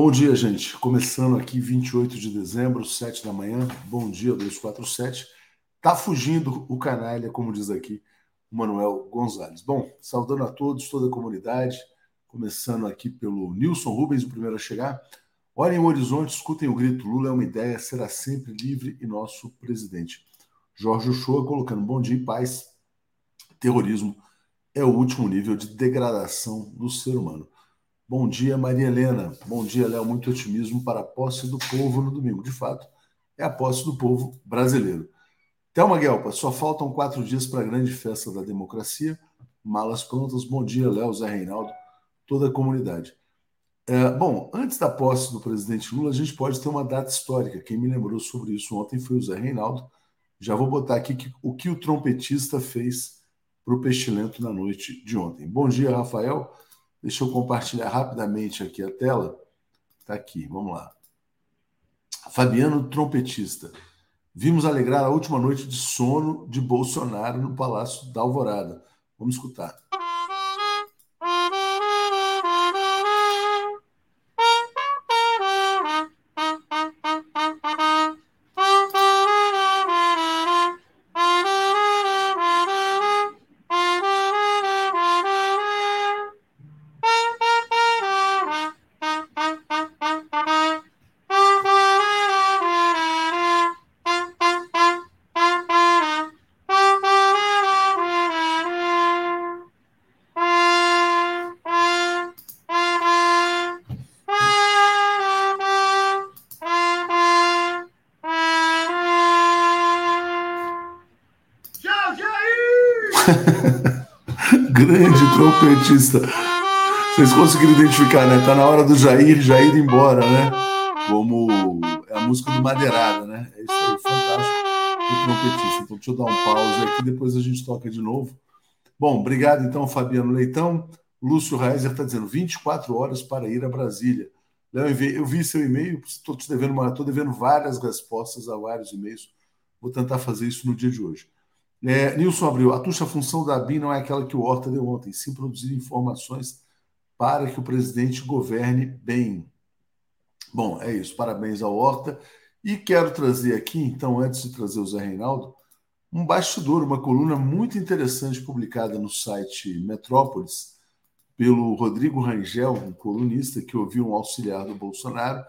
Bom dia, gente. Começando aqui 28 de dezembro, 7 da manhã. Bom dia, 247. Tá fugindo o canalha, como diz aqui o Manuel Gonzalez. Bom, saudando a todos, toda a comunidade, começando aqui pelo Nilson Rubens, o primeiro a chegar. Olhem o horizonte, escutem o grito. Lula é uma ideia, será sempre livre e nosso presidente. Jorge Uchoa colocando bom dia e paz. Terrorismo é o último nível de degradação do ser humano. Bom dia, Maria Helena. Bom dia, Léo. Muito otimismo para a posse do povo no domingo. De fato, é a posse do povo brasileiro. Thelma Guelpa, só faltam quatro dias para a grande festa da democracia. Malas prontas. Bom dia, Léo, Zé Reinaldo, toda a comunidade. É, bom, antes da posse do presidente Lula, a gente pode ter uma data histórica. Quem me lembrou sobre isso ontem foi o Zé Reinaldo. Já vou botar aqui que, o que o trompetista fez para o Pestilento na noite de ontem. Bom dia, Rafael. Deixa eu compartilhar rapidamente aqui a tela. Está aqui, vamos lá. Fabiano Trompetista. Vimos alegrar a última noite de sono de Bolsonaro no Palácio da Alvorada. Vamos escutar. Grande trompetista. Vocês conseguiram identificar, né? Tá na hora do Jair, Jair ir embora, né? Como é a música do Madeirada, né? É isso aí, fantástico. O trompetista. Então, deixa eu dar um pause aqui, depois a gente toca de novo. Bom, obrigado então, Fabiano Leitão. Lúcio Reiser está dizendo 24 horas para ir a Brasília. Léo, eu vi seu e-mail, estou devendo, uma, devendo várias respostas a vários e-mails. Vou tentar fazer isso no dia de hoje. É, Nilson Abreu, a tuxa função da BIM não é aquela que o Horta deu ontem, sim produzir informações para que o presidente governe bem. Bom, é isso. Parabéns ao Horta. E quero trazer aqui, então, antes de trazer o Zé Reinaldo, um bastidor, uma coluna muito interessante publicada no site Metrópolis pelo Rodrigo Rangel, um colunista que ouviu um auxiliar do Bolsonaro.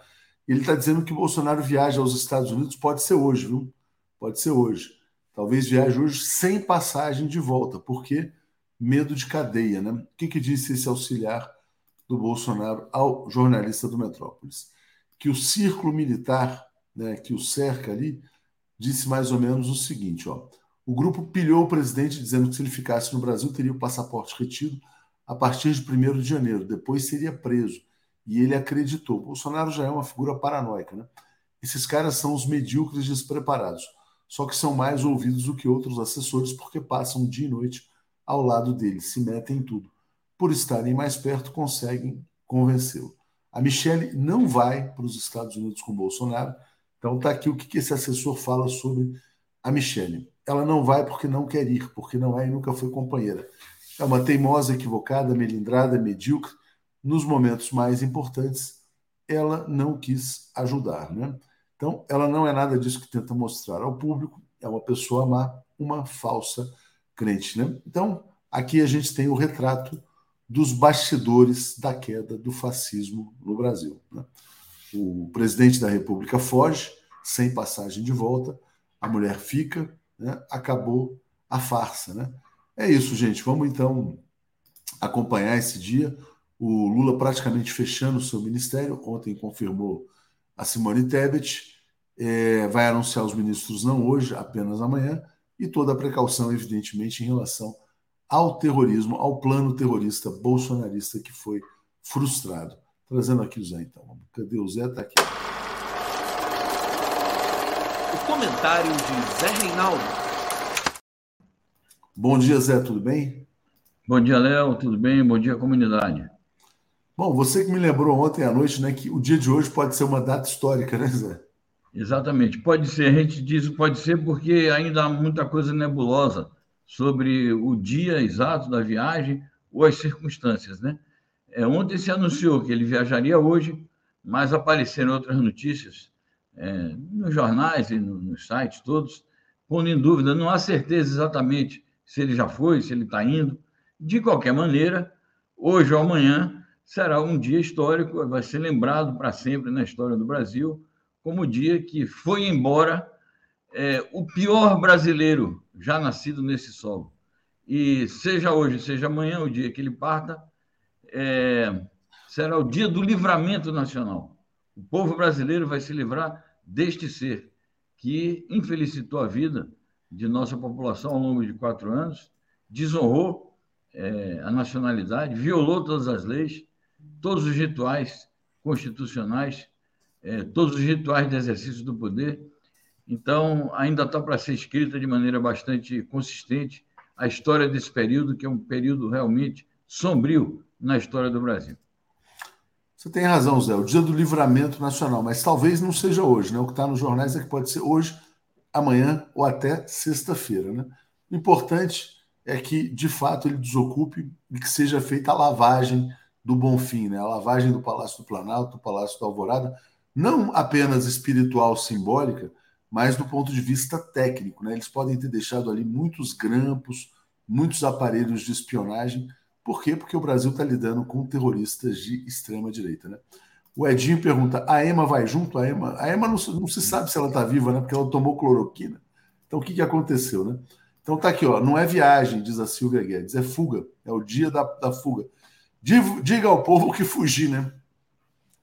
Ele está dizendo que Bolsonaro viaja aos Estados Unidos, pode ser hoje, viu? Pode ser hoje Talvez viaje hoje sem passagem de volta, porque medo de cadeia, né? O que, que disse esse auxiliar do Bolsonaro ao jornalista do Metrópolis? Que o círculo militar, né, que o cerca ali, disse mais ou menos o seguinte: ó, o grupo pilhou o presidente dizendo que se ele ficasse no Brasil teria o passaporte retido a partir de 1 de janeiro, depois seria preso. E ele acreditou. Bolsonaro já é uma figura paranoica, né? Esses caras são os medíocres despreparados só que são mais ouvidos do que outros assessores porque passam dia e noite ao lado dele, se metem em tudo. Por estarem mais perto, conseguem convencê-lo. A Michelle não vai para os Estados Unidos com Bolsonaro, então está aqui o que esse assessor fala sobre a Michelle. Ela não vai porque não quer ir, porque não é e nunca foi companheira. É uma teimosa, equivocada, melindrada, medíocre. Nos momentos mais importantes, ela não quis ajudar. Né? Então, ela não é nada disso que tenta mostrar ao público, é uma pessoa má, uma falsa crente. Né? Então, aqui a gente tem o retrato dos bastidores da queda do fascismo no Brasil. Né? O presidente da República foge, sem passagem de volta, a mulher fica, né? acabou a farsa. Né? É isso, gente. Vamos então acompanhar esse dia. O Lula praticamente fechando o seu ministério, ontem confirmou a Simone Tebet, é, vai anunciar os ministros não hoje, apenas amanhã, e toda a precaução, evidentemente, em relação ao terrorismo, ao plano terrorista bolsonarista que foi frustrado. Trazendo aqui o Zé, então. Cadê o Zé? Está aqui. O comentário de Zé Reinaldo. Bom dia, Zé, tudo bem? Bom dia, Léo, tudo bem? Bom dia, comunidade. Bom, você que me lembrou ontem à noite, né, que o dia de hoje pode ser uma data histórica, né, Zé? Exatamente. Pode ser, a gente diz pode ser porque ainda há muita coisa nebulosa sobre o dia exato da viagem ou as circunstâncias, né? É, ontem se anunciou que ele viajaria hoje, mas apareceram outras notícias é, nos jornais e no, nos sites todos, pondo em dúvida. Não há certeza exatamente se ele já foi, se ele está indo. De qualquer maneira, hoje ou amanhã será um dia histórico, vai ser lembrado para sempre na história do Brasil como o dia que foi embora é, o pior brasileiro já nascido nesse solo. E seja hoje, seja amanhã, o dia que ele parta, é, será o dia do livramento nacional. O povo brasileiro vai se livrar deste ser que infelicitou a vida de nossa população ao longo de quatro anos, desonrou é, a nacionalidade, violou todas as leis, todos os rituais constitucionais, é, todos os rituais de exercício do poder. Então, ainda está para ser escrita de maneira bastante consistente a história desse período, que é um período realmente sombrio na história do Brasil. Você tem razão, Zé. O dia do livramento nacional, mas talvez não seja hoje, né? O que está nos jornais é que pode ser hoje, amanhã ou até sexta-feira, né? O importante é que, de fato, ele desocupe e que seja feita a lavagem do Bonfim, né? A lavagem do Palácio do Planalto, do Palácio da Alvorada, não apenas espiritual, simbólica, mas do ponto de vista técnico, né? Eles podem ter deixado ali muitos grampos, muitos aparelhos de espionagem por quê? Porque o Brasil está lidando com terroristas de extrema direita, né? O Edinho pergunta: a Ema vai junto? A Ema, a Ema não, não se sabe se ela está viva, né? Porque ela tomou cloroquina. Então o que, que aconteceu, né? Então tá aqui, ó. Não é viagem, diz a Silvia Guedes, é fuga. É o dia da, da fuga. Diga ao povo que fugir, né?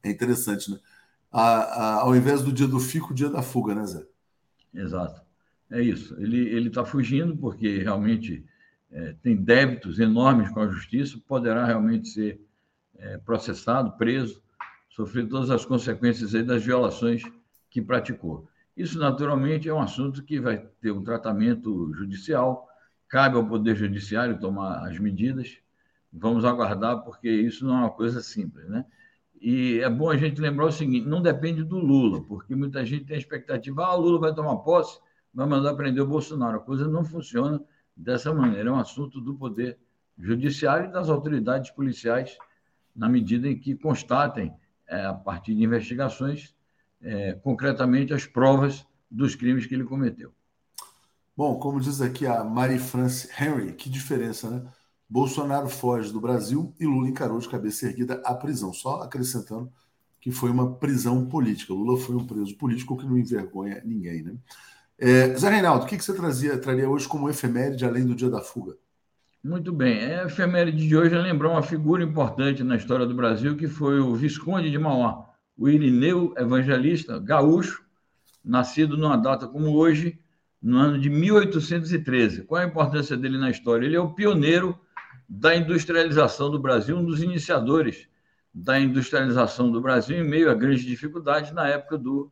É interessante, né? A, a, ao invés do dia do fico, o dia da fuga, né, Zé? Exato. É isso. Ele está fugindo porque realmente é, tem débitos enormes com a justiça, poderá realmente ser é, processado, preso, sofrer todas as consequências das violações que praticou. Isso, naturalmente, é um assunto que vai ter um tratamento judicial, cabe ao Poder Judiciário tomar as medidas. Vamos aguardar, porque isso não é uma coisa simples, né? E é bom a gente lembrar o seguinte: não depende do Lula, porque muita gente tem a expectativa, ah, o Lula vai tomar posse, vai mandar prender o Bolsonaro. A coisa não funciona dessa maneira. É um assunto do Poder Judiciário e das autoridades policiais, na medida em que constatem, é, a partir de investigações, é, concretamente as provas dos crimes que ele cometeu. Bom, como diz aqui a Marie France Henry, que diferença, né? Bolsonaro foge do Brasil e Lula encarou de cabeça erguida a prisão, só acrescentando que foi uma prisão política. Lula foi um preso político que não envergonha ninguém, né? É, Zé Reinaldo, o que, que você trazia, traria hoje como efeméride além do dia da fuga? Muito bem. A efeméride de hoje lembrou uma figura importante na história do Brasil, que foi o Visconde de Mauá, o Irineu Evangelista, gaúcho, nascido numa data como hoje, no ano de 1813. Qual a importância dele na história? Ele é o pioneiro da industrialização do Brasil, um dos iniciadores da industrialização do Brasil, em meio a grandes dificuldades na época do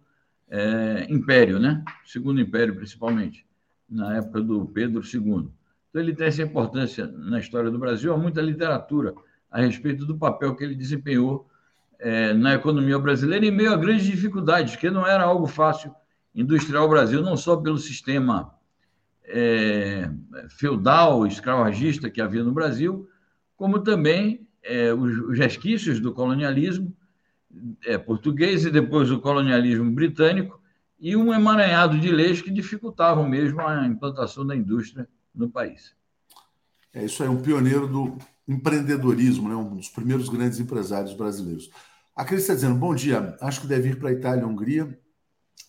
é, império, né? Segundo Império, principalmente, na época do Pedro II. Então, ele tem essa importância na história do Brasil. Há muita literatura a respeito do papel que ele desempenhou é, na economia brasileira em meio a grandes dificuldades, que não era algo fácil industrial o Brasil, não só pelo sistema é, feudal, escravagista que havia no Brasil, como também é, os, os resquícios do colonialismo é, português e depois o colonialismo britânico e um emaranhado de leis que dificultavam mesmo a implantação da indústria no país. É isso aí, um pioneiro do empreendedorismo, né? um dos primeiros grandes empresários brasileiros. A Cris está dizendo: bom dia, acho que deve ir para a Itália e Hungria,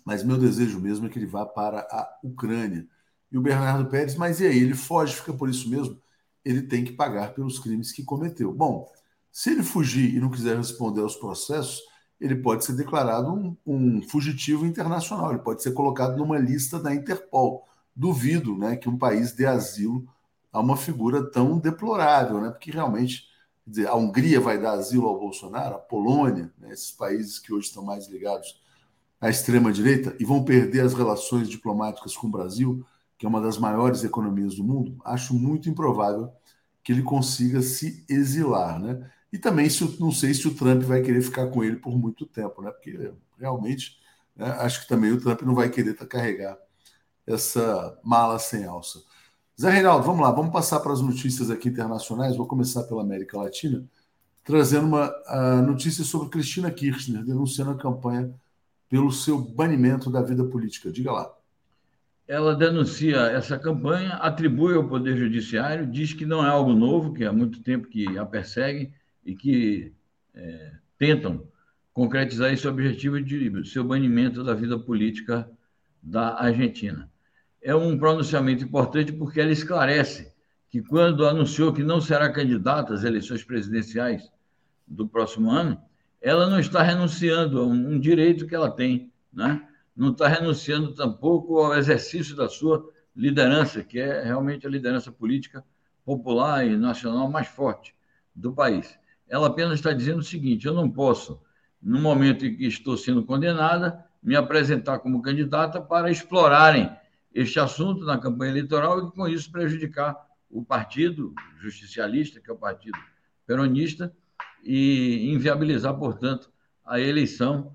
mas meu desejo mesmo é que ele vá para a Ucrânia. E o Bernardo Pérez, mas e aí? Ele foge, fica por isso mesmo? Ele tem que pagar pelos crimes que cometeu. Bom, se ele fugir e não quiser responder aos processos, ele pode ser declarado um, um, fugitivo internacional, ele pode ser colocado numa lista da Interpol. Duvido né, que um país dê asilo a uma figura tão deplorável, né, porque realmente dizer, a Hungria vai dar asilo ao Bolsonaro, a Polônia, né, esses países que hoje estão mais ligados à extrema-direita e vão perder as relações diplomáticas com o Brasil, que é uma das maiores economias do mundo, acho muito improvável que ele consiga se exilar. Né? E também se, não sei se o Trump vai querer ficar com ele por muito tempo, né? Porque realmente né, acho que também o Trump não vai querer carregar essa mala sem alça. Zé Reinaldo, vamos lá, vamos passar para as notícias aqui internacionais. Vou começar pela América Latina. trazendo uma notícia sobre Cristina Kirchner, denunciando a campanha pelo seu banimento da vida política. Diga lá. Ela denuncia essa campanha, atribui ao Poder Judiciário, diz que não é algo novo, que há muito tempo que a perseguem e que é, tentam concretizar esse objetivo de seu banimento da vida política da Argentina. É um pronunciamento importante porque ela esclarece que, quando anunciou que não será candidata às eleições presidenciais do próximo ano, ela não está renunciando a um direito que ela tem, né? Não está renunciando tampouco ao exercício da sua liderança, que é realmente a liderança política popular e nacional mais forte do país. Ela apenas está dizendo o seguinte: eu não posso, no momento em que estou sendo condenada, me apresentar como candidata para explorarem este assunto na campanha eleitoral e, com isso, prejudicar o partido justicialista, que é o partido peronista, e inviabilizar, portanto, a eleição,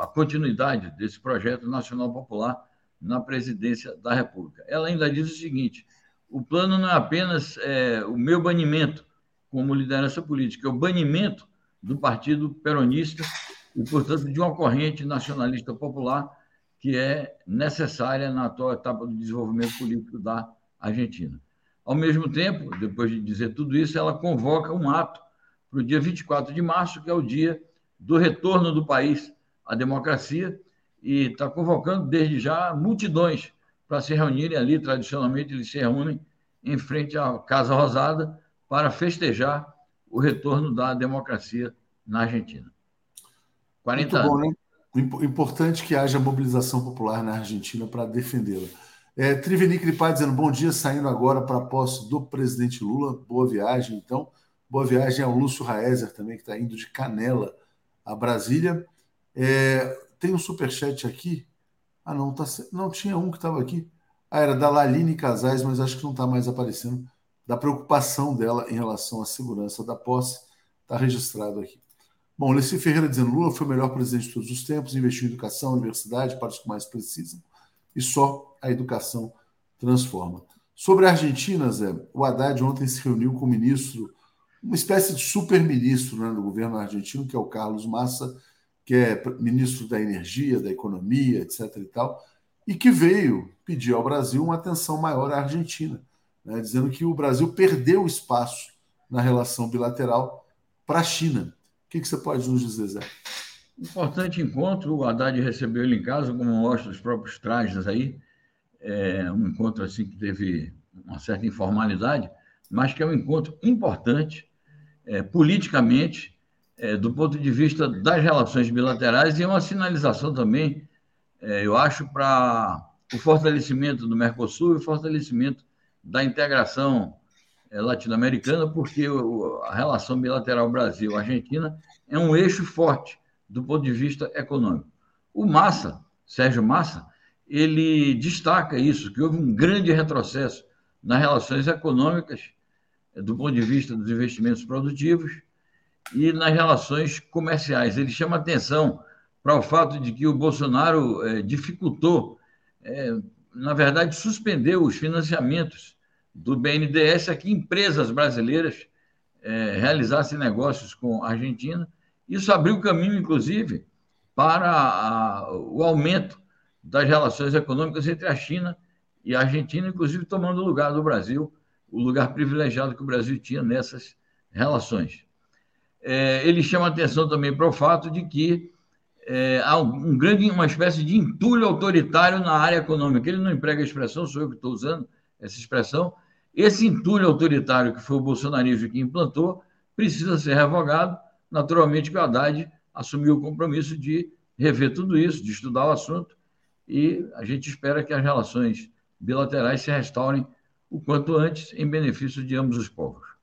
a continuidade desse projeto nacional popular na presidência da República. Ela ainda diz o seguinte: o plano não é apenas é, o meu banimento como liderança política, é o banimento do partido peronista e, portanto, de uma corrente nacionalista popular que é necessária na atual etapa do desenvolvimento político da Argentina. Ao mesmo tempo, depois de dizer tudo isso, ela convoca um ato para o dia 24 de março, que é o dia do retorno do país à democracia, e está convocando desde já multidões para se reunirem ali. Tradicionalmente, eles se reúnem em frente à Casa Rosada para festejar o retorno da democracia na Argentina. 40 Muito bom, anos. Né? Importante que haja mobilização popular na Argentina para defendê-la. É, Trivenic de dizendo bom dia, saindo agora para a posse do presidente Lula. Boa viagem, então. Boa viagem ao Lúcio Raezer também, que está indo de Canela a Brasília. É, tem um superchat aqui. Ah, não, tá, não tinha um que estava aqui. Ah, era da Laline Casais, mas acho que não está mais aparecendo. Da preocupação dela em relação à segurança da posse. Está registrado aqui. Bom, Leci Ferreira dizendo Lula foi o melhor presidente de todos os tempos, investiu em educação, universidade, para os que mais precisam. E só a educação transforma. Sobre a Argentina, Zé, o Haddad ontem se reuniu com o ministro uma espécie de super-ministro né, do governo argentino, que é o Carlos Massa, que é ministro da Energia, da Economia, etc. e tal, e que veio pedir ao Brasil uma atenção maior à Argentina, né, dizendo que o Brasil perdeu espaço na relação bilateral para a China. O que, que você pode nos dizer, Zé? Importante encontro, o Haddad recebeu ele em casa, como mostra os próprios trajes aí, é um encontro assim que teve uma certa informalidade, mas que é um encontro importante é, politicamente, é, do ponto de vista das relações bilaterais, e uma sinalização também, é, eu acho, para o fortalecimento do Mercosul e o fortalecimento da integração é, latino-americana, porque o, a relação bilateral Brasil-Argentina é um eixo forte do ponto de vista econômico. O Massa, Sérgio Massa, ele destaca isso, que houve um grande retrocesso nas relações econômicas do ponto de vista dos investimentos produtivos e nas relações comerciais. Ele chama atenção para o fato de que o Bolsonaro é, dificultou, é, na verdade, suspendeu os financiamentos do BNDES a que empresas brasileiras é, realizassem negócios com a Argentina. Isso abriu caminho, inclusive, para a, o aumento das relações econômicas entre a China e a Argentina, inclusive tomando o lugar do Brasil o lugar privilegiado que o Brasil tinha nessas relações. É, ele chama atenção também para o fato de que é, há um grande, uma espécie de entulho autoritário na área econômica. Ele não emprega a expressão, sou eu que estou usando essa expressão. Esse entulho autoritário que foi o bolsonarismo que implantou precisa ser revogado. Naturalmente que o Haddad assumiu o compromisso de rever tudo isso, de estudar o assunto, e a gente espera que as relações bilaterais se restaurem o quanto antes, em benefício de ambos os povos.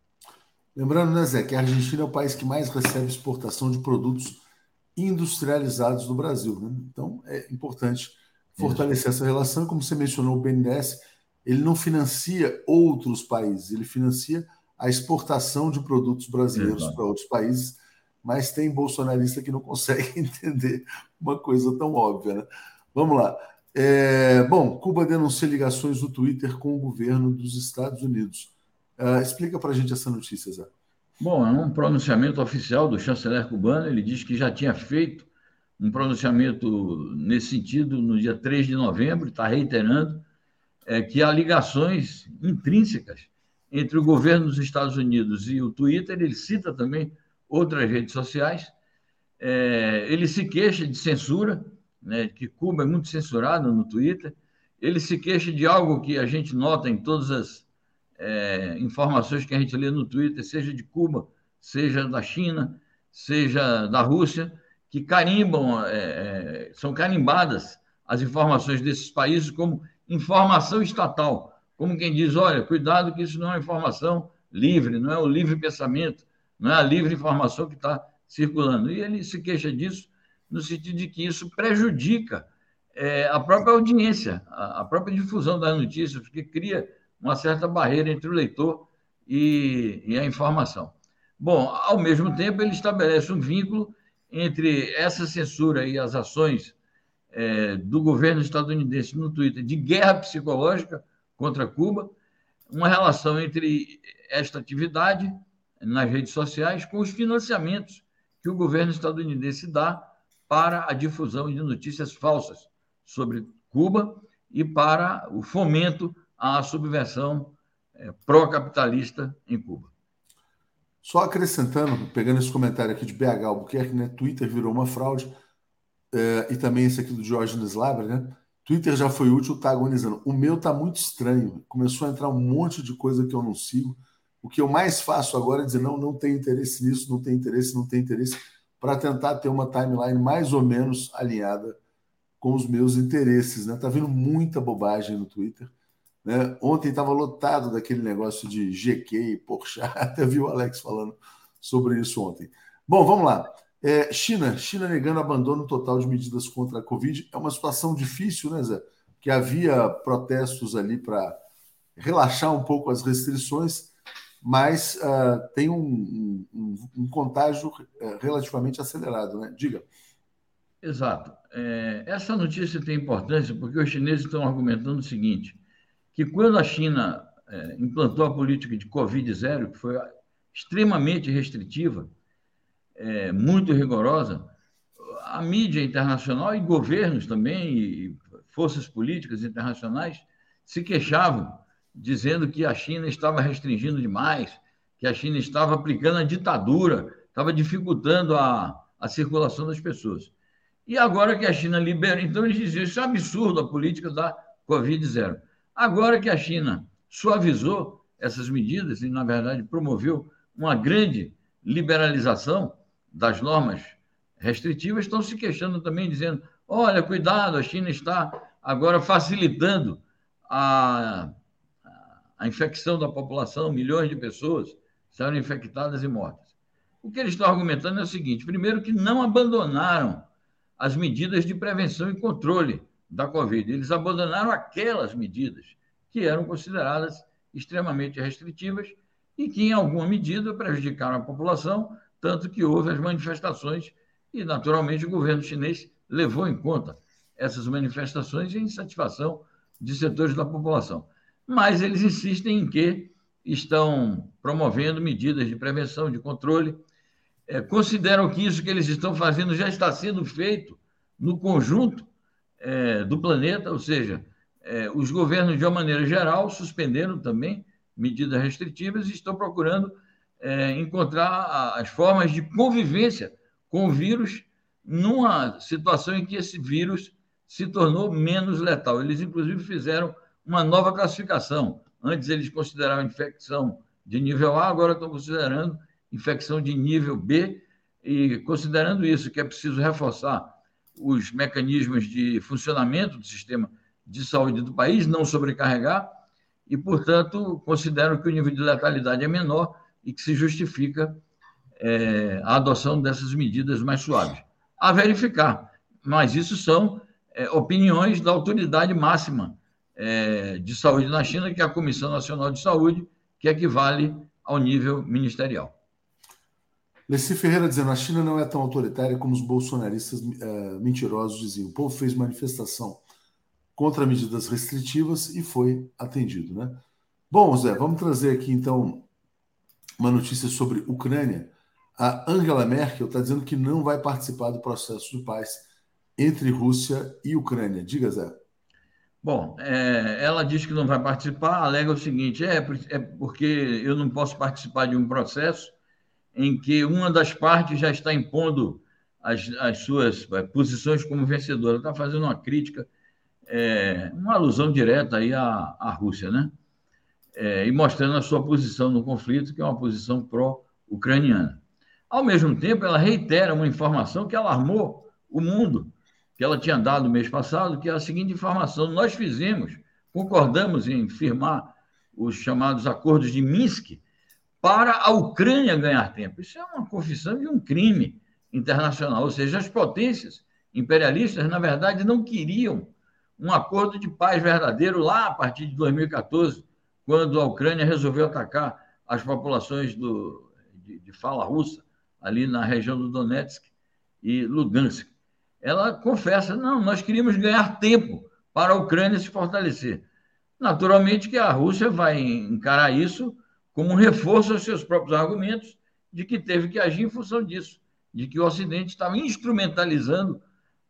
Lembrando, né, Zé, que a Argentina é o país que mais recebe exportação de produtos industrializados do Brasil. Né? Então, é importante fortalecer essa relação. Como você mencionou, o BNDES ele não financia outros países, ele financia a exportação de produtos brasileiros Exato. para outros países, mas tem bolsonarista que não consegue entender uma coisa tão óbvia. Né? Vamos lá. É, bom, Cuba denuncia ligações do Twitter com o governo dos Estados Unidos. Uh, explica para a gente essa notícia, Zé. Bom, é um pronunciamento oficial do chanceler cubano. Ele diz que já tinha feito um pronunciamento nesse sentido no dia 3 de novembro, está reiterando é, que há ligações intrínsecas entre o governo dos Estados Unidos e o Twitter. Ele cita também outras redes sociais. É, ele se queixa de censura, né, que Cuba é muito censurada no Twitter. Ele se queixa de algo que a gente nota em todas as é, informações que a gente lê no Twitter, seja de Cuba, seja da China, seja da Rússia, que carimbam, é, é, são carimbadas as informações desses países como informação estatal, como quem diz, olha, cuidado que isso não é informação livre, não é o livre pensamento, não é a livre informação que está circulando. E ele se queixa disso no sentido de que isso prejudica é, a própria audiência, a, a própria difusão das notícias, porque cria uma certa barreira entre o leitor e, e a informação. Bom, ao mesmo tempo, ele estabelece um vínculo entre essa censura e as ações é, do governo estadunidense no Twitter de guerra psicológica contra Cuba, uma relação entre esta atividade nas redes sociais com os financiamentos que o governo estadunidense dá para a difusão de notícias falsas sobre Cuba e para o fomento à subversão é, pró-capitalista em Cuba. Só acrescentando, pegando esse comentário aqui de BH Albuquerque, né? Twitter virou uma fraude, é, e também esse aqui do Diógenes Slaber, né? Twitter já foi útil, tá agonizando. O meu tá muito estranho. Começou a entrar um monte de coisa que eu não sigo. O que eu mais faço agora é dizer: não, não tem interesse nisso, não tem interesse, não tem interesse, para tentar ter uma timeline mais ou menos alinhada com os meus interesses. Né? Tá vindo muita bobagem no Twitter. Né? Ontem estava lotado daquele negócio de GQ, Porsche, até vi o Alex falando sobre isso ontem. Bom, vamos lá. É, China, China negando abandono total de medidas contra a Covid. É uma situação difícil, né, Zé? Que havia protestos ali para relaxar um pouco as restrições, mas uh, tem um, um, um contágio uh, relativamente acelerado, né? Diga. Exato. É, essa notícia tem importância porque os chineses estão argumentando o seguinte: que quando a China é, implantou a política de Covid zero, que foi extremamente restritiva, é, muito rigorosa, a mídia internacional e governos também, e forças políticas internacionais, se queixavam, dizendo que a China estava restringindo demais, que a China estava aplicando a ditadura, estava dificultando a, a circulação das pessoas. E agora que a China libera, então eles diziam isso é absurdo a política da Covid zero. Agora que a China suavizou essas medidas e, na verdade, promoveu uma grande liberalização das normas restritivas, estão se queixando também, dizendo: olha, cuidado, a China está agora facilitando a, a infecção da população, milhões de pessoas serão infectadas e mortas. O que eles estão argumentando é o seguinte: primeiro, que não abandonaram as medidas de prevenção e controle da Covid. Eles abandonaram aquelas medidas que eram consideradas extremamente restritivas e que, em alguma medida, prejudicaram a população, tanto que houve as manifestações e, naturalmente, o governo chinês levou em conta essas manifestações em satisfação de setores da população. Mas eles insistem em que estão promovendo medidas de prevenção, de controle, é, consideram que isso que eles estão fazendo já está sendo feito no conjunto é, do planeta, ou seja, é, os governos, de uma maneira geral, suspenderam também medidas restritivas e estão procurando é, encontrar as formas de convivência com o vírus numa situação em que esse vírus se tornou menos letal. Eles, inclusive, fizeram uma nova classificação. Antes, eles consideravam infecção de nível A, agora estão considerando infecção de nível B, e considerando isso, que é preciso reforçar os mecanismos de funcionamento do sistema de saúde do país, não sobrecarregar, e, portanto, consideram que o nível de letalidade é menor e que se justifica é, a adoção dessas medidas mais suaves. A verificar, mas isso são é, opiniões da autoridade máxima é, de saúde na China, que é a Comissão Nacional de Saúde, que equivale ao nível ministerial. Leci Ferreira dizendo: a China não é tão autoritária como os bolsonaristas uh, mentirosos diziam. O povo fez manifestação contra medidas restritivas e foi atendido, né? Bom, Zé, vamos trazer aqui então uma notícia sobre Ucrânia. A Angela Merkel está dizendo que não vai participar do processo de paz entre Rússia e Ucrânia. Diga, Zé. Bom, é, ela diz que não vai participar, alega o seguinte: é, é porque eu não posso participar de um processo em que uma das partes já está impondo as, as suas é, posições como vencedora. Está fazendo uma crítica, é, uma alusão direta aí à, à Rússia, né? É, e mostrando a sua posição no conflito, que é uma posição pró-ucraniana. Ao mesmo tempo, ela reitera uma informação que alarmou o mundo que ela tinha dado mês passado, que é a seguinte informação: nós fizemos, concordamos em firmar os chamados acordos de Minsk para a Ucrânia ganhar tempo. Isso é uma confissão de um crime internacional, ou seja, as potências imperialistas, na verdade, não queriam um acordo de paz verdadeiro lá a partir de 2014, quando a Ucrânia resolveu atacar as populações do, de, de fala russa, ali na região do Donetsk e Lugansk ela confessa: não, nós queríamos ganhar tempo para a Ucrânia se fortalecer. Naturalmente que a Rússia vai encarar isso como um reforço aos seus próprios argumentos de que teve que agir em função disso, de que o Ocidente estava instrumentalizando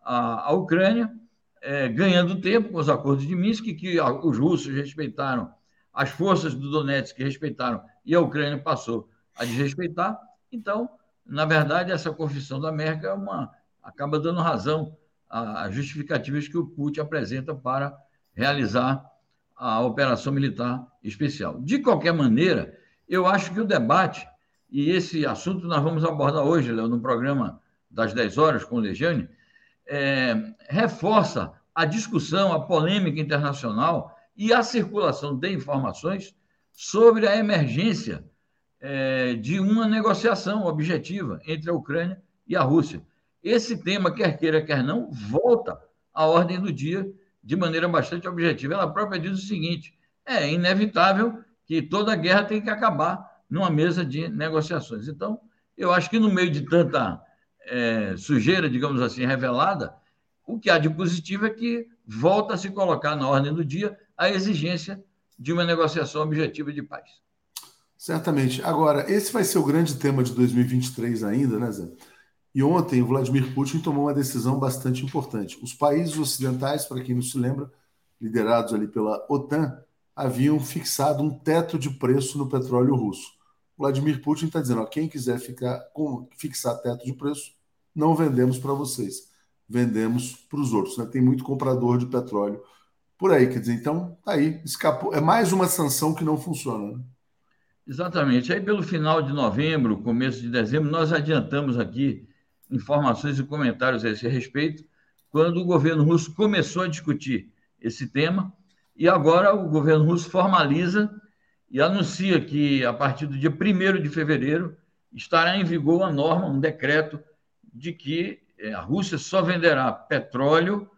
a, a Ucrânia, é, ganhando tempo com os acordos de Minsk, que a, os russos respeitaram, as forças do Donetsk respeitaram e a Ucrânia passou a desrespeitar. Então, na verdade, essa confissão da Merkel é uma acaba dando razão às justificativas que o Putin apresenta para realizar a operação militar especial. De qualquer maneira, eu acho que o debate, e esse assunto nós vamos abordar hoje, Léo, no programa das 10 horas com o Legiane, é, reforça a discussão, a polêmica internacional e a circulação de informações sobre a emergência é, de uma negociação objetiva entre a Ucrânia e a Rússia esse tema, quer queira, quer não, volta à ordem do dia de maneira bastante objetiva. Ela própria diz o seguinte: é inevitável que toda guerra tem que acabar numa mesa de negociações. Então, eu acho que no meio de tanta é, sujeira, digamos assim, revelada, o que há de positivo é que volta a se colocar na ordem do dia a exigência de uma negociação objetiva de paz. Certamente. Agora, esse vai ser o grande tema de 2023 ainda, né, Zé? E ontem o Vladimir Putin tomou uma decisão bastante importante. Os países ocidentais, para quem não se lembra, liderados ali pela OTAN, haviam fixado um teto de preço no petróleo russo. Vladimir Putin está dizendo: ó, quem quiser ficar com, fixar teto de preço, não vendemos para vocês, vendemos para os outros. Né? Tem muito comprador de petróleo por aí. Quer dizer, então, tá aí, escapou. É mais uma sanção que não funciona. Né? Exatamente. Aí, pelo final de novembro, começo de dezembro, nós adiantamos aqui informações e comentários a esse respeito, quando o governo russo começou a discutir esse tema, e agora o governo russo formaliza e anuncia que, a partir do dia 1 de fevereiro, estará em vigor a norma, um decreto, de que é, a Rússia só venderá petróleo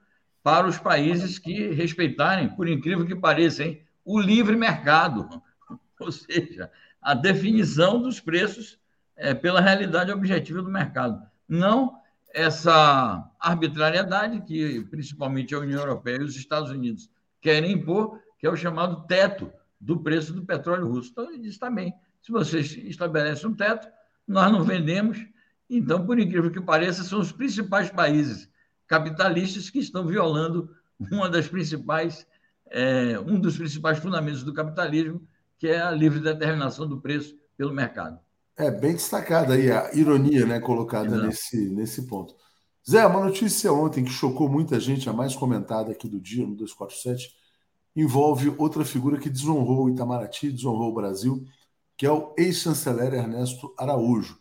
para os países que respeitarem, por incrível que pareça, hein, o livre mercado, ou seja, a definição dos preços é, pela realidade objetiva do mercado não essa arbitrariedade que principalmente a União Europeia e os Estados Unidos querem impor, que é o chamado teto do preço do petróleo russo. Então, ele diz também, se vocês estabelecem um teto, nós não vendemos. Então, por incrível que pareça, são os principais países capitalistas que estão violando uma das principais, é, um dos principais fundamentos do capitalismo, que é a livre determinação do preço pelo mercado. É bem destacada aí a ironia, né, colocada nesse, nesse ponto. Zé, uma notícia ontem que chocou muita gente, a mais comentada aqui do dia, no 247, envolve outra figura que desonrou o Itamaraty, desonrou o Brasil, que é o ex-chanceler Ernesto Araújo.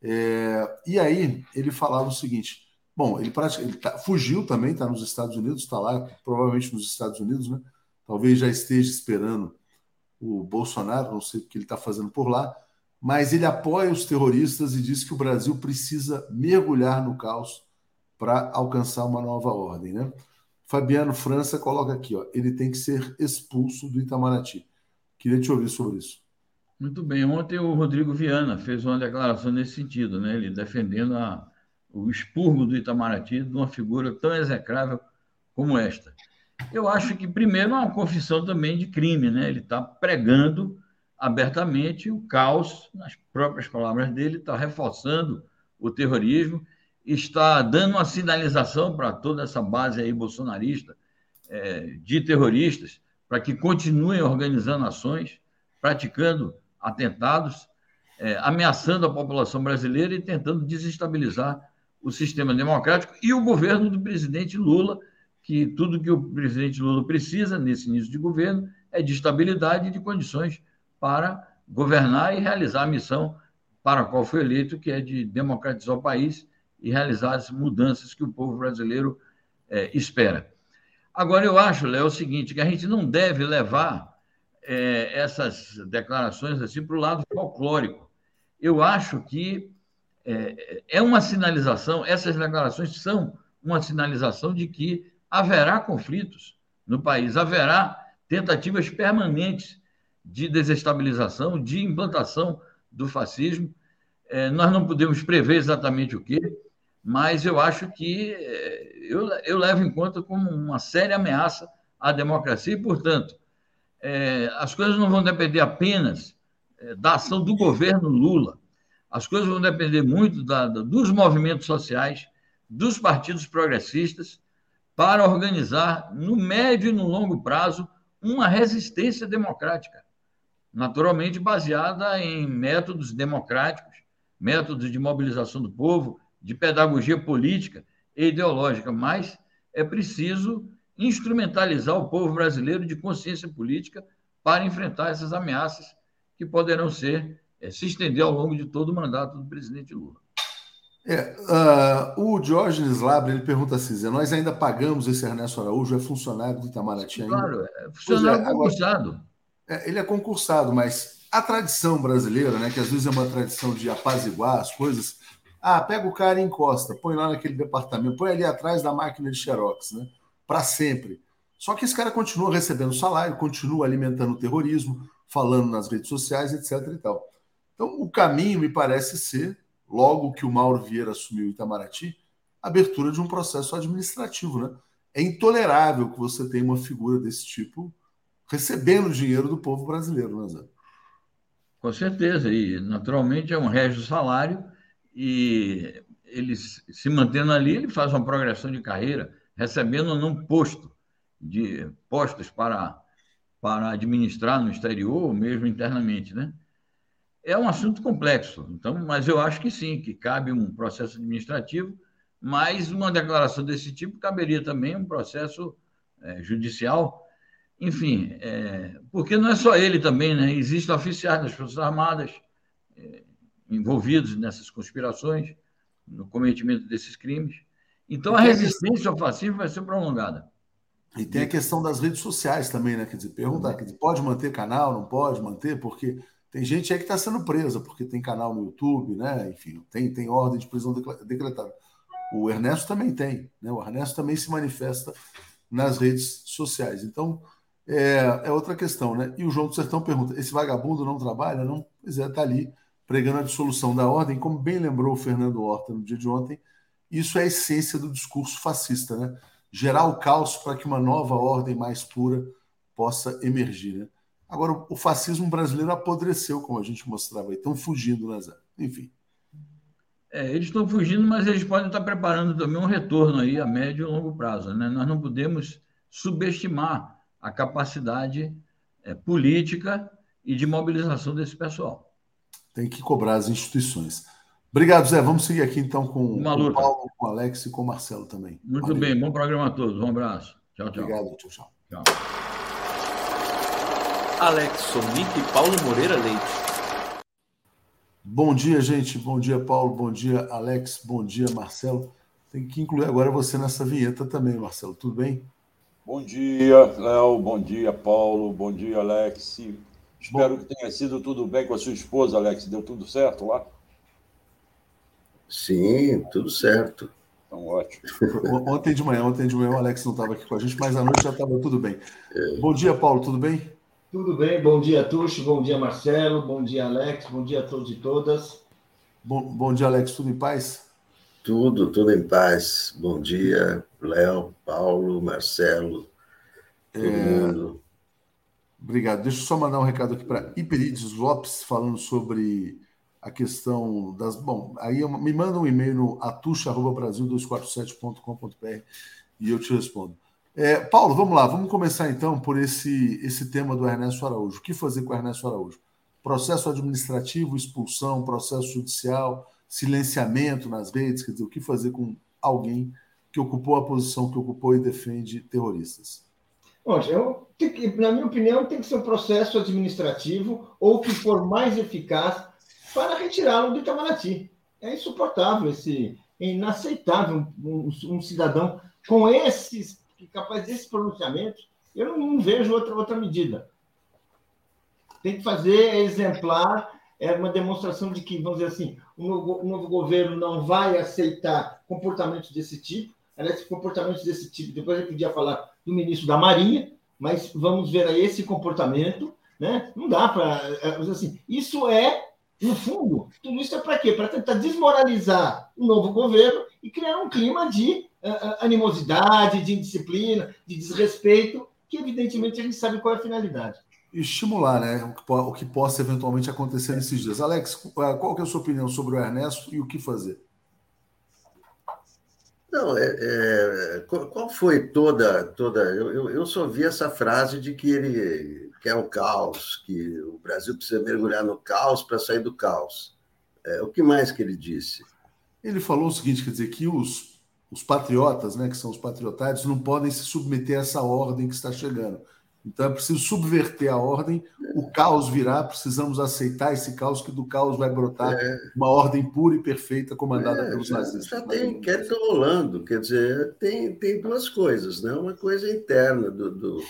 É, e aí ele falava o seguinte: bom, ele, ele tá, fugiu também, está nos Estados Unidos, está lá, provavelmente nos Estados Unidos, né? Talvez já esteja esperando o Bolsonaro, não sei o que ele está fazendo por lá mas ele apoia os terroristas e diz que o Brasil precisa mergulhar no caos para alcançar uma nova ordem. Né? Fabiano França coloca aqui, ó, ele tem que ser expulso do Itamaraty. Queria te ouvir sobre isso. Muito bem. Ontem o Rodrigo Viana fez uma declaração nesse sentido, né? ele defendendo a, o expurgo do Itamaraty de uma figura tão execrável como esta. Eu acho que, primeiro, é uma confissão também de crime. Né? Ele está pregando abertamente o caos, nas próprias palavras dele, está reforçando o terrorismo, está dando uma sinalização para toda essa base aí bolsonarista é, de terroristas, para que continuem organizando ações, praticando atentados, é, ameaçando a população brasileira e tentando desestabilizar o sistema democrático e o governo do presidente Lula, que tudo que o presidente Lula precisa nesse início de governo é de estabilidade e de condições para governar e realizar a missão para a qual foi eleito, que é de democratizar o país e realizar as mudanças que o povo brasileiro é, espera. Agora, eu acho, Léo, o seguinte, que a gente não deve levar é, essas declarações assim para o lado folclórico. Eu acho que é, é uma sinalização, essas declarações são uma sinalização de que haverá conflitos no país, haverá tentativas permanentes de desestabilização, de implantação do fascismo. É, nós não podemos prever exatamente o que, mas eu acho que é, eu, eu levo em conta como uma séria ameaça à democracia e, portanto, é, as coisas não vão depender apenas é, da ação do governo Lula, as coisas vão depender muito da, da, dos movimentos sociais, dos partidos progressistas, para organizar, no médio e no longo prazo, uma resistência democrática naturalmente baseada em métodos democráticos, métodos de mobilização do povo, de pedagogia política e ideológica, mas é preciso instrumentalizar o povo brasileiro de consciência política para enfrentar essas ameaças que poderão ser é, se estender ao longo de todo o mandato do presidente Lula. É, uh, o Diógenes Labre ele pergunta assim: nós ainda pagamos esse Ernesto Araújo? É funcionário do Itamaraty ainda? Claro, é funcionário é, concursado. É, ele é concursado, mas a tradição brasileira, né, que às vezes é uma tradição de apaziguar as coisas, ah, pega o cara e encosta, põe lá naquele departamento, põe ali atrás da máquina de xerox, né, para sempre. Só que esse cara continua recebendo salário, continua alimentando o terrorismo, falando nas redes sociais, etc. e tal. Então, o caminho me parece ser, logo que o Mauro Vieira assumiu Itamaraty, abertura de um processo administrativo, né? É intolerável que você tenha uma figura desse tipo recebendo dinheiro do povo brasileiro, né, Zé? Com certeza, e naturalmente é um régio salário e ele se mantendo ali, ele faz uma progressão de carreira, recebendo num posto de postos para para administrar no exterior ou mesmo internamente, né? É um assunto complexo, então, mas eu acho que sim, que cabe um processo administrativo, mas uma declaração desse tipo caberia também um processo é, judicial enfim, é, porque não é só ele também, né? Existem oficiais das Forças Armadas é, envolvidos nessas conspirações, no cometimento desses crimes. Então, a resistência ao fascismo vai ser prolongada. E tem a questão das redes sociais também, né? Quer dizer, perguntar, quer dizer, pode manter canal, não pode manter, porque tem gente aí que está sendo presa, porque tem canal no YouTube, né? Enfim, tem, tem ordem de prisão decretada. O Ernesto também tem, né? O Ernesto também se manifesta nas redes sociais. Então, é, é, outra questão, né? E o João do Sertão pergunta: esse vagabundo não trabalha? Não? Pois é, está ali pregando a dissolução da ordem, como bem lembrou o Fernando Horta no dia de ontem. Isso é a essência do discurso fascista, né? Gerar o caos para que uma nova ordem mais pura possa emergir, né? Agora, o fascismo brasileiro apodreceu, como a gente mostrava aí. Estão fugindo, né, Zé? Enfim. É, eles estão fugindo, mas eles podem estar preparando também um retorno aí a médio e longo prazo. Né? Nós não podemos subestimar a capacidade é, política e de mobilização desse pessoal. Tem que cobrar as instituições. Obrigado, Zé. Vamos seguir aqui então com, com o Paulo, com o Alex e com o Marcelo também. Muito Valeu. bem, bom programa a todos. Um abraço. Tchau, tchau. Obrigado, tchau, tchau. tchau. Alex Sonic e Paulo Moreira Leite. Bom dia, gente. Bom dia, Paulo. Bom dia, Alex. Bom dia, Marcelo. Tem que incluir agora você nessa vinheta também, Marcelo. Tudo bem? Bom dia, Léo. Bom dia, Paulo. Bom dia, Alex. Espero Bom... que tenha sido tudo bem com a sua esposa, Alex. Deu tudo certo lá? Sim, tudo certo. Então, ótimo. Ontem de manhã, ontem de manhã o Alex não estava aqui com a gente, mas à noite já estava tudo bem. É. Bom dia, Paulo, tudo bem? Tudo bem, bom dia, Tuxo, bom dia, Marcelo, bom dia, Alex, bom dia a todos e todas. Bom, bom dia, Alex, tudo em paz? Tudo, tudo em paz. Bom dia, Léo, Paulo, Marcelo, todo é... mundo. Obrigado. Deixa eu só mandar um recado aqui para Iperides Lopes, falando sobre a questão das. Bom, aí me manda um e-mail no atucha.brasil247.com.br e eu te respondo. É, Paulo, vamos lá, vamos começar então por esse, esse tema do Ernesto Araújo. O que fazer com o Ernesto Araújo? Processo administrativo, expulsão, processo judicial, silenciamento nas redes, quer dizer, o que fazer com alguém que ocupou a posição que ocupou e defende terroristas? Na minha opinião, tem que ser um processo administrativo ou que for mais eficaz para retirá-lo do Itamaraty. É insuportável, esse, é inaceitável um, um, um cidadão com esses capaz desse pronunciamento, eu não, não, vejo outra, outra medida. Tem que fazer exemplar, é uma demonstração de que, vamos dizer assim, o novo, o novo governo não vai aceitar comportamentos desse tipo, aliás, comportamentos desse tipo, depois eu podia falar do ministro da Marinha, mas vamos ver aí esse comportamento, né? Não dá para, é, assim, isso é, no fundo, tudo isso é para quê? Para tentar desmoralizar o novo governo e criar um clima de animosidade, de indisciplina, de desrespeito, que evidentemente a gente sabe qual é a finalidade. Estimular, né? O que, o que possa eventualmente acontecer nesses dias. Alex, qual que é a sua opinião sobre o Ernesto e o que fazer? Não, é, é, qual foi toda. toda eu, eu só vi essa frase de que ele quer o caos, que o Brasil precisa mergulhar no caos para sair do caos. É, o que mais que ele disse? Ele falou o seguinte: quer dizer, que os os patriotas, né, que são os patriotários, não podem se submeter a essa ordem que está chegando. Então é preciso subverter a ordem, o caos virá, precisamos aceitar esse caos, que do caos vai brotar é. uma ordem pura e perfeita comandada é, pelos já, nazistas. Já tem inquérito rolando, quer dizer, tem, tem duas coisas, né? uma coisa interna do, do,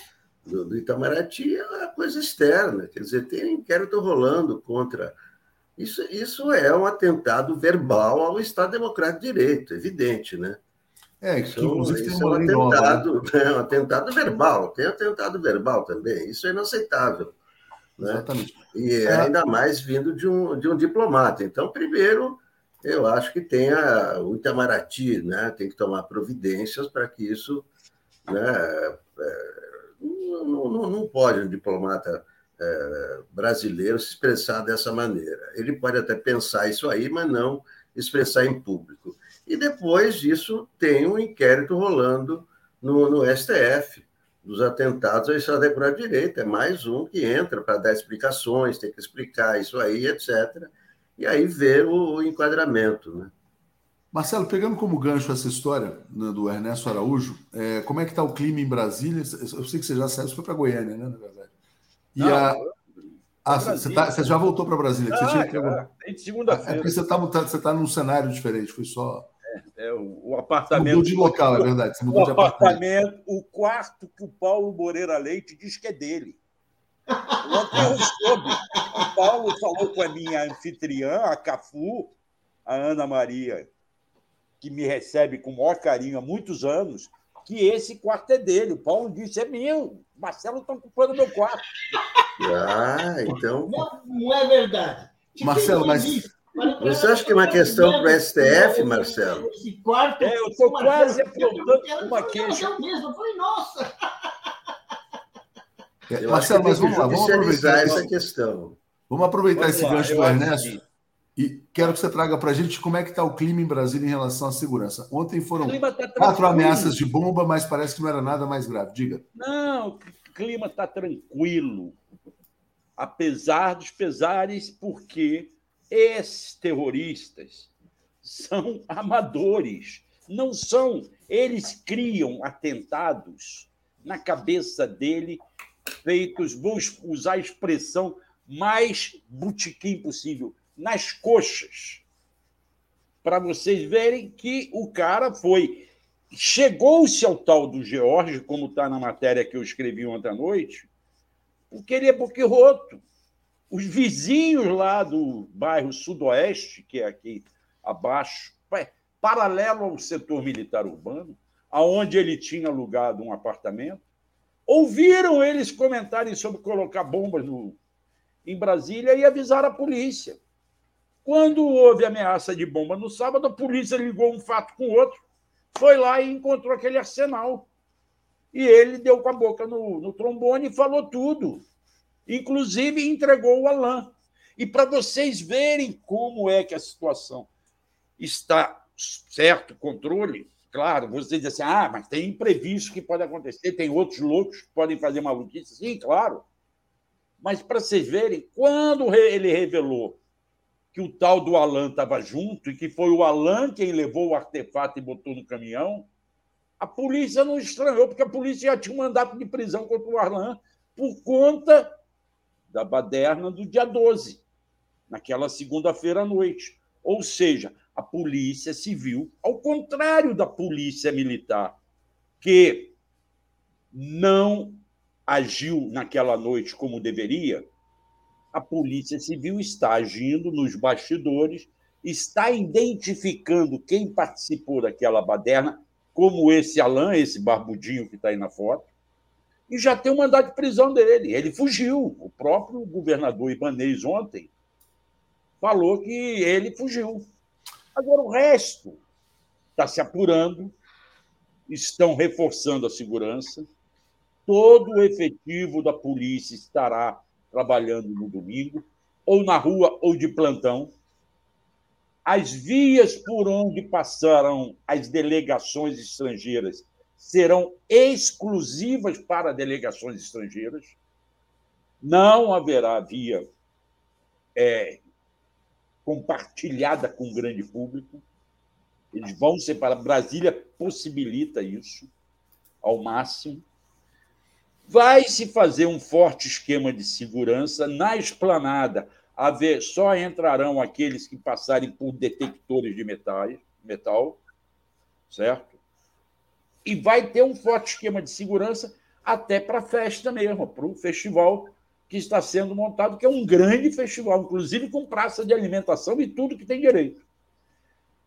do, do Itamaraty e a coisa externa, quer dizer, tem inquérito rolando contra. Isso, isso é um atentado verbal ao Estado Democrático de Direito, evidente, né? É, que então, inclusive tem uma é um atentado, nova, né? um atentado verbal, tem atentado verbal também, isso é inaceitável. Né? Exatamente. E é. ainda mais vindo de um, de um diplomata. Então, primeiro, eu acho que tem a, o Itamaraty, né? tem que tomar providências para que isso. Né? É, não, não, não pode um diplomata é, brasileiro se expressar dessa maneira. Ele pode até pensar isso aí, mas não expressar em público. E depois disso tem um inquérito rolando no, no STF dos atentados ao Estado de Direito. É mais um que entra para dar explicações, tem que explicar isso aí, etc. E aí ver o, o enquadramento. Né? Marcelo, pegando como gancho essa história né, do Ernesto Araújo, é, como é que está o clima em Brasília? Eu sei que você já saiu, você foi para Goiânia, né, na verdade. E Não, a, ah, você, tá, você, já voltou para Brasília? Ah, você tinha que... segunda-feira. É porque você está você tá num cenário diferente, foi só. É, é o, apartamento. Mudou de local, é verdade. Você mudou o de apartamento, apartamento, o quarto que o Paulo Moreira Leite diz que é dele. Ontem eu soube. O Paulo falou com a minha anfitriã, a Cafu, a Ana Maria, que me recebe com o maior carinho há muitos anos, que esse quarto é dele. O Paulo disse: é meu. Marcelo está ocupando meu quarto. Ah, então. Não, não é verdade. Marcelo, mas. Você acha que é uma questão para o STF, Marcelo? Esse quarto. É, eu estou quase apontando uma queixa. Eu mesmo, eu falei, nossa! Eu Marcelo, mas vamos lá, vamos aproveitar essa questão. Vamos aproveitar vamos esse lá, gancho do Ernesto. E quero que você traga para a gente como é que está o clima em Brasília em relação à segurança. Ontem foram tá quatro ameaças de bomba, mas parece que não era nada mais grave. Diga. Não, o clima está tranquilo, apesar dos pesares, porque esses terroristas são amadores, não são. Eles criam atentados na cabeça dele, feitos, vou usar a expressão mais butiquim possível, nas coxas. Para vocês verem que o cara foi. Chegou-se ao tal do George, como está na matéria que eu escrevi ontem à noite, porque ele é boquirroto. Os vizinhos lá do bairro Sudoeste, que é aqui abaixo, paralelo ao setor militar urbano, aonde ele tinha alugado um apartamento, ouviram eles comentarem sobre colocar bombas no, em Brasília e avisaram a polícia. Quando houve ameaça de bomba no sábado, a polícia ligou um fato com o outro, foi lá e encontrou aquele arsenal. E ele deu com a boca no, no trombone e falou tudo. Inclusive, entregou o Alain. E para vocês verem como é que a situação está certo, controle, claro, vocês dizem assim, ah, mas tem imprevisto que pode acontecer, tem outros loucos que podem fazer maluquice. Sim, claro. Mas para vocês verem, quando ele revelou que o tal do Alan estava junto e que foi o Alan quem levou o artefato e botou no caminhão, a polícia não estranhou, porque a polícia já tinha um mandato de prisão contra o Alan por conta da baderna do dia 12, naquela segunda-feira à noite. Ou seja, a polícia civil, ao contrário da polícia militar, que não agiu naquela noite como deveria, a Polícia Civil está agindo nos bastidores, está identificando quem participou daquela baderna, como esse Alain, esse barbudinho que está aí na foto, e já tem um mandado de prisão dele. Ele fugiu. O próprio governador Ibanez ontem falou que ele fugiu. Agora, o resto está se apurando, estão reforçando a segurança, todo o efetivo da polícia estará trabalhando no domingo, ou na rua ou de plantão. As vias por onde passarão as delegações estrangeiras serão exclusivas para delegações estrangeiras. Não haverá via é, compartilhada com o grande público. Eles vão separar. Brasília possibilita isso ao máximo. Vai se fazer um forte esquema de segurança na esplanada. A ver, só entrarão aqueles que passarem por detectores de metais, metal, certo? E vai ter um forte esquema de segurança até para a festa mesmo, para o festival que está sendo montado, que é um grande festival, inclusive com praça de alimentação e tudo que tem direito.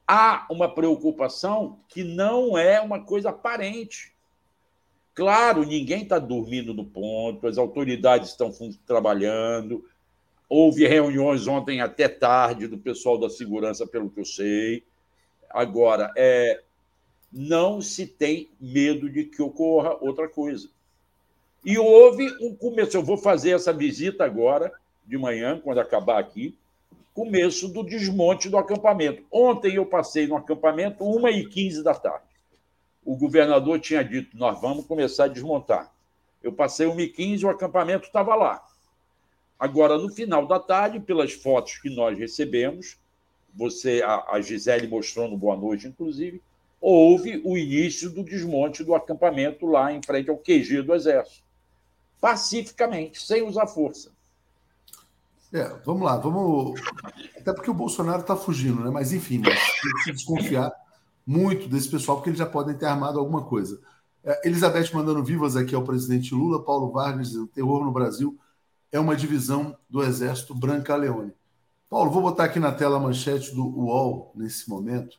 Há uma preocupação que não é uma coisa aparente. Claro, ninguém está dormindo no ponto, as autoridades estão trabalhando. Houve reuniões ontem até tarde do pessoal da segurança, pelo que eu sei. Agora, é, não se tem medo de que ocorra outra coisa. E houve um começo. Eu vou fazer essa visita agora, de manhã, quando acabar aqui, começo do desmonte do acampamento. Ontem eu passei no acampamento, 1h15 da tarde o governador tinha dito: nós vamos começar a desmontar. Eu passei 1h15 e o acampamento estava lá. Agora, no final da tarde, pelas fotos que nós recebemos, você, a, a Gisele mostrou no Boa Noite, inclusive, houve o início do desmonte do acampamento lá em frente ao QG do Exército. Pacificamente, sem usar força. É, vamos lá, vamos. Até porque o Bolsonaro está fugindo, né? Mas enfim, tem que desconfiar muito desse pessoal, porque eles já podem ter armado alguma coisa. É, Elizabeth mandando vivas aqui ao presidente Lula, Paulo Vargas dizendo: terror no Brasil é uma divisão do Exército Branca Leone. Paulo, vou botar aqui na tela a manchete do UOL nesse momento,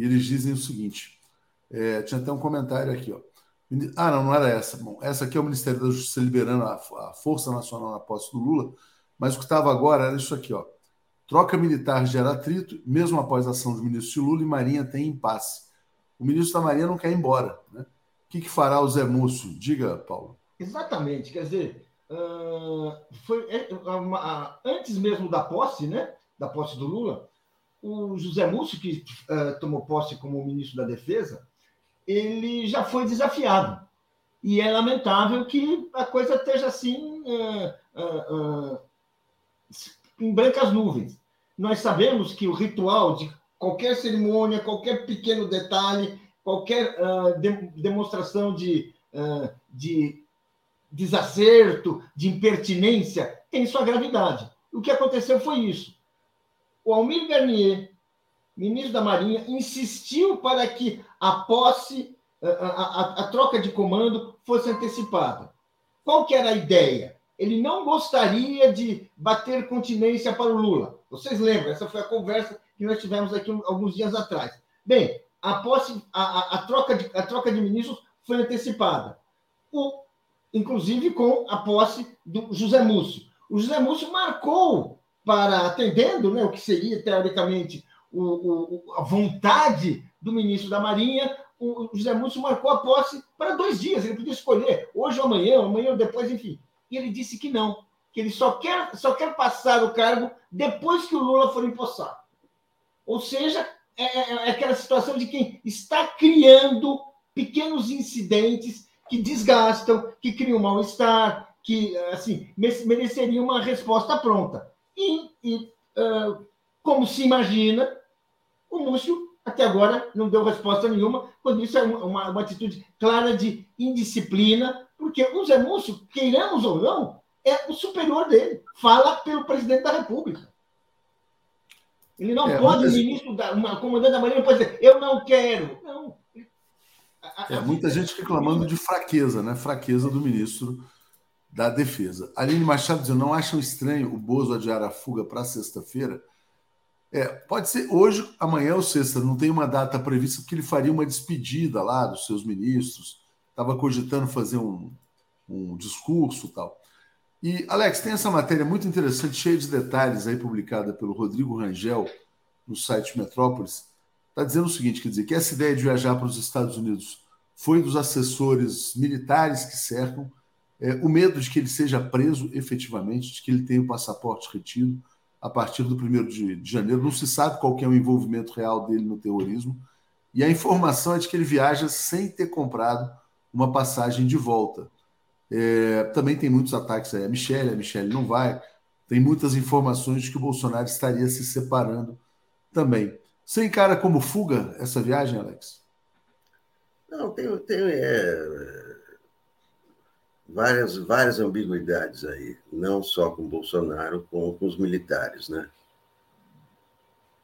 e eles dizem o seguinte: é, tinha até um comentário aqui, ó. Ah, não, não era essa. Bom, essa aqui é o Ministério da Justiça liberando a, a Força Nacional na posse do Lula, mas o que estava agora era isso aqui, ó. Troca militar gera atrito, mesmo após a ação do ministro Lula, e Marinha tem impasse. O ministro da Marinha não quer ir embora. Né? O que, que fará o Zé Múcio? Diga, Paulo. Exatamente. Quer dizer, uh, foi, uh, antes mesmo da posse, né, da posse do Lula, o José Múcio, que uh, tomou posse como ministro da Defesa, ele já foi desafiado. E é lamentável que a coisa esteja assim em brancas nuvens nós sabemos que o ritual de qualquer cerimônia, qualquer pequeno detalhe, qualquer uh, de, demonstração de, uh, de desacerto, de impertinência, tem sua gravidade. O que aconteceu foi isso. O Almir Garnier, ministro da Marinha, insistiu para que a posse, a, a, a troca de comando fosse antecipada. Qual que era a ideia? Ele não gostaria de bater continência para o Lula. Vocês lembram? Essa foi a conversa que nós tivemos aqui alguns dias atrás. Bem, a, posse, a, a, troca, de, a troca de ministros foi antecipada, o, inclusive com a posse do José Múcio. O José Múcio marcou para, atendendo né, o que seria, teoricamente, o, o, a vontade do ministro da Marinha, o José Múcio marcou a posse para dois dias. Ele podia escolher hoje ou amanhã, amanhã ou depois, enfim. E ele disse que não. que ele só quer, só quer passar o cargo depois que o Lula for empossado. Ou seja, é, é, é aquela situação de quem está criando pequenos incidentes que desgastam, que criam mal-estar, que assim mereceria uma resposta pronta. E, e uh, como se imagina, o Múcio até agora não deu resposta nenhuma, quando isso é uma, uma atitude clara de indisciplina, porque o Zé Múcio, queiramos ou não, é o superior dele. Fala pelo presidente da República. Ele não é, pode, o ministro, da, uma comandante da Marinha, pode dizer, eu não quero. Não. É, muita gente reclamando de fraqueza, né? Fraqueza do ministro da Defesa. Aline Machado dizendo, não acham estranho o Bozo adiar a fuga para sexta-feira? É, pode ser hoje, amanhã ou sexta, não tem uma data prevista, porque ele faria uma despedida lá dos seus ministros, estava cogitando fazer um, um discurso tal. E, Alex, tem essa matéria muito interessante, cheia de detalhes, aí publicada pelo Rodrigo Rangel no site Metrópolis. Está dizendo o seguinte: quer dizer, que essa ideia de viajar para os Estados Unidos foi dos assessores militares que cercam, é, o medo de que ele seja preso efetivamente, de que ele tenha o passaporte retido a partir do 1 de, de janeiro. Não se sabe qual é o envolvimento real dele no terrorismo. E a informação é de que ele viaja sem ter comprado uma passagem de volta. É, também tem muitos ataques aí. A Michelle, a Michelle não vai. Tem muitas informações de que o Bolsonaro estaria se separando também. Você encara como fuga essa viagem, Alex? Não, tem, tem é, várias, várias ambiguidades aí, não só com Bolsonaro, como com os militares. Né?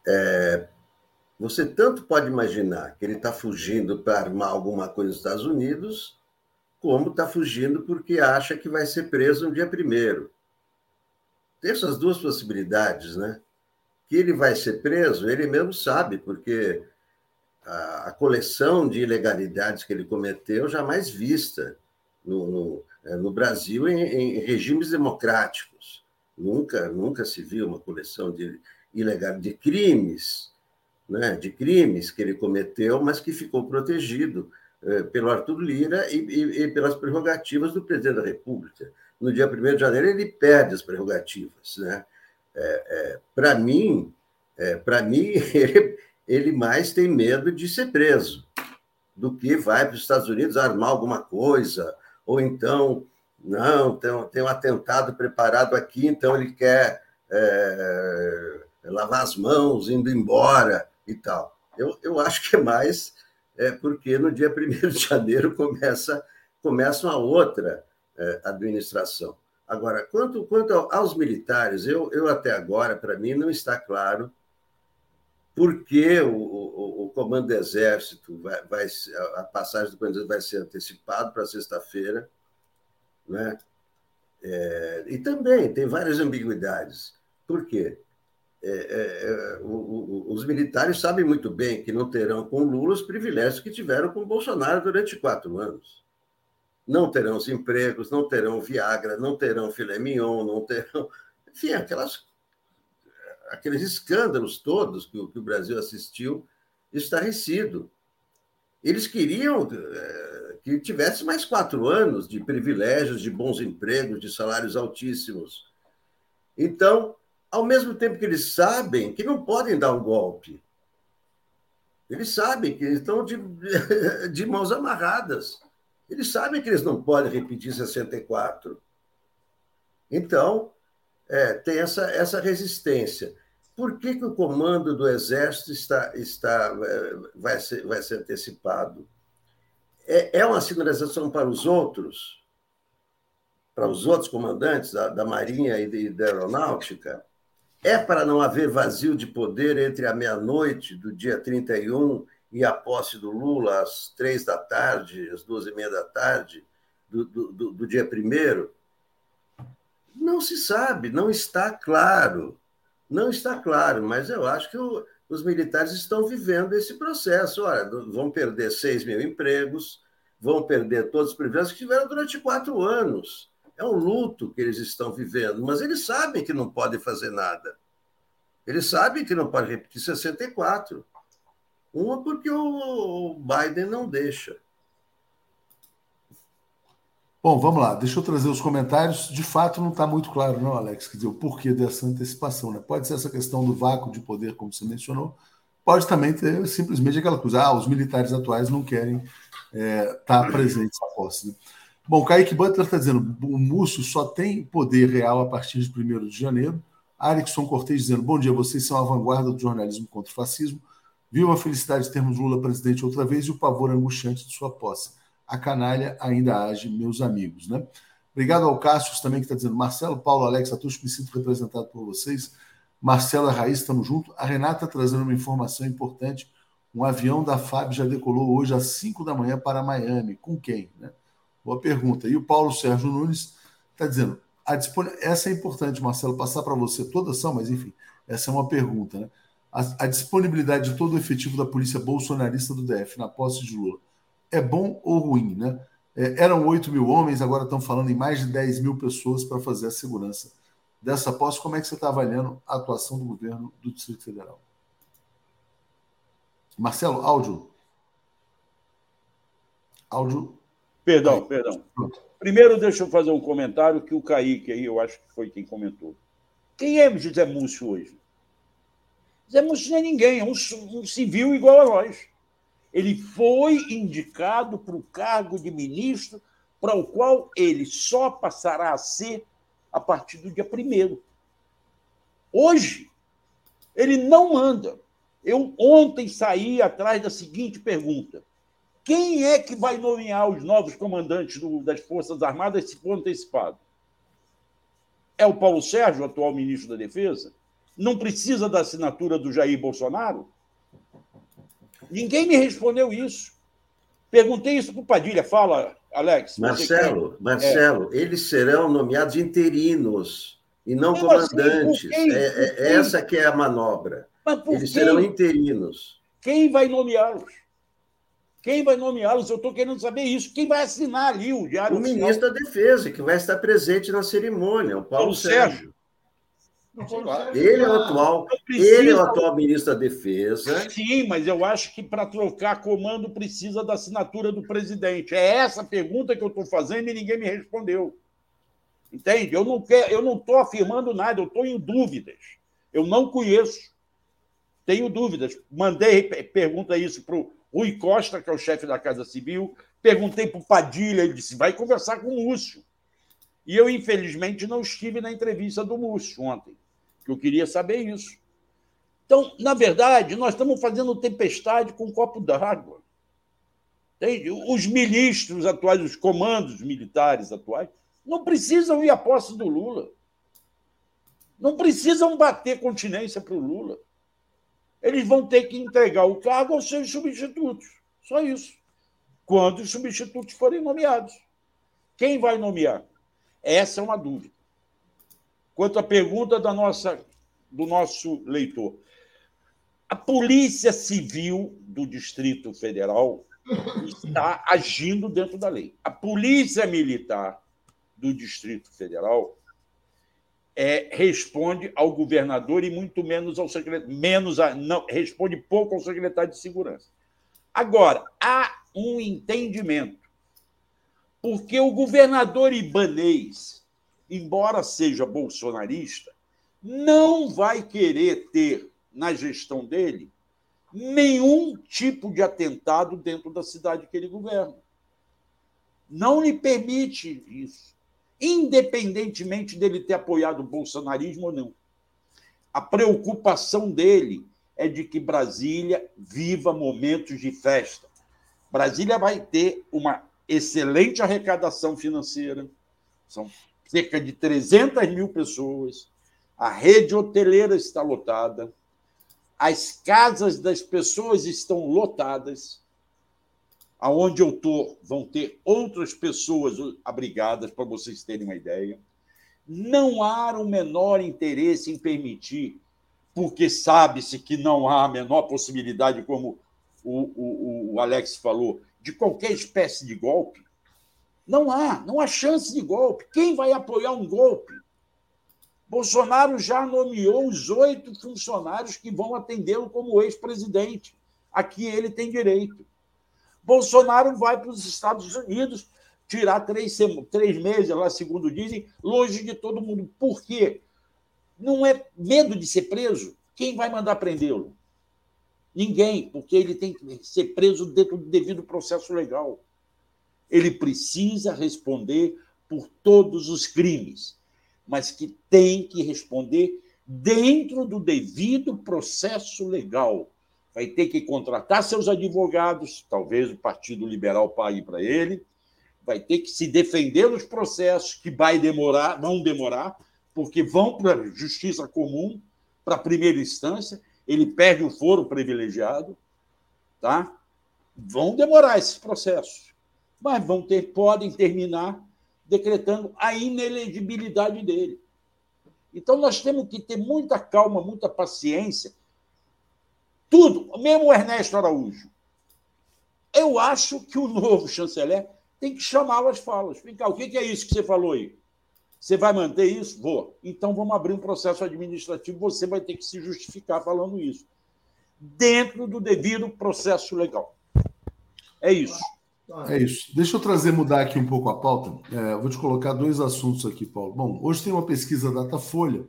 É, você tanto pode imaginar que ele está fugindo para armar alguma coisa nos Estados Unidos, como está fugindo porque acha que vai ser preso no dia primeiro. Tem essas duas possibilidades, né? Que ele vai ser preso, ele mesmo sabe, porque a, a coleção de ilegalidades que ele cometeu jamais vista no, no, no Brasil em, em, regimes democráticos. Nunca, nunca se viu uma coleção de ilegal de crimes, né? De crimes que ele cometeu, mas que ficou protegido é, pelo Arthur Lira e, e, e, pelas prerrogativas do presidente da República. No dia 1 de janeiro, ele perde as prerrogativas. Né? É, é, para mim, é, para mim ele, ele, mais tem medo de ser preso do que vai para os Estados Unidos armar alguma coisa, ou então, não, tem, tem um atentado preparado aqui, então ele quer é, lavar as mãos, indo embora e tal. Eu, eu acho que é mais é, porque no dia 1 de janeiro começa, começa uma outra é, administração. Agora, quanto, quanto aos militares, eu, eu até agora, para mim, não está claro por que o, o, Comando do Exército vai, vai, a passagem do Comando vai ser antecipado para sexta-feira, né? É, e também tem várias ambiguidades. Por quê? É, é, é, o, o, os militares sabem muito bem que não terão com Lula os privilégios que tiveram com Bolsonaro durante quatro anos. Não terão os empregos, não terão Viagra, não terão filé mignon, não terão. Enfim, aquelas, aqueles escândalos todos que que o Brasil assistiu estarrecido. Eles queriam é, que tivesse mais quatro anos de privilégios, de bons empregos, de salários altíssimos. Então, ao mesmo tempo que eles sabem que não podem dar um golpe. Eles sabem que estão de, de mãos amarradas. Eles sabem que eles não podem repetir 64. Então, é, tem essa, essa resistência. Por que, que o comando do Exército está, está, é, vai, ser, vai ser antecipado? É, é uma sinalização para os outros, para os outros comandantes da, da Marinha e, da Aeronáutica? É para não haver vazio de poder entre a meia-noite do dia 31 e a posse do Lula, às três da tarde, às duas e meia da tarde do, do, do dia primeiro? Não se sabe, não está claro. Não está claro, mas eu acho que o, os militares estão vivendo esse processo. Olha, vão perder seis mil empregos, vão perder todos os privilégios que tiveram durante quatro anos. É um luto que eles estão vivendo, mas eles sabem que não podem fazer nada. Eles sabem que não podem repetir 64. Uma porque o Biden não deixa. Bom, vamos lá, deixa eu trazer os comentários. De fato, não está muito claro, não, Alex, quer dizer, o porquê dessa antecipação. Né? Pode ser essa questão do vácuo de poder, como você mencionou, pode também ter simplesmente aquela coisa, ah, os militares atuais não querem estar é, tá presentes na posse. Né? Bom, Kaique Butler está dizendo, o Múcio só tem poder real a partir de 1 de janeiro. Arikson Cortez dizendo, bom dia, vocês são a vanguarda do jornalismo contra o fascismo. Viu a felicidade de termos Lula presidente outra vez e o pavor angustiante de sua posse a canalha ainda age, meus amigos. Né? Obrigado ao Cássio também que está dizendo, Marcelo, Paulo, Alex, a todos me sinto representado por vocês. Marcelo e Raiz, estamos juntos. A Renata trazendo uma informação importante. Um avião da FAB já decolou hoje às 5 da manhã para Miami. Com quem? Né? Boa pergunta. E o Paulo Sérgio Nunes está dizendo, dispon... essa é importante, Marcelo, passar para você toda ação, mas enfim, essa é uma pergunta. Né? A, a disponibilidade de todo o efetivo da polícia bolsonarista do DF na posse de Lula é bom ou ruim, né? É, eram 8 mil homens, agora estão falando em mais de 10 mil pessoas para fazer a segurança dessa posse. Como é que você está avaliando a atuação do governo do Distrito Federal? Marcelo, áudio. Áudio. Perdão, aí. perdão. Pronto. Primeiro, deixa eu fazer um comentário que o Kaique aí, eu acho que foi quem comentou. Quem é José Múcio hoje? José Múcio não é ninguém, é um, um civil igual a nós. Ele foi indicado para o cargo de ministro, para o qual ele só passará a ser a partir do dia primeiro. Hoje, ele não manda. Eu ontem saí atrás da seguinte pergunta: quem é que vai nomear os novos comandantes do, das Forças Armadas se for antecipado? É o Paulo Sérgio, atual ministro da Defesa? Não precisa da assinatura do Jair Bolsonaro? Ninguém me respondeu isso. Perguntei isso para o Padilha. Fala, Alex. Marcelo, Marcelo, é. eles serão nomeados interinos e não Como assim? comandantes. Assim? É, é, essa que é a manobra. Eles quem? serão interinos. Quem vai nomeá-los? Quem vai nomeá-los? Eu estou querendo saber isso. Quem vai assinar ali o diário? O ministro da Defesa, que vai estar presente na cerimônia, o Paulo, Paulo Sérgio. Sérgio. Ele é o atual, ele é o atual ministro da Defesa. Sim, mas eu acho que para trocar comando precisa da assinatura do presidente. É essa pergunta que eu estou fazendo e ninguém me respondeu. Entende? Eu não quero, eu não estou afirmando nada, eu estou em dúvidas. Eu não conheço. Tenho dúvidas. Mandei pergunta isso para o Rui Costa, que é o chefe da Casa Civil. Perguntei para o Padilha, ele disse: vai conversar com o Múcio. E eu, infelizmente, não estive na entrevista do Múcio ontem eu queria saber isso. Então, na verdade, nós estamos fazendo tempestade com um copo d'água. Os ministros atuais, os comandos militares atuais, não precisam ir à posse do Lula. Não precisam bater continência para o Lula. Eles vão ter que entregar o cargo aos seus substitutos. Só isso. Quando os substitutos forem nomeados. Quem vai nomear? Essa é uma dúvida. Quanto à pergunta da nossa, do nosso leitor, a Polícia Civil do Distrito Federal está agindo dentro da lei. A Polícia Militar do Distrito Federal é, responde ao governador e muito menos ao secretário, menos a, não responde pouco ao secretário de segurança. Agora há um entendimento, porque o governador Ibanês embora seja bolsonarista, não vai querer ter na gestão dele nenhum tipo de atentado dentro da cidade que ele governa. Não lhe permite isso, independentemente dele ter apoiado o bolsonarismo ou não. A preocupação dele é de que Brasília viva momentos de festa. Brasília vai ter uma excelente arrecadação financeira, são cerca de 300 mil pessoas, a rede hoteleira está lotada, as casas das pessoas estão lotadas. Aonde eu estou, vão ter outras pessoas abrigadas, para vocês terem uma ideia. Não há o menor interesse em permitir, porque sabe-se que não há a menor possibilidade, como o, o, o Alex falou, de qualquer espécie de golpe não há, não há chance de golpe. Quem vai apoiar um golpe? Bolsonaro já nomeou os oito funcionários que vão atendê-lo como ex-presidente. Aqui ele tem direito. Bolsonaro vai para os Estados Unidos tirar três, três meses, lá, segundo dizem, longe de todo mundo. Por quê? Não é medo de ser preso? Quem vai mandar prendê-lo? Ninguém, porque ele tem que ser preso dentro do devido processo legal. Ele precisa responder por todos os crimes, mas que tem que responder dentro do devido processo legal. Vai ter que contratar seus advogados, talvez o Partido Liberal pague para ele, vai ter que se defender nos processos que vai demorar, vão demorar, porque vão para a justiça comum, para a primeira instância, ele perde o foro privilegiado, tá? Vão demorar esses processos, mas vão ter, podem terminar decretando a inelegibilidade dele. Então nós temos que ter muita calma, muita paciência. Tudo, mesmo o Ernesto Araújo. Eu acho que o novo chanceler tem que chamá-lo às falas. Vem cá, o que é isso que você falou aí? Você vai manter isso? Vou. Então vamos abrir um processo administrativo, você vai ter que se justificar falando isso. Dentro do devido processo legal. É isso. É isso. Deixa eu trazer, mudar aqui um pouco a pauta. É, vou te colocar dois assuntos aqui, Paulo. Bom, hoje tem uma pesquisa Datafolha,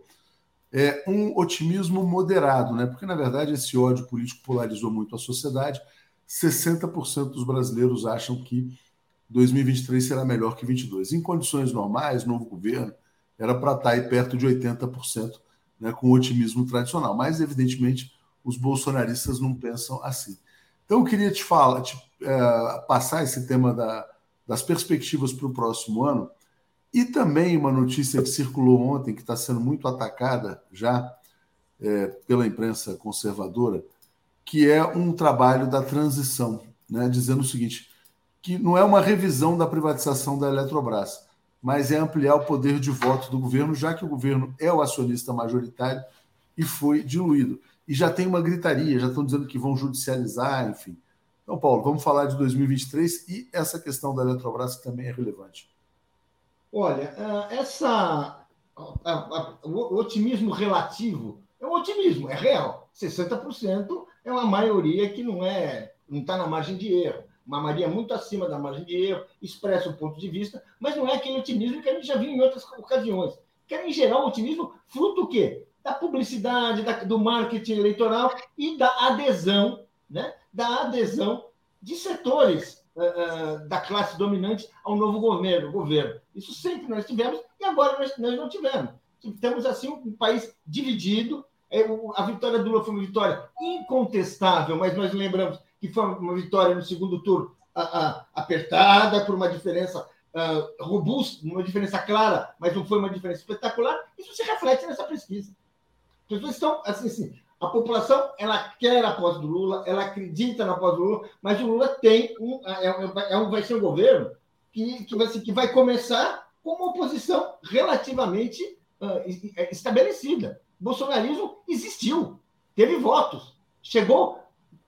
é um otimismo moderado, né? Porque, na verdade, esse ódio político polarizou muito a sociedade. 60% dos brasileiros acham que 2023 será melhor que 22. Em condições normais, novo governo, era para estar tá aí perto de 80%, né, com o otimismo tradicional. Mas, evidentemente, os bolsonaristas não pensam assim. Então, eu queria te falar, te, é, passar esse tema da, das perspectivas para o próximo ano e também uma notícia que circulou ontem, que está sendo muito atacada já é, pela imprensa conservadora, que é um trabalho da transição, né, dizendo o seguinte: que não é uma revisão da privatização da Eletrobras, mas é ampliar o poder de voto do governo, já que o governo é o acionista majoritário e foi diluído. E já tem uma gritaria, já estão dizendo que vão judicializar, enfim. Então, Paulo, vamos falar de 2023 e essa questão da Eletrobras que também é relevante. Olha, ah, essa, o otimismo relativo é um otimismo, é real. 60% é uma maioria que não é, não está na margem de erro uma maioria muito acima da margem de erro, expressa o ponto de vista, mas não é aquele otimismo que a gente já viu em outras ocasiões. Querem gerar um otimismo fruto do quê? Da publicidade, da, do marketing eleitoral e da adesão, né? da adesão de setores uh, uh, da classe dominante ao novo governo, governo. Isso sempre nós tivemos e agora nós, nós não tivemos. Temos, assim, um país dividido. É, a vitória do Lula foi uma vitória incontestável, mas nós lembramos que foi uma vitória no segundo turno a, apertada, por uma diferença uh, robusta, uma diferença clara, mas não foi uma diferença espetacular. Isso se reflete nessa pesquisa. As pessoas estão, assim, assim, a população ela quer a pós do Lula, ela acredita na pós do Lula, mas o Lula tem um, é, é, é um vai ser um governo que, que, vai, que vai começar com uma oposição relativamente uh, estabelecida. O bolsonarismo existiu, teve votos, chegou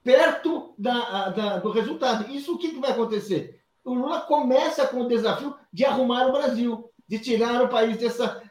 perto da, da, do resultado. Isso o que, que vai acontecer? O Lula começa com o desafio de arrumar o Brasil, de tirar o país dessa,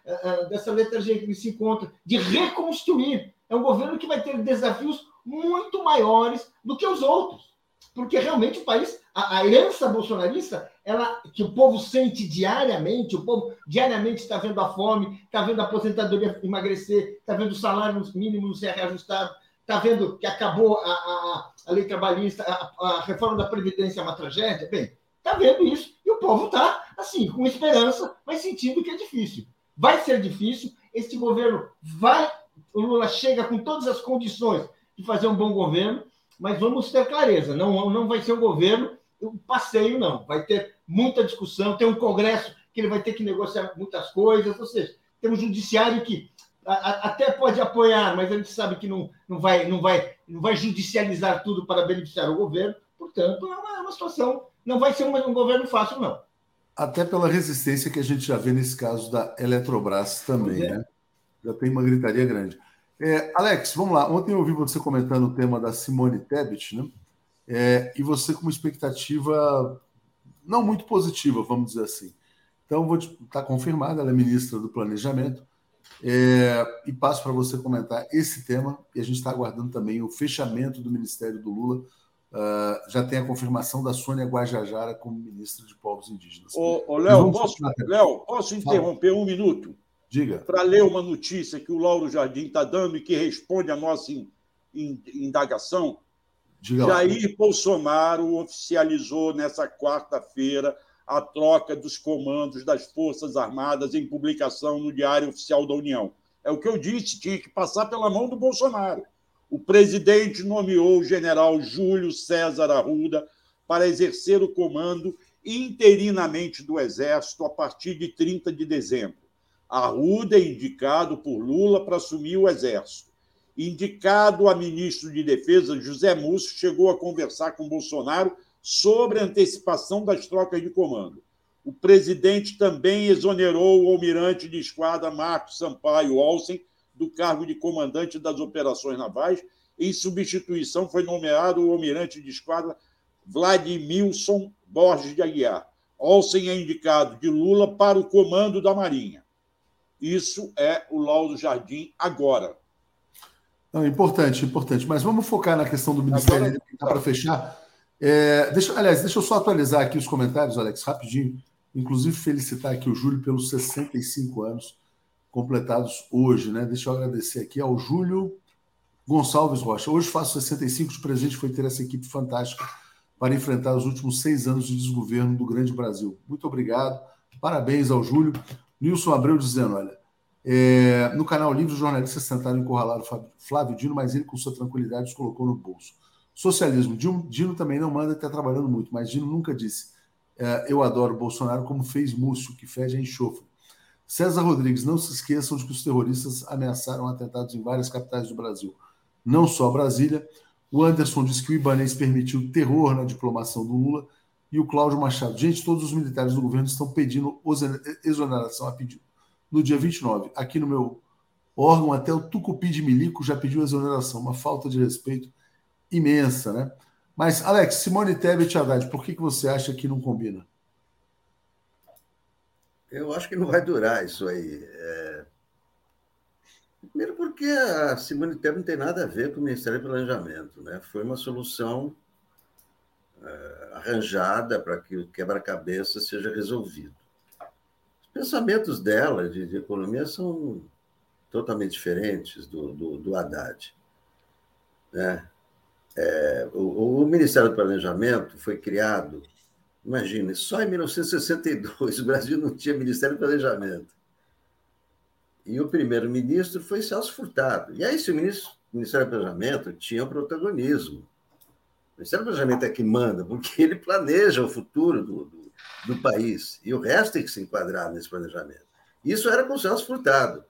dessa letargia que ele se encontra, de reconstruir. É um governo que vai ter desafios muito maiores do que os outros. Porque realmente o país, a, a herança bolsonarista, ela, que o povo sente diariamente, o povo diariamente está vendo a fome, está vendo a aposentadoria emagrecer, está vendo o salário mínimo ser reajustado, está vendo que acabou a, a, a lei trabalhista, a, a, reforma da Previdência é uma tragédia? Bem, está vendo isso e o povo está, assim, com esperança, mas sentindo que é difícil. Vai ser difícil, este governo vai. O Lula chega com todas as condições de fazer um bom governo, mas vamos ter clareza: não, não vai ser um governo, um passeio, não. Vai ter muita discussão, tem um Congresso que ele vai ter que negociar muitas coisas, ou seja, tem um judiciário que até pode apoiar, mas a gente sabe que não, não, vai, não, vai, não vai judicializar tudo para beneficiar o governo. Portanto, é uma, é uma situação, não vai ser um, governo fácil, não. Até pela resistência que a gente já vê nesse caso da Eletrobras também, é. né? Já tem uma gritaria grande. É, Alex, vamos lá. Ontem eu ouvi você comentando o tema da Simone Tebet, né? É, e você com uma expectativa não muito positiva, vamos dizer assim. Então, vou estar tá confirmada, ela é ministra do Planejamento. É, e passo para você comentar esse tema, e a gente está aguardando também o fechamento do Ministério do Lula uh, já tem a confirmação da Sônia Guajajara como ministra de Povos Indígenas. Ô, ô Léo, posso, Léo, posso interromper um minuto? Diga. Para ler uma notícia que o Lauro Jardim está dando e que responde à nossa indagação. Diga Jair lá. Bolsonaro oficializou nessa quarta-feira a troca dos comandos das Forças Armadas em publicação no Diário Oficial da União. É o que eu disse, tinha que passar pela mão do Bolsonaro. O presidente nomeou o general Júlio César Arruda para exercer o comando interinamente do Exército a partir de 30 de dezembro. Arruda é indicado por Lula para assumir o Exército. Indicado a ministro de Defesa, José Múcio chegou a conversar com Bolsonaro sobre a antecipação das trocas de comando. O presidente também exonerou o almirante de esquadra Marcos Sampaio Olsen do cargo de comandante das operações navais. Em substituição, foi nomeado o almirante de esquadra Vladimilson Borges de Aguiar. Olsen é indicado de Lula para o comando da Marinha. Isso é o Laudo Jardim agora. Não, importante, importante. Mas vamos focar na questão do Ministério para fechar. É, deixa, aliás, deixa eu só atualizar aqui os comentários, Alex, rapidinho. Inclusive, felicitar aqui o Júlio pelos 65 anos completados hoje, né? Deixa eu agradecer aqui ao Júlio Gonçalves Rocha. Hoje faço 65, de presente foi ter essa equipe fantástica para enfrentar os últimos seis anos de desgoverno do grande Brasil. Muito obrigado, parabéns ao Júlio. Nilson Abreu dizendo: olha, é, no canal Livre, os jornalistas tentaram encurralar o Flávio Dino, mas ele, com sua tranquilidade, os colocou no bolso. Socialismo. Dino, também não manda, está trabalhando muito, mas Dino nunca disse. É, eu adoro Bolsonaro, como fez Múcio, que fede a enxofre. César Rodrigues, não se esqueçam de que os terroristas ameaçaram atentados em várias capitais do Brasil, não só Brasília. O Anderson disse que o Ibanês permitiu terror na diplomação do Lula. E o Cláudio Machado, gente, todos os militares do governo estão pedindo exoneração a pedido. No dia 29, aqui no meu órgão, até o Tucupi de Milico já pediu exoneração, uma falta de respeito imensa, né? Mas, Alex, Simone Tebet Haddad, por que, que você acha que não combina? Eu acho que não vai durar isso aí. É... Primeiro porque a Simone Tebet não tem nada a ver com o Ministério do Planejamento, né? Foi uma solução é, arranjada para que o quebra-cabeça seja resolvido. Os pensamentos dela de, de economia são totalmente diferentes do, do, do Haddad. Né? É, o, o, Ministério do Planejamento foi criado, imagine, só em 1962 o Brasil não tinha Ministério do Planejamento. E o primeiro-ministro foi Celso Furtado. E aí, se o ministro, Ministério do Planejamento tinha o protagonismo. O Ministério do Planejamento é que manda, porque ele planeja o futuro do, do, do país. E o resto tem que se enquadrar nesse planejamento. Isso era com o Celso Furtado.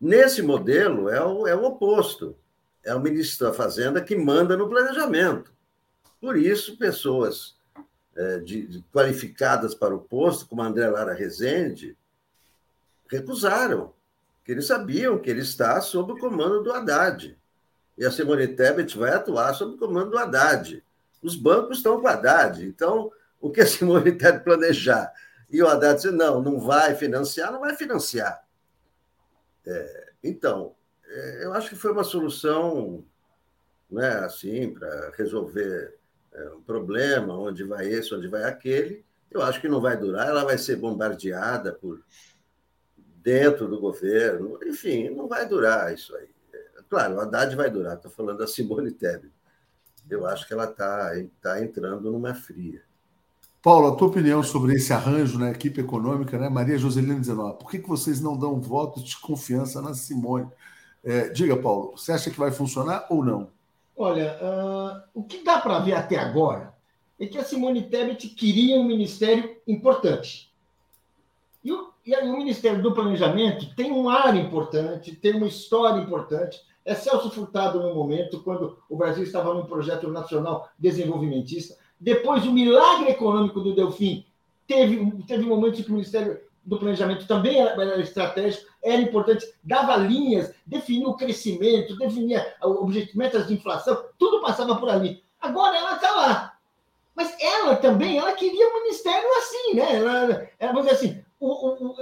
Nesse modelo, é o, é o oposto é o ministro da Fazenda que manda no planejamento. Por isso, pessoas de, de, qualificadas para o posto, como André Lara Rezende, recusaram, que eles sabiam que ele está sob o comando do Haddad. E a Simone Tebet vai atuar sob o comando do Haddad. Os bancos estão com o Haddad. Então, o que a Simone Tebet planejar e o Haddad dizer, não, não vai financiar, não vai financiar. É, então, é, eu acho que foi uma solução, né, assim, para resolver é, um problema, onde vai esse, onde vai aquele. Eu acho que não vai durar, ela vai ser bombardeada por dentro do governo, enfim, não vai durar isso aí. Claro, a Haddad vai durar, estou falando da Simone Tebet. Eu acho que ela está tá entrando numa fria. Paulo, a tua opinião sobre esse arranjo na equipe econômica, né? Maria Joselina dizendo, por que, que vocês não dão voto de confiança na Simone? É, diga, Paulo, você acha que vai funcionar ou não? Olha, uh, o que dá para ver até agora é que a Simone Tebet queria um ministério importante. E o, e aí, o Ministério do Planejamento tem um ar importante, tem uma história importante. É Celso Furtado no momento, quando o Brasil estava num projeto nacional desenvolvimentista. Depois, o milagre econômico do Delfim teve, teve momentos que o Ministério do planejamento também era estratégico, era importante, dava linhas, definia o crescimento, definia objetivos, metas de inflação, tudo passava por ali. Agora ela está lá. Mas ela também, ela queria ministério assim, né? Ela, ela vamos dizer assim, o, o,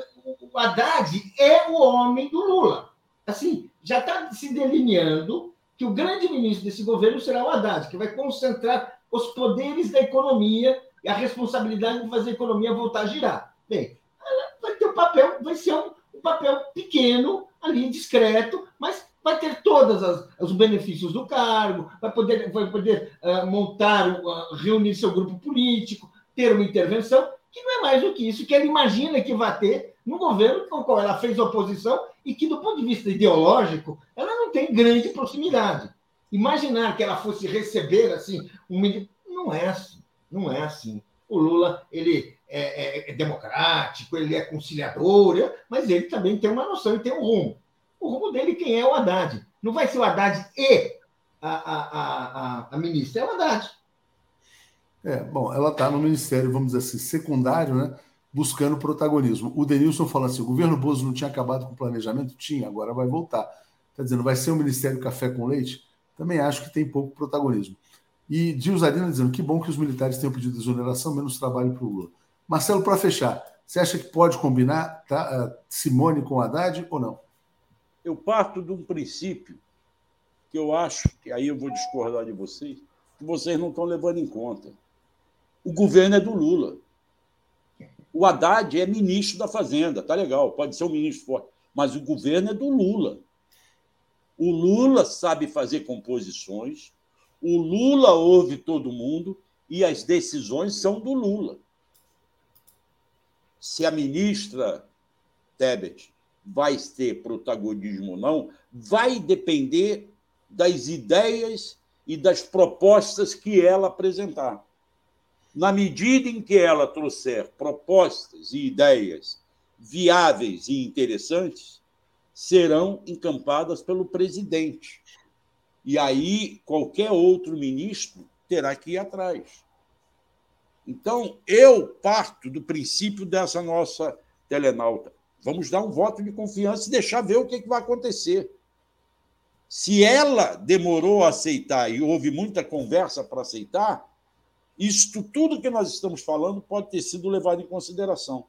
o Haddad é o homem do Lula. Assim, já está se delineando que o grande ministro desse governo será o Haddad, que vai concentrar os poderes da economia e a responsabilidade de fazer a economia voltar a girar. Bem, ela vai ter um papel, vai ser um, um papel pequeno, ali, discreto, mas vai ter todos os benefícios do cargo, vai poder, vai poder uh, montar, uh, reunir seu grupo político, ter uma intervenção, que não é mais do que isso que ela imagina que vai ter no governo com o qual ela fez oposição e que, do ponto de vista ideológico, ela não tem grande proximidade. Imaginar que ela fosse receber assim um não é assim, não é assim. O Lula ele é, é, é democrático, ele é conciliador, mas ele também tem uma noção e tem um rumo. O rumo dele quem é o Haddad? Não vai ser o Haddad e a, a, a, a ministra, é o Haddad. É, bom, ela está no ministério, vamos dizer assim, secundário, né? Buscando protagonismo. O Denilson falou assim: o governo Bozo não tinha acabado com o planejamento? Tinha, agora vai voltar. Está dizendo, vai ser o Ministério Café com Leite? Também acho que tem pouco protagonismo. E Dilzarina dizendo que bom que os militares tenham pedido exoneração, menos trabalho para o Lula. Marcelo, para fechar, você acha que pode combinar tá, Simone com Haddad ou não? Eu parto de um princípio que eu acho, que aí eu vou discordar de vocês, que vocês não estão levando em conta. O governo é do Lula. O Haddad é ministro da Fazenda, tá legal, pode ser um ministro forte, mas o governo é do Lula. O Lula sabe fazer composições, o Lula ouve todo mundo e as decisões são do Lula. Se a ministra Tebet vai ter protagonismo ou não, vai depender das ideias e das propostas que ela apresentar. Na medida em que ela trouxer propostas e ideias viáveis e interessantes, serão encampadas pelo presidente. E aí qualquer outro ministro terá que ir atrás. Então, eu parto do princípio dessa nossa telenauta. Vamos dar um voto de confiança e deixar ver o que, vai acontecer. Se ela demorou a aceitar e houve muita conversa para aceitar, isto tudo que nós estamos falando pode ter sido levado em consideração.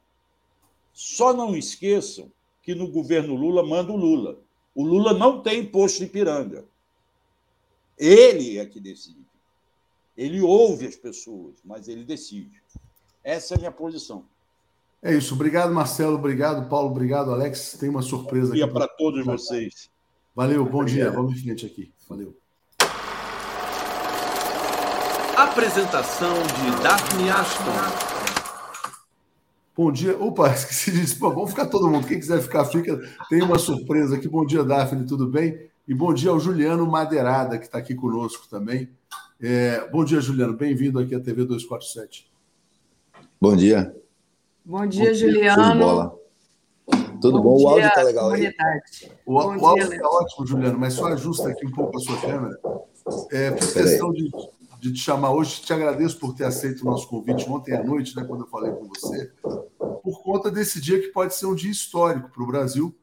Só não esqueçam que no governo Lula manda o Lula. O Lula não tem posto em Piranga. Ele é que decide. Ele ouve as pessoas, mas ele decide. Essa é a minha posição. É isso. Obrigado, Marcelo. Obrigado, Paulo. Obrigado, Alex. Tem uma surpresa bom dia para todos vocês. Valeu, bom dia. Vamos em frente aqui. Valeu. Apresentação de Daphne Ashton. Bom dia. Opa, esqueci disso. Pô, vamos ficar todo mundo. Quem quiser ficar, fica. Tem uma surpresa aqui. Bom dia, Daphne. Tudo bem? E bom dia ao Juliano Madeirada, que está aqui conosco também. É, bom dia, Juliano. Bem-vindo aqui à TV 247. Bom dia. Bom dia, bom Juliano. Tudo bom? bom? O áudio está legal aí? O, o áudio está ótimo, Juliano, mas só ajusta aqui um pouco a sua câmera. É, fiz questão de, de, te chamar hoje, te agradeço por ter aceito o nosso convite ontem à noite, né, quando eu falei com você, por conta desse dia que pode ser um dia histórico para o Brasil,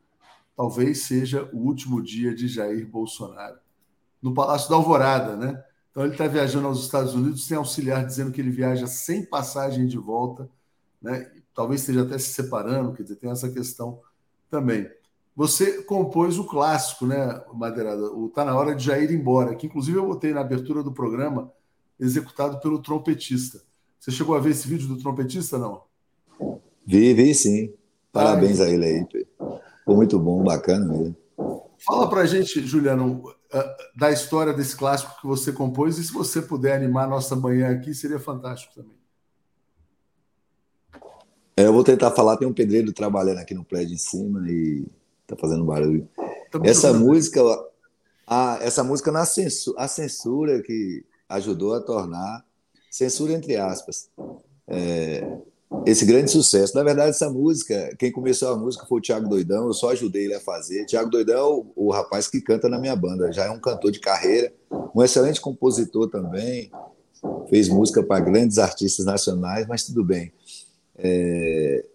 talvez seja o último dia de Jair Bolsonaro. No Palácio da Alvorada, né? Então ele está viajando aos Estados Unidos, tem auxiliar dizendo que ele viaja sem passagem de volta, né? Talvez esteja até se separando, quer dizer, tem essa questão também. Você compôs o clássico, né, Madeirada? O Tá na hora de Jair ir embora, que inclusive eu botei na abertura do programa, executado pelo trompetista. Você chegou a ver esse vídeo do trompetista, não? Vi, vi sim. Parabéns Ai. a ele aí. Ficou muito bom, bacana mesmo. Fala pra gente, Juliano, da história desse clássico que você compôs e se você puder animar nossa manhã aqui, seria fantástico também. É, eu vou tentar falar, tem um pedreiro trabalhando aqui no prédio em cima e tá fazendo barulho. essa música, a, essa música na censura, a censura que ajudou a tornar censura entre aspas. É, esse grande sucesso. Na verdade, essa música, quem começou a música foi o Tiago Doidão, eu só ajudei ele a fazer. Tiago Doidão é o, o, rapaz que canta na minha banda, já é um cantor de carreira, um excelente compositor também, fez música para grandes artistas nacionais, mas tudo bem. É...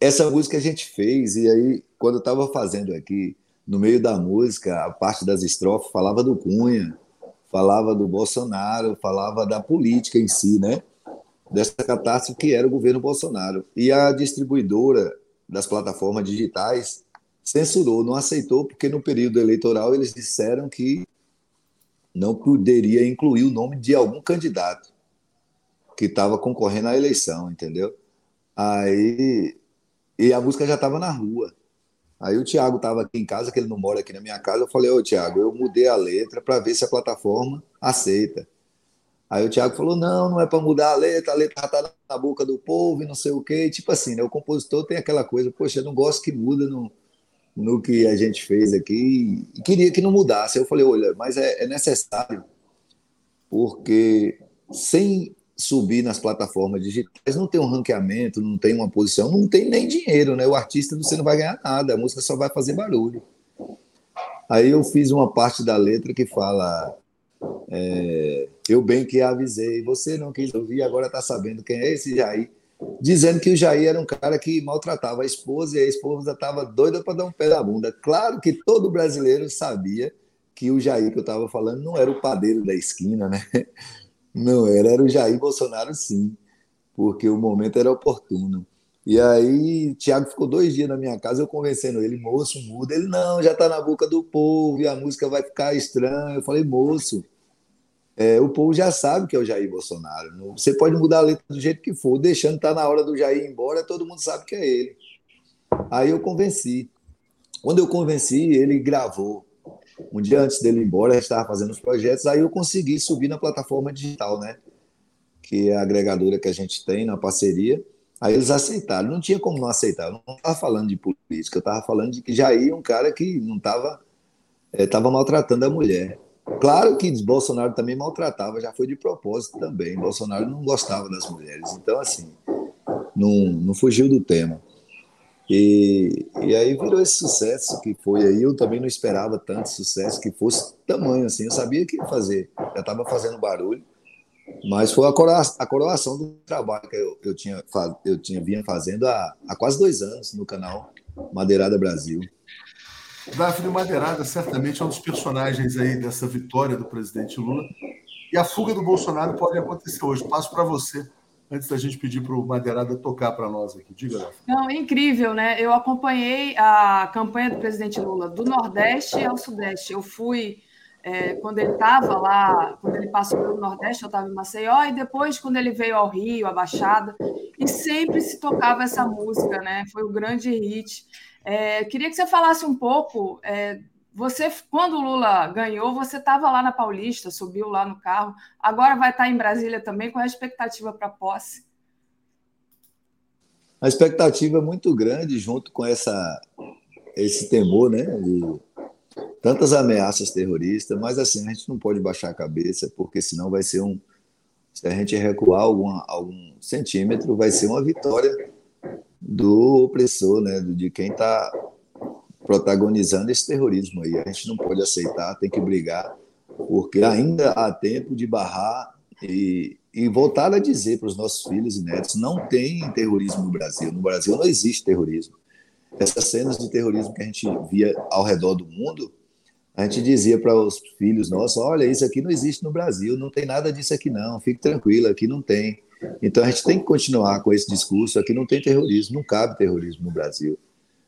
Essa música a gente fez, e aí, quando eu estava fazendo aqui, no meio da música, a parte das estrofes falava do Cunha, falava do Bolsonaro, falava da política em si, né? Dessa catástrofe que era o governo Bolsonaro. E a distribuidora das plataformas digitais censurou, não aceitou, porque no período eleitoral eles disseram que não poderia incluir o nome de algum candidato que estava concorrendo à eleição, entendeu? Aí e a música já estava na rua. Aí o Thiago estava aqui em casa, que ele não mora aqui na minha casa. Eu falei, ô Thiago, eu mudei a letra para ver se a plataforma aceita. Aí o Thiago falou: não, não é para mudar a letra, a letra já está na boca do povo e não sei o quê. tipo assim, né? O compositor tem aquela coisa, poxa, eu não gosto que muda no, no que a gente fez aqui e queria que não mudasse. Eu falei: olha, mas é, é necessário, porque sem subir nas plataformas digitais não tem um ranqueamento, não tem uma posição, não tem nem dinheiro, né? O artista você não vai ganhar nada, a música só vai fazer barulho. Aí eu fiz uma parte da letra que fala é, eu bem que avisei, você não quis ouvir, agora está sabendo quem é esse Jair. Dizendo que o Jair era um cara que maltratava a esposa e a esposa estava doida para dar um pé na bunda. Claro que todo brasileiro sabia que o Jair que eu estava falando não era o padeiro da esquina, né? Não era, era o Jair Bolsonaro, sim, porque o momento era oportuno. E aí, Tiago ficou dois dias na minha casa, eu convencendo ele, moço, muda. Ele, não, já está na boca do povo e a música vai ficar estranha. Eu falei, moço, é, o povo já sabe que é o Jair Bolsonaro. Você pode mudar a letra do jeito que for, deixando estar tá na hora do Jair ir embora, todo mundo sabe que é ele. Aí eu convenci. Quando eu convenci, ele gravou. Um dia antes dele ir embora, eu estava fazendo os projetos, aí eu consegui subir na plataforma digital, né? Que é a agregadora que a gente tem na parceria. Aí eles aceitaram. Não tinha como não aceitar. Eu não estava falando de política, eu estava falando de que Jair é um cara que não estava estava é, maltratando a mulher. Claro que Bolsonaro também maltratava, já foi de propósito também. Bolsonaro não gostava das mulheres. Então, assim, não, não fugiu do tema. E, e aí virou esse sucesso que foi aí. Eu também não esperava tanto sucesso que fosse tamanho assim. Eu sabia que ia fazer, já estava fazendo barulho. Mas foi a, coroação, a coroação do trabalho que eu, eu, tinha, eu tinha vinha fazendo há, há quase dois anos no canal Madeirada Brasil. Daphne Madeirada certamente é um dos personagens aí dessa vitória do presidente Lula. E a fuga do Bolsonaro pode acontecer hoje. Passo para você, antes da gente pedir para o Madeirada tocar para nós aqui. Diga, Daphne. Não, é incrível, né? Eu acompanhei a campanha do presidente Lula do Nordeste ao Sudeste. Eu fui é, quando ele estava lá, quando ele passou pelo Nordeste, eu estava em Maceió, e depois, quando ele veio ao Rio, a Baixada, e sempre se tocava essa música, né? Foi o grande hit. É, queria que você falasse um pouco. É, você, quando o Lula ganhou, você estava lá na Paulista, subiu lá no carro. Agora vai estar em Brasília também. Qual é a expectativa para a posse? A expectativa é muito grande, junto com essa, esse temor, né? De tantas ameaças terroristas, mas assim, a gente não pode baixar a cabeça, porque senão vai ser um. Se a gente recuar algum, algum centímetro, vai ser uma vitória do opressor, né, de quem está protagonizando esse terrorismo aí. A gente não pode aceitar, tem que brigar, porque ainda há tempo de barrar e, e voltar a dizer para os nossos filhos e netos: não tem terrorismo no Brasil. No Brasil não existe terrorismo. Essas cenas de terrorismo que a gente via ao redor do mundo a gente dizia para os filhos nossos: olha, isso aqui não existe no Brasil, não tem nada disso aqui, não, fique tranquilo, aqui não tem. Então a gente tem que continuar com esse discurso: aqui não tem terrorismo, não cabe terrorismo no Brasil,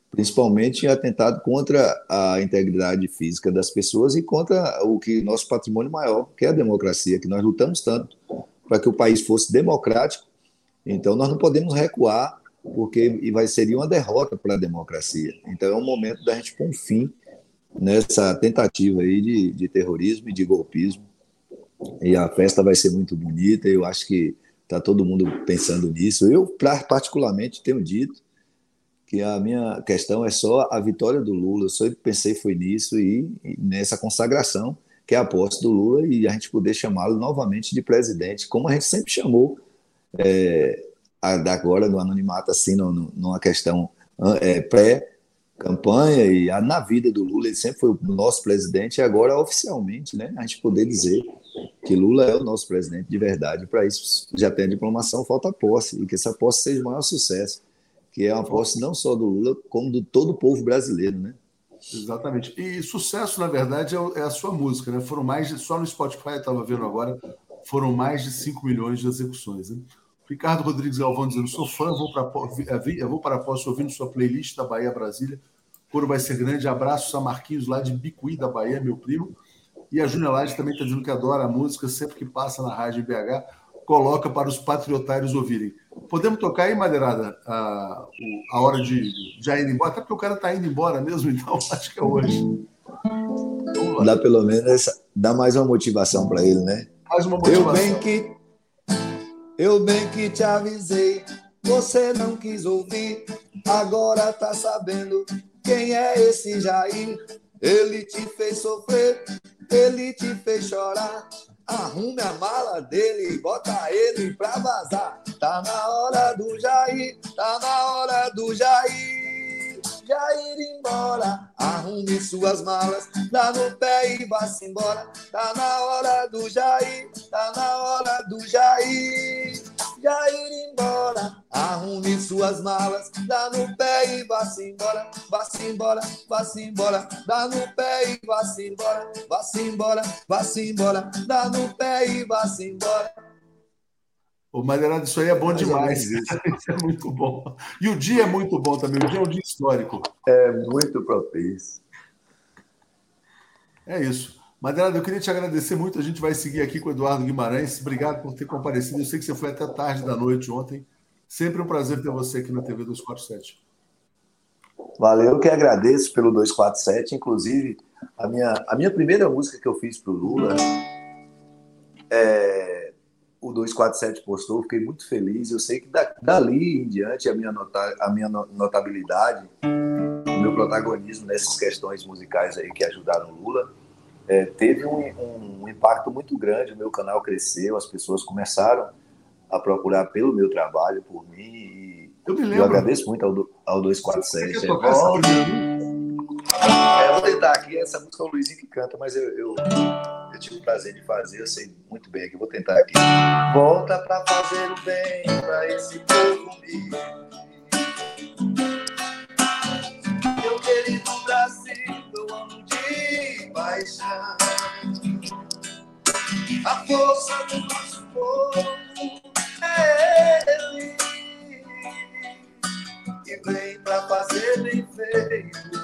principalmente em atentado contra a integridade física das pessoas e contra o que nosso patrimônio maior, que é a democracia, que nós lutamos tanto para que o país fosse democrático. Então nós não podemos recuar, porque vai seria uma derrota para a democracia. Então é um momento da gente pôr um fim nessa tentativa aí de, de terrorismo e de golpismo. E a festa vai ser muito bonita, eu acho que está todo mundo pensando nisso. Eu, particularmente, tenho dito que a minha questão é só a vitória do Lula. Eu sempre pensei foi nisso e, e nessa consagração que é a posse do Lula e a gente poder chamá-lo novamente de presidente, como a gente sempre chamou é, agora no anonimato, assim, numa questão é, pré campanha e na vida do Lula, ele sempre foi o nosso presidente e agora oficialmente, né, a gente poder dizer que Lula é o nosso presidente de verdade. Para isso já tem a diplomação, falta posse e que essa posse seja o maior sucesso, que é uma posse não só do Lula, como do todo o povo brasileiro, né? Exatamente. E sucesso, na verdade, é, é a sua música, né? Foram mais de, só no Spotify, eu estava vendo agora, foram mais de 5 milhões de execuções. Né? Ricardo Rodrigues Galvão dizendo: sou fã, vou para, eu vou para a posse ouvindo sua playlist da Bahia Brasília. Coro vai ser grande. Abraço, São Marquinhos, lá de Bicuí, da Bahia, meu primo. E a Júnior Lage também está dizendo que adora a música, sempre que passa na rádio BH, coloca para os patriotários ouvirem. Podemos tocar aí, Madeirada, a, a hora de já ir embora? Até porque o cara está indo embora mesmo, então acho que é hoje. Dá pelo menos, dá mais uma motivação para ele, né? Mais uma motivação. Eu bem que, eu bem que te avisei, você não quis ouvir, agora tá sabendo quem é esse Jair. Ele te fez sofrer, ele te fez chorar. Arrume a mala dele, bota ele pra vazar. Tá na hora do Jair, tá na hora do Jair. Jair embora, arrume suas malas, dá no pé e vá-se embora. Tá na hora do Jair, tá na hora do Jair. Jair embora, arrume suas malas, dá no pé e vá-se embora, vá-se embora, vá-se embora, dá no pé e vá-se embora, vá-se embora, vá-se embora, dá no pé e vá-se embora. O Madeirado, isso aí é bom Mas demais. É isso é muito bom. E o dia é muito bom também. O dia é um dia histórico. É muito propício. É isso. Madeirado, eu queria te agradecer muito. A gente vai seguir aqui com o Eduardo Guimarães. Obrigado por ter comparecido. Eu sei que você foi até tarde da noite ontem. Sempre um prazer ter você aqui na TV 247. Valeu, eu que agradeço pelo 247. Inclusive, a minha, a minha primeira música que eu fiz para o Lula, é, o 247 postou, fiquei muito feliz. Eu sei que dali em diante a minha, nota, a minha notabilidade, o meu protagonismo nessas questões musicais aí que ajudaram Lula é, teve um, um, impacto muito grande. O meu canal cresceu, as pessoas começaram a procurar pelo meu trabalho, por mim. Eu, me lembro. eu agradeço muito ao, ao 247. É, é, vou tentar aqui, essa música é o Luizinho que canta, mas eu, eu, eu, tive o prazer de fazer, eu sei muito bem aqui, vou tentar aqui. Volta pra fazer o bem pra esse povo. Meu querido Brasil, eu amo de paixão. A força do nosso povo é ele. E vem pra fazer bem feito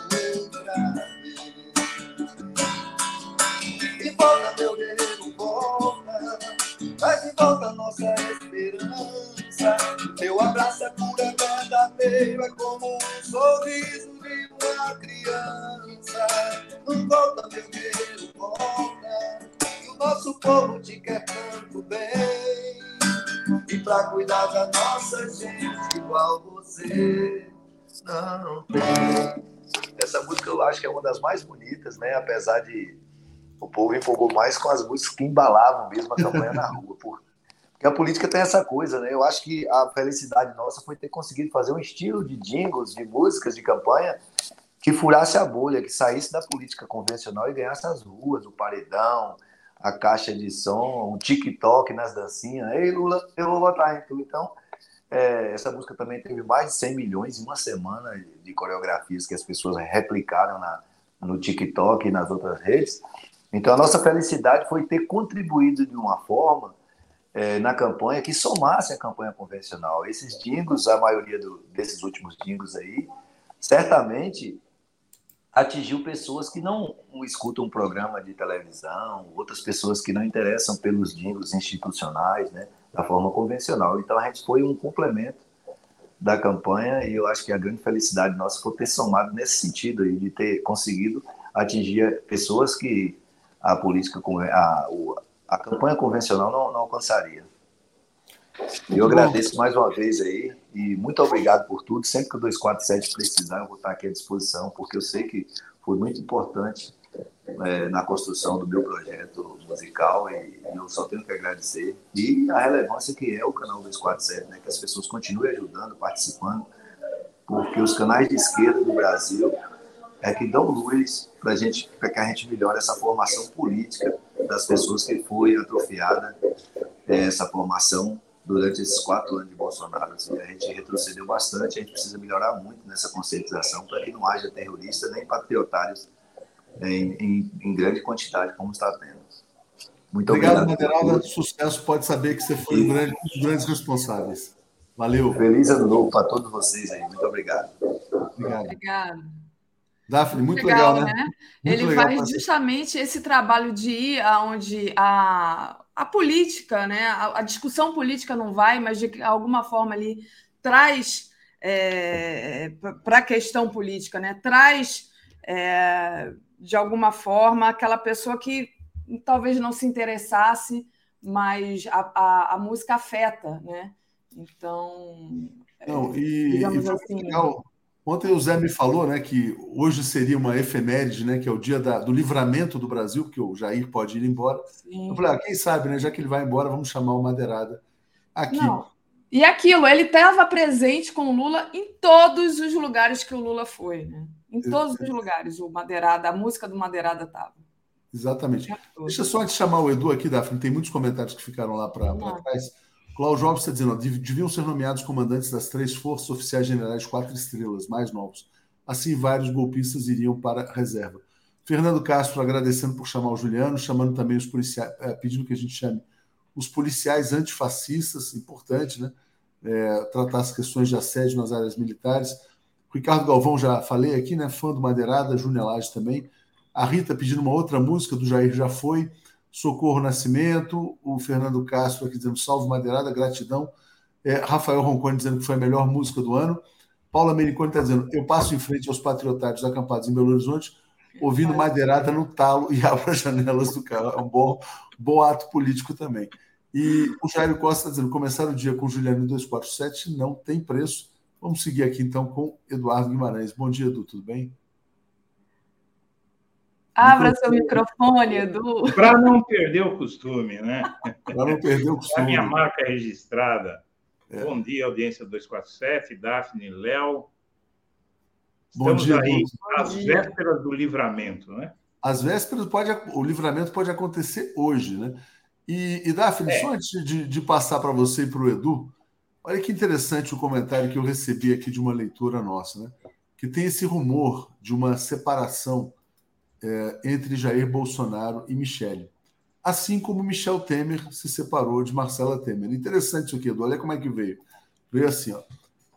volta, meu guerreiro, volta. Traz de volta nossa esperança. Teu abraço é pura verdadeiro, é como um sorriso de uma criança. Não volta, meu guerreiro, volta. Que o nosso povo te quer tanto bem. E pra cuidar da nossa gente, igual você não tem. Essa música eu acho que é uma das mais bonitas, né? Apesar de o povo empolgou mais com as músicas que embalavam mesmo a campanha na rua. Porque a política tem essa coisa, né? Eu acho que a felicidade nossa foi ter conseguido fazer um estilo de jingles, de músicas de campanha que furasse a bolha, que saísse da política convencional e ganhasse as ruas, o paredão, a caixa de som, um TikTok nas dancinhas. Ei, Lula, eu vou votar em tu. Então, é, essa música também teve mais de 100 milhões em uma semana de coreografias que as pessoas replicaram na, no TikTok e nas outras redes. Então, a nossa felicidade foi ter contribuído de uma forma é, na campanha que somasse a campanha convencional. Esses dingos, a maioria do, desses últimos dingos aí, certamente atingiu pessoas que não escutam um programa de televisão, outras pessoas que não interessam pelos dingos institucionais, né, da forma convencional. Então, a gente foi um complemento da campanha e eu acho que a grande felicidade nossa foi ter somado nesse sentido aí, de ter conseguido atingir pessoas que a política, a, a campanha convencional não, não alcançaria. E eu agradeço mais uma vez aí e muito obrigado por tudo. Sempre que o 247 precisar, eu vou estar aqui à disposição, porque eu sei que foi muito importante é, na construção do meu projeto musical e eu só tenho que agradecer. E a relevância que é o canal 247, né, que as pessoas continuem ajudando, participando, porque os canais de esquerda do Brasil é que dão luz para gente, para que a gente melhore essa formação política das pessoas que foi atrofiada é, essa formação durante esses quatro anos de Bolsonaro. Assim, a gente retrocedeu bastante, a gente precisa melhorar muito nessa conscientização para que não haja terroristas nem patriotários é, em, em, em, grande quantidade como está tendo. Muito obrigado. Obrigado, Madeirada. Sucesso. Pode saber que você foi um, grande, um dos grandes responsáveis. Valeu. Feliz ano novo para todos vocês aí. Muito obrigado. Obrigado. obrigado. Daphne, muito legal, legal né? né? Ele legal faz justamente esse trabalho de ir aonde a, a política, né? A, a, discussão política não vai, mas de alguma forma ali traz é, para a questão política, né? Traz é, de alguma forma aquela pessoa que talvez não se interessasse, mas a, a, a música afeta, né? Então, não, e, digamos e assim. Legal Ontem o Zé me falou né, que hoje seria uma efeméride, né, que é o dia da, do livramento do Brasil, porque o Jair pode ir embora. Sim. Eu falei, ah, quem sabe, né, já que ele vai embora, vamos chamar o Madeirada aqui. Não. E aquilo, ele estava presente com o Lula em todos os lugares que o Lula foi, né? Em todos os lugares, o Madeirada, a música do Madeirada estava. Exatamente. Deixa só de chamar o Edu aqui, Daphne, tem muitos comentários que ficaram lá para trás. Cláudio Jobs está dizendo, deviam ser nomeados comandantes das três forças oficiais generais quatro estrelas, mais novos. Assim, vários golpistas iriam para a reserva. Fernando Castro agradecendo por chamar o Juliano, chamando também os policiais, é, pedindo que a gente chame os policiais antifascistas, importante, né? É, tratar as questões de assédio nas áreas militares. Ricardo Galvão, já falei aqui, né? Fã do Madeirada, Júnior Lage também. A Rita pedindo uma outra música do Jair Já Foi. Socorro Nascimento, o Fernando Castro aqui dizendo salve Madeirada, gratidão. É, Rafael Roncone dizendo que foi a melhor música do ano. Paula Americone está dizendo: eu passo em frente aos patriotários acampados em Belo Horizonte, ouvindo Madeirada no talo e abro as janelas do carro. É um bom, bom ato político também. E o Jairo Costa está dizendo: começar o dia com Juliano 247 não tem preço. Vamos seguir aqui então com Eduardo Guimarães. Bom dia, Edu, tudo bem? Abra seu microfone, Edu. Para não perder o costume, né? Para não perder o costume. A minha marca é registrada. É. Bom dia, audiência 247, Daphne, Léo. Bom dia, aí às vésperas do livramento, né? Às vésperas, pode, o livramento pode acontecer hoje, né? E, e Daphne, é. só antes de, de passar para você e para o Edu, olha que interessante o comentário que eu recebi aqui de uma leitura nossa, né? Que tem esse rumor de uma separação é, entre Jair Bolsonaro e Michele. Assim como Michel Temer se separou de Marcela Temer. Interessante isso aqui, Edu. Olha como é que veio. Veio assim, ó.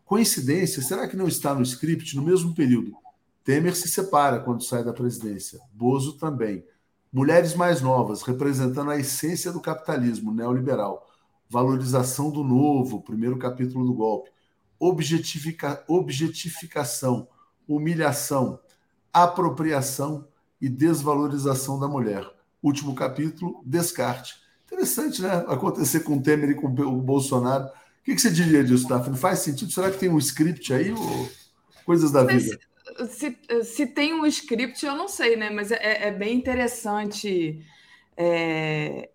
Coincidência, será que não está no script no mesmo período? Temer se separa quando sai da presidência. Bozo também. Mulheres mais novas, representando a essência do capitalismo neoliberal. Valorização do novo, primeiro capítulo do golpe. Objetifica, objetificação, humilhação, apropriação e desvalorização da mulher. Último capítulo, descarte. Interessante, né? Acontecer com o Temer e com o Bolsonaro. O que, você diria disso, Daphne? Faz sentido? Será que tem um script aí ou coisas da vida? Se, se tem um script, eu não sei, né? Mas é, é bem interessante é,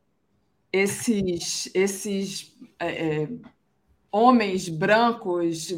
esses, esses é, é homens brancos,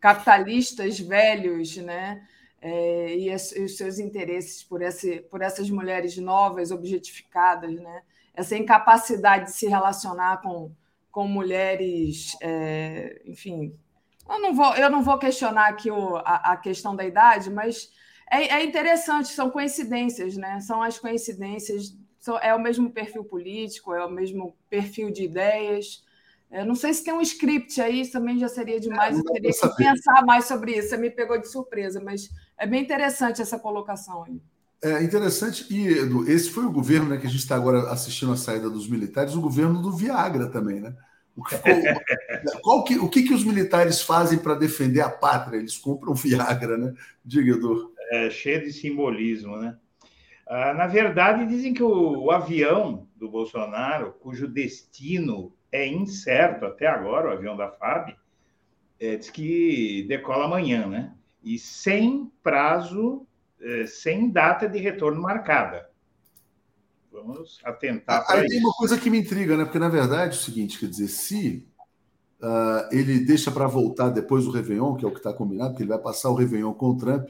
capitalistas velhos, né? É, e, as, e, os seus interesses por, esse, por essas mulheres novas, objetificadas, né? essa incapacidade de se relacionar com, com mulheres, é, enfim. Eu não, vou, eu não vou questionar aqui o, a, a questão da idade, mas é, é, interessante, são coincidências, né? São as coincidências, são, é o mesmo perfil político, é o mesmo perfil de ideias. Eu não sei se tem um script aí, isso também já seria demais, eu teria que pensar mais sobre isso. Você me pegou de surpresa, mas é bem interessante essa colocação aí. É interessante, e Edu, esse foi o governo né, que a gente está agora assistindo a saída dos militares, o governo do Viagra também, né? O que, qual que, o que, que os militares fazem para defender a pátria? Eles compram Viagra, né? Diga, Edu. É cheio de simbolismo, né? Ah, na verdade, dizem que o, o avião do Bolsonaro, cujo destino é incerto até agora, o avião da FAB, é, diz que decola amanhã, né? E sem prazo, é, sem data de retorno marcada. Vamos atentar para Aí tem uma coisa que me intriga, né? Porque, na verdade, é o seguinte, quer dizer, se uh, ele deixa para voltar depois do Réveillon, que é o que está combinado, que ele vai passar o Réveillon com o Trump,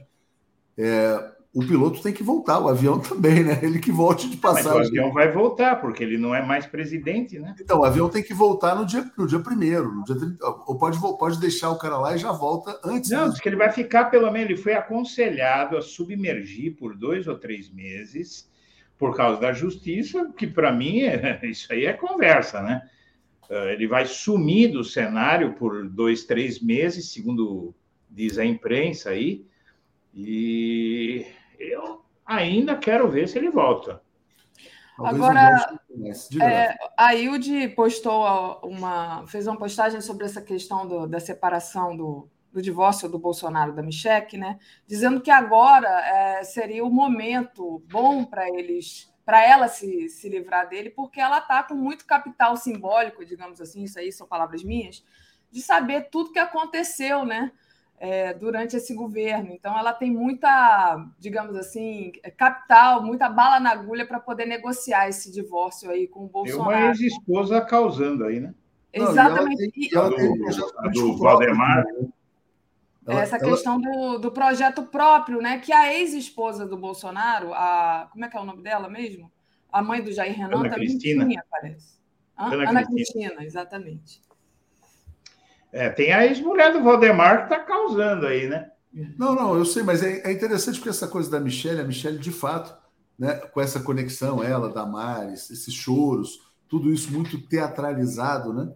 é, o piloto tem que voltar, o avião também, né? Ele que volte de passagem. Mas o avião vai voltar, porque ele não é mais presidente, né? Então, o avião tem que voltar no dia, no dia primeiro, no dia 30, ou pode, pode deixar o cara lá e já volta antes. Não, diz que ele vai ficar, pelo menos, ele foi aconselhado a submergir por dois ou três meses, por causa da justiça, que para mim, é, isso aí é conversa, né? Ah, ele vai sumir do cenário por dois, três meses, segundo diz a imprensa aí, E eu ainda quero ver se ele volta. Talvez Agora, é, a Hilde postou uma, fez uma postagem sobre essa questão do, da separação do, do divórcio do Bolsonaro da Michelle, né? Dizendo que agora é, seria o momento bom para eles, para ela se, se livrar dele, porque ela está com muito capital simbólico, digamos assim, isso aí são palavras minhas, de saber tudo que aconteceu, né? É, durante esse governo. Então, ela tem muita, digamos assim, capital, muita bala na agulha para poder negociar esse divórcio aí com o Bolsonaro. Tem uma ex-esposa causando aí, né? Exatamente. Não, ela tem, ela do, do Valdemar. Ela, essa ela... questão do, do projeto próprio, né? Que a ex-esposa do Bolsonaro, a como é que é o nome dela mesmo? A mãe do Jair Renan Ana também Cristina. tinha, parece. Ana, Ana Cristina. Cristina, exatamente. É, tem a ex-mulher do Valdemar que está causando aí, né? Não, não, eu sei, mas é, é, interessante porque essa coisa da Michelle, a Michelle, de fato, né, com essa conexão, ela, Damares, esses choros, tudo isso muito teatralizado, né?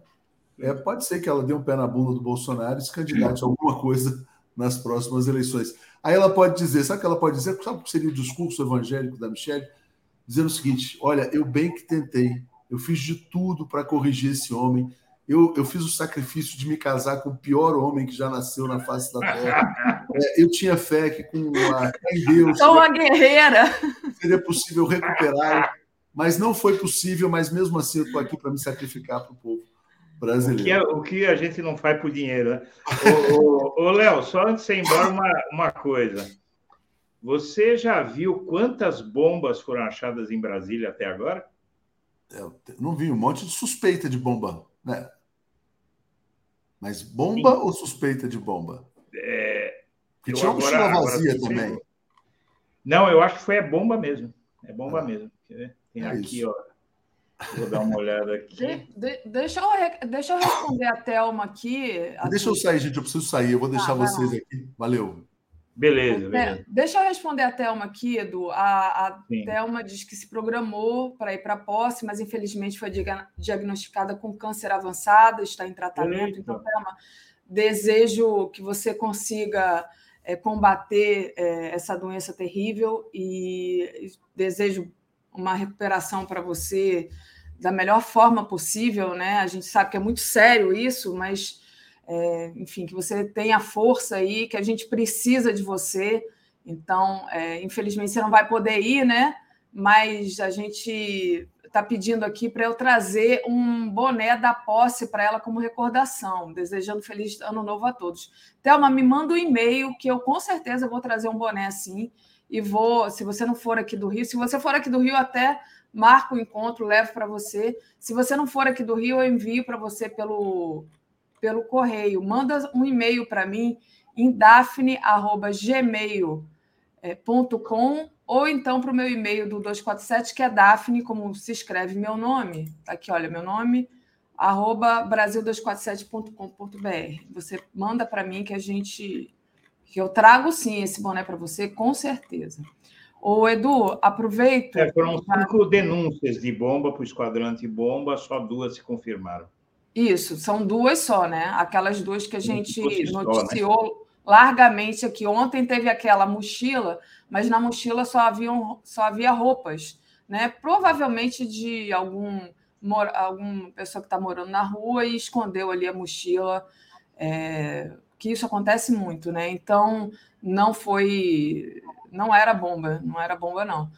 É, pode ser que ela dê um pé na bunda do Bolsonaro e se candidate a alguma coisa nas próximas eleições. Aí ela pode dizer, sabe o que ela pode dizer? Sabe o que seria o discurso evangélico da Michelle? Dizendo o seguinte: olha, eu bem que tentei, eu fiz de tudo para corrigir esse homem, eu, eu fiz o sacrifício de me casar com o pior homem que já nasceu na face da Terra. É, eu tinha fé que com a em Deus. Sou uma guerreira. Seria possível recuperar, mas não foi possível. Mas mesmo assim, eu estou aqui para me sacrificar para o povo brasileiro. O que, é, o que, a gente não faz por dinheiro, né? ô, Léo, só antes de você ir embora, uma, uma coisa. Você já viu quantas bombas foram achadas em Brasília até agora? Eu não vi um monte de suspeita de bomba, né? Mas bomba Sim. ou suspeita de bomba? É, Porque tinha uma mochila vazia também. Não, eu acho que foi a bomba mesmo. É bomba ah. mesmo. Tem é aqui, isso. ó. Vou dar uma olhada aqui. De, de, deixa, eu, deixa eu responder a Thelma aqui. Deixa eu sair, gente. Eu preciso sair. Eu vou deixar ah, vocês aqui. Valeu. Beleza, é, beleza. deixa eu responder a Thelma aqui, Edu. A, a Thelma diz que se programou para ir para a posse, mas infelizmente foi diagnosticada com câncer avançado, está em tratamento. Eita. Então, Thelma, desejo que você consiga é, combater é, essa doença terrível e desejo uma recuperação para você da melhor forma possível, né? A gente sabe que é muito sério isso, mas é, enfim, que você tenha força aí, que a gente precisa de você. Então, é, infelizmente, você não vai poder ir, né? Mas a gente está pedindo aqui para eu trazer um boné da posse para ela como recordação, desejando feliz ano novo a todos. Thelma, me manda um e-mail que eu com certeza vou trazer um boné assim e vou, se você não for aqui do Rio, se você for aqui do Rio até marco o encontro, levo para você. Se você não for aqui do Rio, eu envio para você pelo pelo correio. Manda um e-mail para mim em dafne.gmail.com ou então para o meu e-mail do 247, que é Dafne, como se escreve meu nome. Tá aqui, olha, meu nome, arroba brasil247.com.br. Você manda para mim que a gente. que eu trago sim esse boné para você, com certeza. Ô, Edu, aproveito. É, foram cinco denúncias de bomba para o esquadrão bomba só duas se confirmaram. Isso, são duas só, né? Aquelas duas que a gente noticiou né? largamente aqui. Ontem teve aquela mochila, mas na mochila só, haviam, só havia roupas, né? Provavelmente de algum alguma pessoa que está morando na rua e escondeu ali a mochila, é, que isso acontece muito, né? Então não foi, não era bomba, não era bomba não.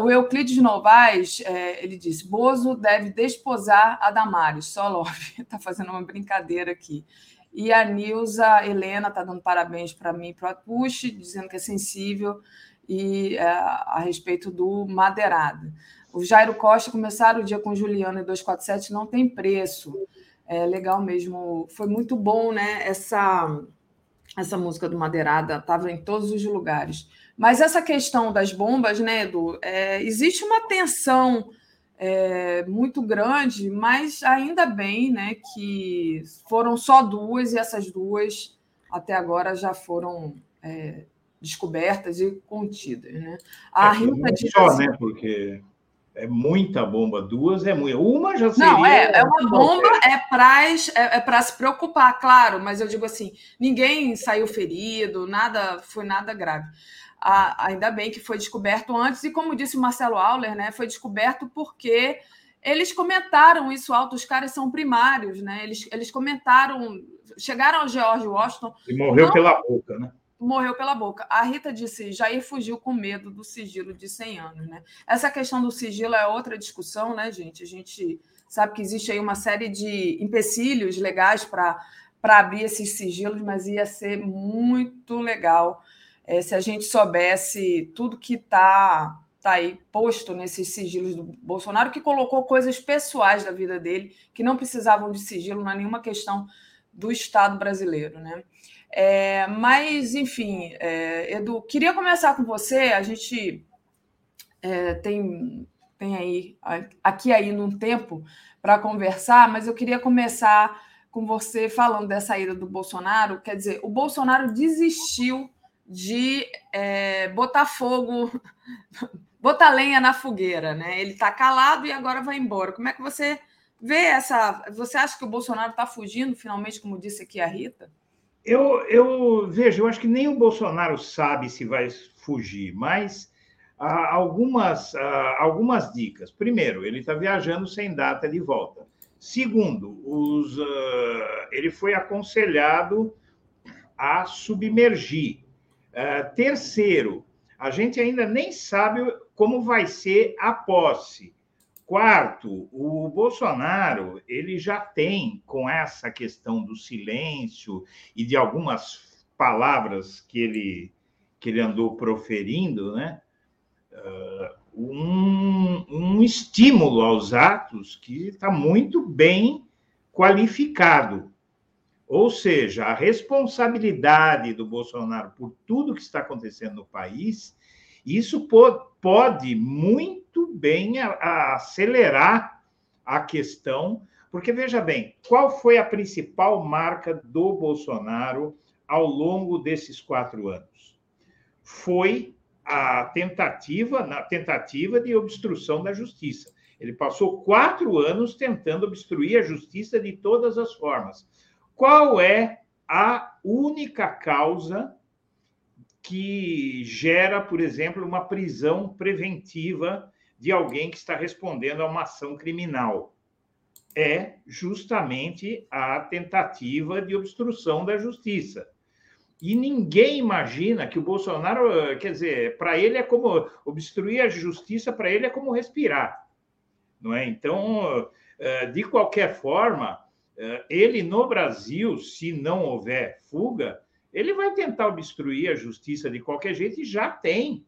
O Euclides Novaes, é, ele disse, Bozo deve desposar a Damares, só Love. Está fazendo uma brincadeira aqui. E a Nilza Helena está dando parabéns para mim e para o dizendo que é sensível e é, a respeito do madeirada. O Jairo Costa começar o dia com Juliana e 247 não tem preço. É legal mesmo. Foi muito bom, né? Essa, essa música do Madeirada estava em todos os lugares. Mas essa questão das bombas, né, Edu, é, existe uma tensão é, muito grande, mas ainda bem né, que foram só duas e essas duas até agora já foram é, descobertas e contidas. Né? A é, Rita diz só, assim, né? Porque É muita bomba, duas é muito. Uma já seria. Não, é, é uma bomba, é para é, é se preocupar, claro, mas eu digo assim: ninguém saiu ferido, nada, foi nada grave. Ah, ainda bem que foi descoberto antes, e como disse o Marcelo Auler, né, foi descoberto porque eles comentaram isso alto, os caras são primários, né? Eles, eles comentaram, chegaram ao George Washington. E morreu não, pela boca, né? morreu pela boca. A Rita disse: Jair fugiu com medo do sigilo de 100 anos. Né? Essa questão do sigilo é outra discussão, né, gente? A gente sabe que existe aí uma série de empecilhos legais para abrir esses sigilos, mas ia ser muito legal é, se a gente soubesse tudo que está tá aí posto nesses sigilos do Bolsonaro, que colocou coisas pessoais da vida dele que não precisavam de sigilo, não é nenhuma questão do Estado brasileiro, né? É, mas, enfim, é, Edu, queria começar com você. A gente é, tem, tem aí, aqui aí num tempo para conversar, mas eu queria começar com você falando dessa ida do Bolsonaro. Quer dizer, o Bolsonaro desistiu de é, botar fogo, botar lenha na fogueira, né? Ele está calado e agora vai embora. Como é que você vê essa. Você acha que o Bolsonaro está fugindo, finalmente, como disse aqui a Rita? Eu, eu vejo, eu acho que nem o Bolsonaro sabe se vai fugir, mas há algumas, algumas dicas. Primeiro, ele está viajando sem data de volta. Segundo, os, uh, ele foi aconselhado a submergir. Uh, terceiro, a gente ainda nem sabe como vai ser a posse. Quarto, o Bolsonaro ele já tem com essa questão do silêncio e de algumas palavras que ele que ele andou proferindo, né? Uh, um, um estímulo aos atos que está muito bem qualificado. Ou seja, a responsabilidade do Bolsonaro por tudo que está acontecendo no país, isso pode muito bem acelerar a questão, porque veja bem, qual foi a principal marca do Bolsonaro ao longo desses quatro anos? Foi a tentativa, na tentativa de obstrução da justiça. Ele passou quatro anos tentando obstruir a justiça de todas as formas. Qual é a única causa que gera, por exemplo, uma prisão preventiva de alguém que está respondendo a uma ação criminal. É justamente a tentativa de obstrução da justiça. E ninguém imagina que o Bolsonaro, quer dizer, para ele é como obstruir a justiça, para ele é como respirar. Não é? Então, eh, de qualquer forma, ele no Brasil, se não houver fuga, ele vai tentar obstruir a justiça de qualquer jeito e já tem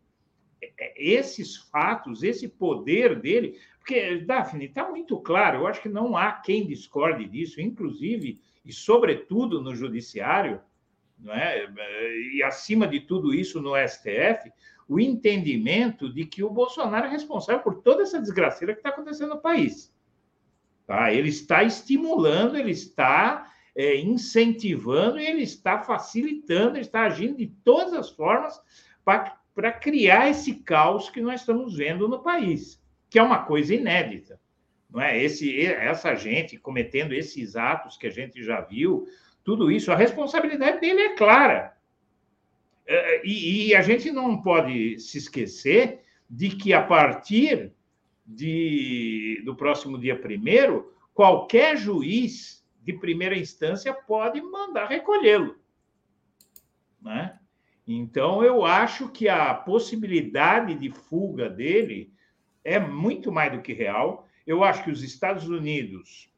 é, esses fatos, esse poder dele, porque, Daphne, está muito claro, eu acho que não há quem discorde disso, inclusive e sobretudo no judiciário, não é? e acima de tudo isso no STF, o entendimento de que o Bolsonaro é responsável por toda essa desgraceira que está acontecendo no país. Tá? Ele está estimulando, ele está é, incentivando, ele está facilitando, ele está agindo de todas as formas para criar esse caos que nós estamos vendo no país, que é uma coisa inédita. Não é? Esse, essa gente cometendo esses atos que a gente já viu, tudo isso, a responsabilidade dele é clara. É, e, e a gente não pode se esquecer de que a partir de, do próximo dia primeiro, qualquer juiz de primeira instância pode mandar recolhê-lo. Né? Então, eu acho que a possibilidade de fuga dele é muito mais do que real. Eu acho que os Estados Unidos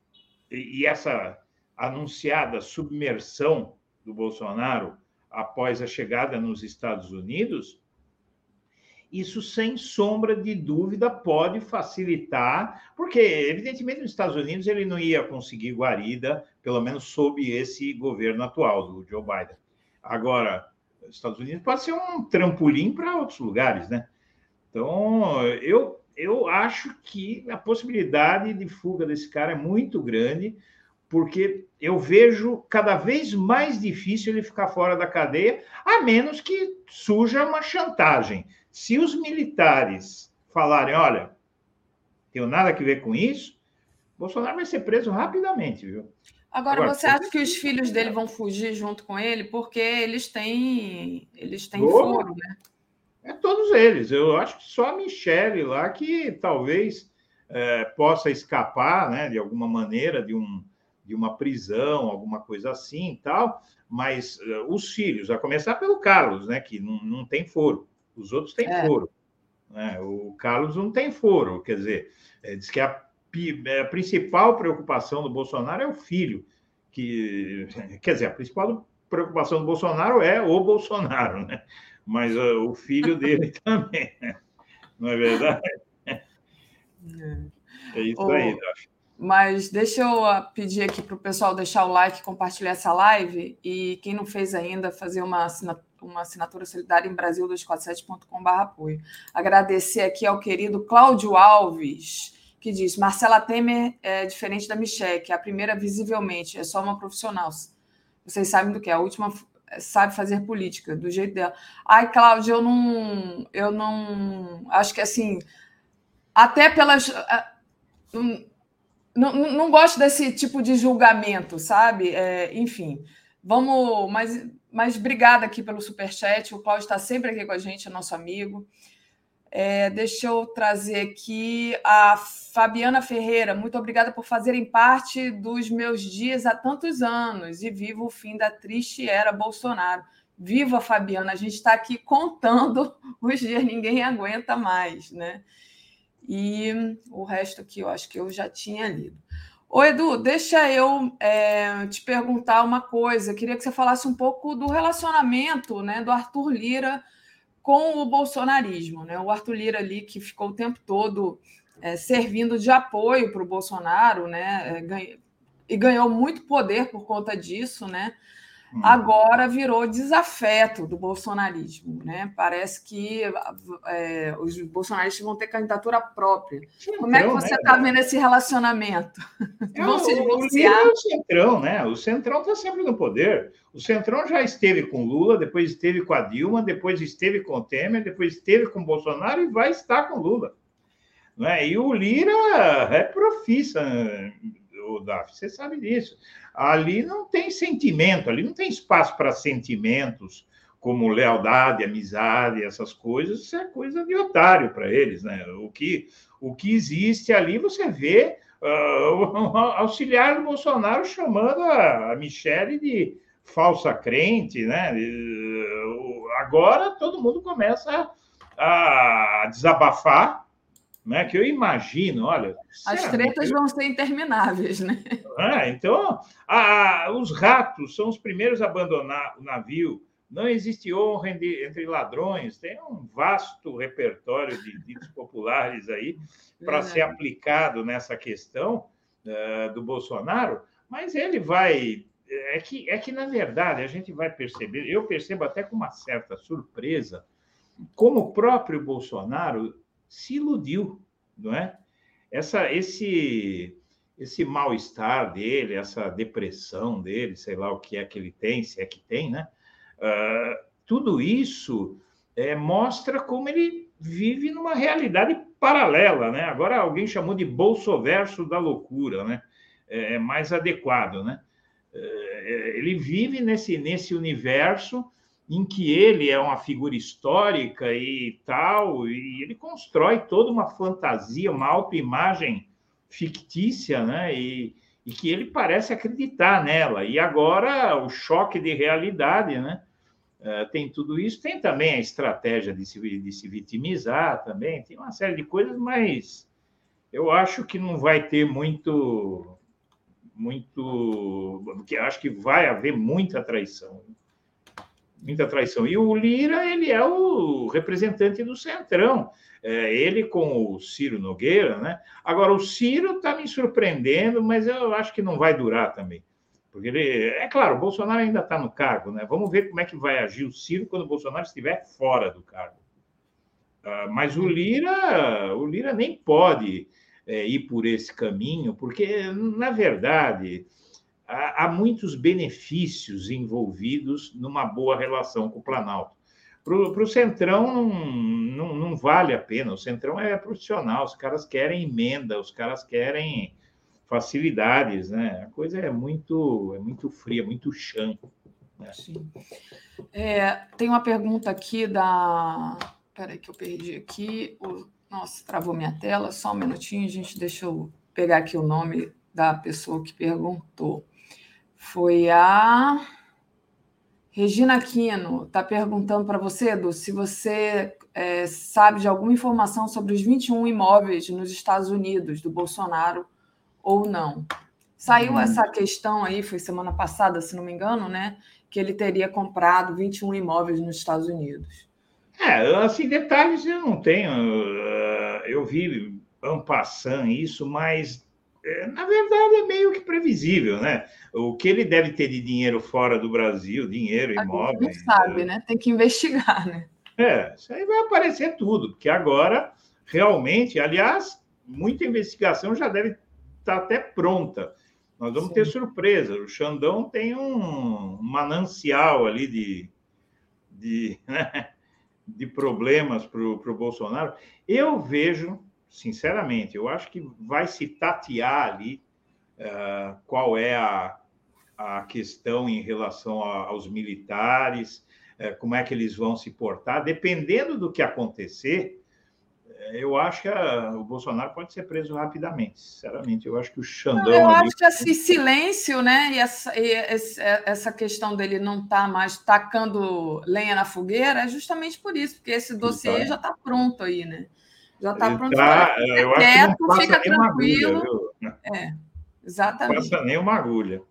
e essa anunciada submersão do Bolsonaro após a chegada nos Estados Unidos, isso sem sombra de dúvida pode facilitar, porque evidentemente nos Estados Unidos ele não ia conseguir guarida, pelo menos sob esse governo atual do Joe Biden. Agora, Estados Unidos pode ser um trampolim para outros lugares, né? Então, eu, eu acho que a possibilidade de fuga desse cara é muito grande, porque eu vejo cada vez mais difícil ele ficar fora da cadeia, a menos que surja uma chantagem. Se os militares falarem, olha, tenho nada a ver com isso, Bolsonaro vai ser preso rapidamente, viu? Agora, Agora você acha que os filhos dele vão fugir junto com ele? Porque eles têm, eles têm foro, né? É todos eles. Eu acho que só a Michelle lá que talvez é, possa escapar, né, de alguma maneira, de, um, de uma prisão, alguma coisa assim e tal. Mas uh, os filhos, a começar pelo Carlos, né, que não, não tem foro. Os outros têm é. foro. Né? O Carlos não tem foro. Quer dizer, é, diz que a é, a principal preocupação do Bolsonaro é o filho, que quer dizer, a principal preocupação do Bolsonaro é o Bolsonaro, né? Mas uh, o filho dele também, né? não é verdade? É, é isso aí, acho. Mas deixa eu pedir aqui para o pessoal deixar o like, compartilhar essa live e quem não fez ainda, fazer uma assinatura, uma assinatura solidária em Brasil247.com.br apoio. Agradecer aqui ao querido Cláudio Alves que diz: Marcela Temer é diferente da Michelle, que é a primeira visivelmente, é só uma profissional. Vocês sabem do que? A última sabe fazer política, do jeito dela. Ai, Cláudia, eu não. Eu não. Acho que assim. Até pelas. Não, não gosto desse tipo de julgamento, sabe? É, enfim, vamos. Mas, mas obrigada aqui pelo superchat. O Cláudio está sempre aqui com a gente, é nosso amigo. É, deixa eu trazer aqui a Fabiana Ferreira. Muito obrigada por fazerem parte dos meus dias há tantos anos e viva o fim da triste era Bolsonaro. Viva, Fabiana! A gente está aqui contando os dias, ninguém aguenta mais, né? E o resto aqui eu acho que eu já tinha lido. Ô, Edu, deixa eu é, te perguntar uma coisa. Eu queria que você falasse um pouco do relacionamento né, do Arthur Lira com o bolsonarismo. Né? O Arthur Lira ali, que ficou o tempo todo é, servindo de apoio para o Bolsonaro, né? É, e ganhou muito poder por conta disso, né? Hum. agora virou desafeto do bolsonarismo. Né? Parece que é, os bolsonaristas vão ter candidatura própria. Centrão, Como é que você está né? vendo esse relacionamento? É, vão se divorciar? O, o Centrão, né? O Centrão está sempre no poder. O Centrão já esteve com Lula, depois esteve com a Dilma, depois esteve com o Temer, depois esteve com o Bolsonaro e vai estar com Lula. Né? E o Lira é profissa, o Daf, você sabe disso ali não tem sentimento, ali não tem espaço para sentimentos como lealdade, amizade, essas coisas, isso é coisa de otário para eles, né? O que, o que existe ali, você vê uh, o auxiliar do Bolsonaro chamando a, a Michele de falsa crente, né? Agora todo mundo começa a, a desabafar né? Que eu imagino, olha. As tretas vão ser intermináveis, né? É, então, a, os ratos são os primeiros a abandonar o navio. Não existe honra entre ladrões. Tem um vasto repertório de ditos populares aí para ser aplicado nessa questão uh, do Bolsonaro, mas ele vai. É que, é que, na verdade, a gente vai perceber, eu percebo até com uma certa surpresa, como o próprio Bolsonaro se iludiu, não é? Essa, esse, esse mal-estar dele, essa depressão dele, sei lá o que é que ele tem, se é que tem, né? Uh, tudo isso é, mostra como ele vive numa realidade paralela, né? Agora alguém chamou de bolsoverso da loucura, né? É, é mais adequado, né? É, ele vive nesse, nesse universo em que ele é uma figura histórica e tal, e ele constrói toda uma fantasia, uma autoimagem fictícia, né? E, e que ele parece acreditar nela. E agora o choque de realidade, né? Uh, tem tudo isso, tem também a estratégia de se, de se vitimizar também, tem uma série de coisas, mas eu acho que não vai ter muito, muito, porque acho que vai haver muita traição muita traição. E o Lira, ele é o representante do Centrão. É, ele com o Ciro Nogueira, né? Agora, o Ciro está me surpreendendo, mas eu acho que não vai durar também. Porque ele, é claro, o Bolsonaro ainda está no cargo, né? Vamos ver como é que vai agir o Ciro quando o Bolsonaro estiver fora do cargo. Uh, mas o Lira, o Lira nem pode é, ir por esse caminho, porque, na verdade, há, muitos benefícios envolvidos numa boa relação com o Planalto. Para o Centrão não, não, não, vale a pena. O Centrão é profissional, os caras querem emenda, os caras querem facilidades, né? A coisa é muito, é muito fria, muito chã. Né? Sim. É, tem uma pergunta aqui da. Peraí, que eu perdi aqui. O... Nossa, travou minha tela, só um minutinho, gente. Deixa eu pegar aqui o nome da pessoa que perguntou. Foi a. Regina Aquino está perguntando para você, Edu, se você é, sabe de alguma informação sobre os 21 imóveis nos Estados Unidos do Bolsonaro ou não. Saiu hum. essa questão aí, foi semana passada, se não me engano, né? Que ele teria comprado 21 imóveis nos Estados Unidos. É, assim, detalhes eu não tenho. Ah, eu vi ampassando isso, mas na verdade é meio que previsível, né? O que ele deve ter de dinheiro fora do Brasil, dinheiro, imóvel. Não sabe, né? Tem que investigar, né? É, isso aí vai aparecer tudo, porque agora realmente, aliás, muita investigação já deve está até pronta. Nós vamos Sim. ter surpresa. O Xandão tem um manancial ali de, de, né, de problemas para o Bolsonaro. Eu vejo, sinceramente, eu acho que vai se tatear ali uh, qual é a, a questão em relação a, aos militares, uh, como é que eles vão se portar. Dependendo do que acontecer, eu acho que a, o Bolsonaro pode ser preso rapidamente, sinceramente. Eu acho que o Xandão. Eu acho que esse silêncio, né? E essa, e essa questão dele não estar tá mais tacando lenha na fogueira é justamente por isso, porque esse dossiê tá. já está pronto aí, né? Já está pronto. Tá, eu acho quieto, que não fica tranquilo. Agulha, é, exatamente. Não passa nem uma agulha.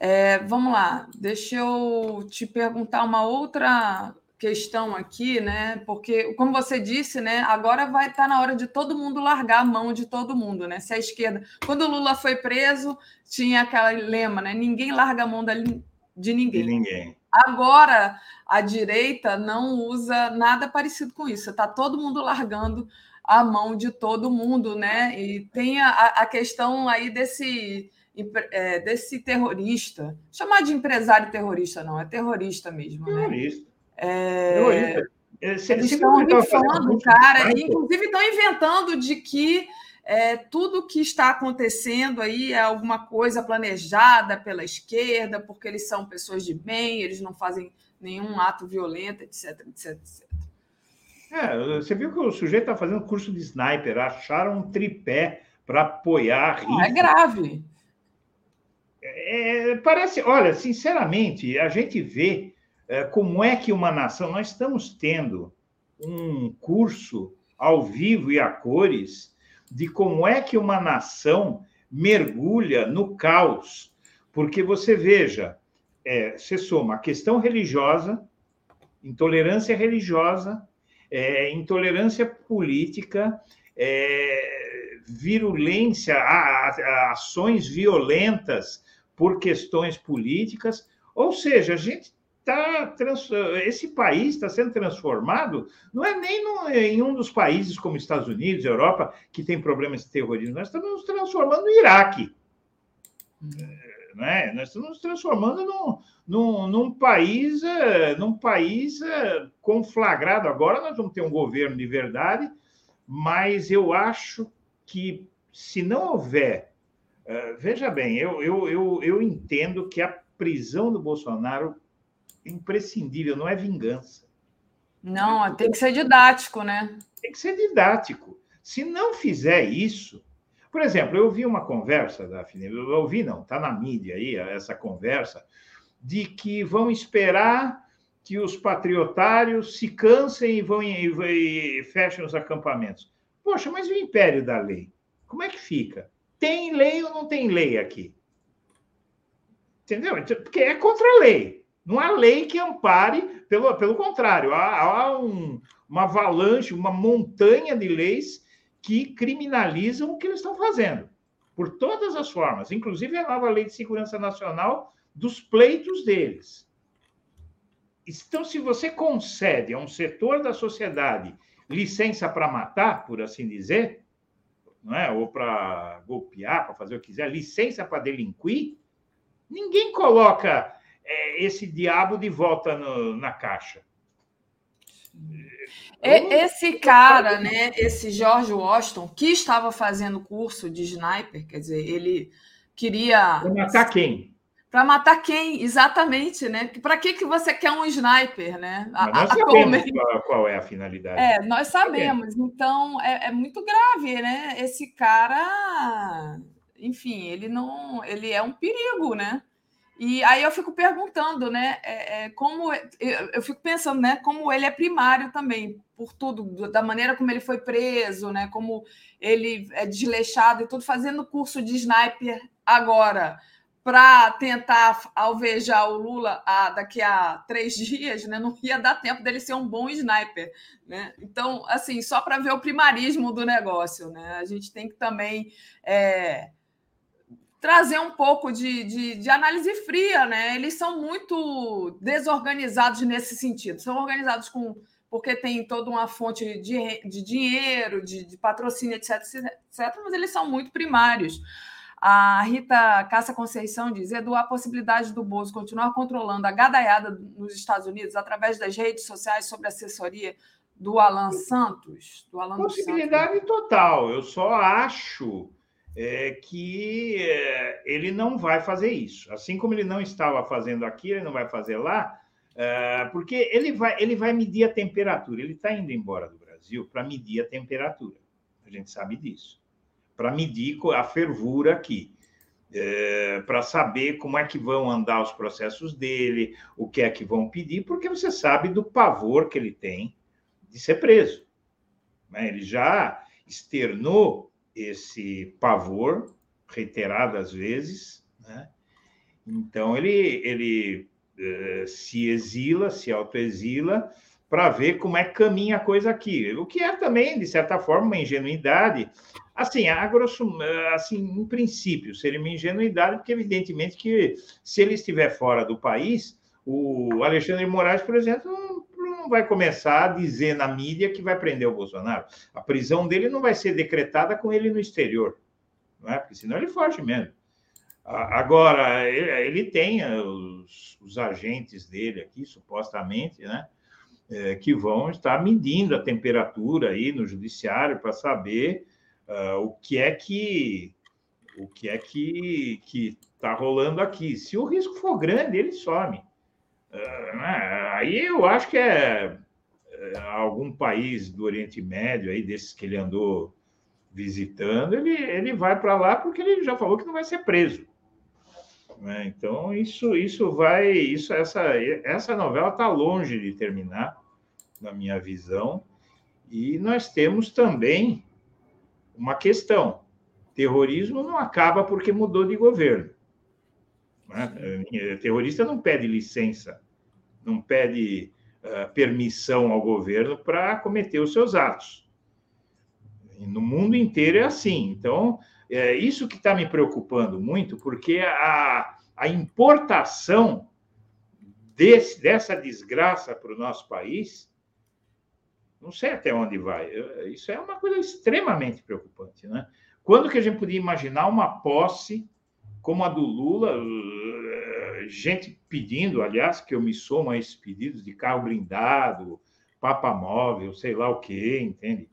É, vamos lá, deixa eu te perguntar uma outra questão aqui, né? Porque, como você disse, né? Agora vai estar tá na hora de todo mundo largar a mão de todo mundo, né? Se a esquerda, quando o Lula foi preso, tinha aquele lema, né? Ninguém larga a mão de ninguém. De ninguém. Agora a direita não usa nada parecido com isso. Está todo mundo largando a mão de todo mundo, né? E tem a, a questão aí desse é, desse terrorista. Chamar de empresário terrorista, não, é terrorista mesmo. Né? Terrorista. Né? É, eles estão rifando, cara, e inclusive estão inventando de que é, tudo que está acontecendo aí é alguma coisa planejada pela esquerda, porque eles são pessoas de bem, eles não fazem nenhum ato violento, etc, etc, etc. É, você viu que o sujeito está fazendo curso de sniper, acharam um tripé para apoiar. Não, é grave. É, parece, olha, sinceramente, a gente vê é, como é que uma nação. Nós estamos tendo um curso ao vivo e a cores de como é que uma nação mergulha no caos. Porque você veja, é, você soma a questão religiosa, intolerância religiosa, é, intolerância política, é, virulência, a, a, ações violentas por questões políticas. Ou seja, a gente tá trans... esse país está sendo transformado, não é nem no... em um dos países como Estados Unidos, Europa, que tem problemas de terrorismo, nós estamos nos transformando no Iraque. Né? Nós estamos nos transformando num, num, num país, eh, num país eh, conflagrado. Agora nós vamos ter um governo de verdade, mas eu acho que se não houver. Eh, veja bem, eu, eu, eu, eu entendo que a prisão do Bolsonaro imprescindível, não é vingança. Não, tem que ser didático, né? Tem que ser didático. Se não fizer isso, por exemplo, eu ouvi uma conversa, Daphne, eu ouvi, não, está na mídia aí, essa conversa, de que vão esperar que os patriotários se cansem e vão e, e fechem os acampamentos. Poxa, mas o império da lei? Como é que fica? Tem lei ou não tem lei aqui? Entendeu? Porque é contra a lei. Não há lei que ampare, pelo, pelo contrário, há, há um, uma avalanche, uma montanha de leis que criminalizam o que eles estão fazendo, por todas as formas, inclusive a nova lei de segurança nacional dos pleitos deles. Então, se você concede a um setor da sociedade licença para matar, por assim dizer, não é? ou para golpear, para fazer o que quiser, licença para delinquir, ninguém coloca é, esse diabo de volta no, na caixa. Esse cara, né, esse George Washington, que estava fazendo curso de sniper, quer dizer, ele queria. Para matar quem? Para matar quem, exatamente, né? Para que, que você quer um sniper, né? Mas nós sabemos qual, qual, é a finalidade. É, nós sabemos. Então, é, é muito grave, né? Esse cara, enfim, ele não. Ele é um perigo, né? E aí eu fico perguntando, né? É, é, como eu, eu, fico pensando, né? Como ele é primário também, por tudo, da maneira como ele foi preso, né? Como ele é desleixado e tudo, fazendo curso de sniper agora para tentar alvejar o Lula a, daqui a três dias, né? Não ia dar tempo dele ser um bom sniper, né? Então, assim, só para ver o primarismo do negócio, né? A gente tem que também é, trazer um pouco de, de, de, análise fria, né? Eles são muito desorganizados nesse sentido. São organizados com porque tem toda uma fonte de, de dinheiro, de, de patrocínio, etc, etc, mas eles são muito primários. A Rita Cássia Conceição diz: Edu, a possibilidade do Bozo continuar controlando a gadaiada nos Estados Unidos através das redes sociais sobre assessoria do Alan Santos? Do Alan possibilidade Santos. total. Eu só acho é, que é, ele não vai fazer isso. Assim como ele não estava fazendo aqui, ele não vai fazer lá, é, porque ele vai, ele vai medir a temperatura. Ele está indo embora do Brasil para medir a temperatura. A gente sabe disso. Para medir a fervura aqui. É, para saber como é que vão andar os processos dele, o que é que vão pedir, porque você sabe do pavor que ele tem de ser preso. Né? Ele já externou esse pavor reiteradas vezes, né? Então ele ele uh, se exila, se autoexila para ver como é que caminha a coisa aqui. O que é também de certa forma uma ingenuidade, assim, a grosso, assim, em princípio, seria uma ingenuidade, porque evidentemente que se ele estiver fora do país, o Alexandre Moraes, por exemplo, não vai começar a dizer na mídia que vai prender o Bolsonaro. A prisão dele não vai ser decretada com ele no exterior, não é? Porque senão ele foge mesmo. Agora, ele tem os, os agentes dele aqui, supostamente, né? É, que vão estar medindo a temperatura aí no judiciário para saber uh, o que é que o que é que está rolando aqui. Se o risco for grande, ele some. Uh, aí eu acho que é, é, algum país do Oriente Médio, aí desses que ele andou visitando, ele, ele vai para lá porque ele já falou que não vai ser preso. Né? Então, isso, isso vai. isso Essa, essa novela está longe de terminar, na minha visão. E nós temos também uma questão: terrorismo não acaba porque mudou de governo. Né? Terrorista não pede licença, não pede uh, permissão ao governo para cometer os seus atos. E no mundo inteiro é assim. Então, é isso que está me preocupando muito, porque a, a importação desse, dessa desgraça para o nosso país, não sei até onde vai. Isso é uma coisa extremamente preocupante, né? Quando que a gente podia imaginar uma posse como a do Lula, eh, gente pedindo, aliás, que eu me somo a esses pedidos de carro blindado, papa móvel, sei lá o quê, entende?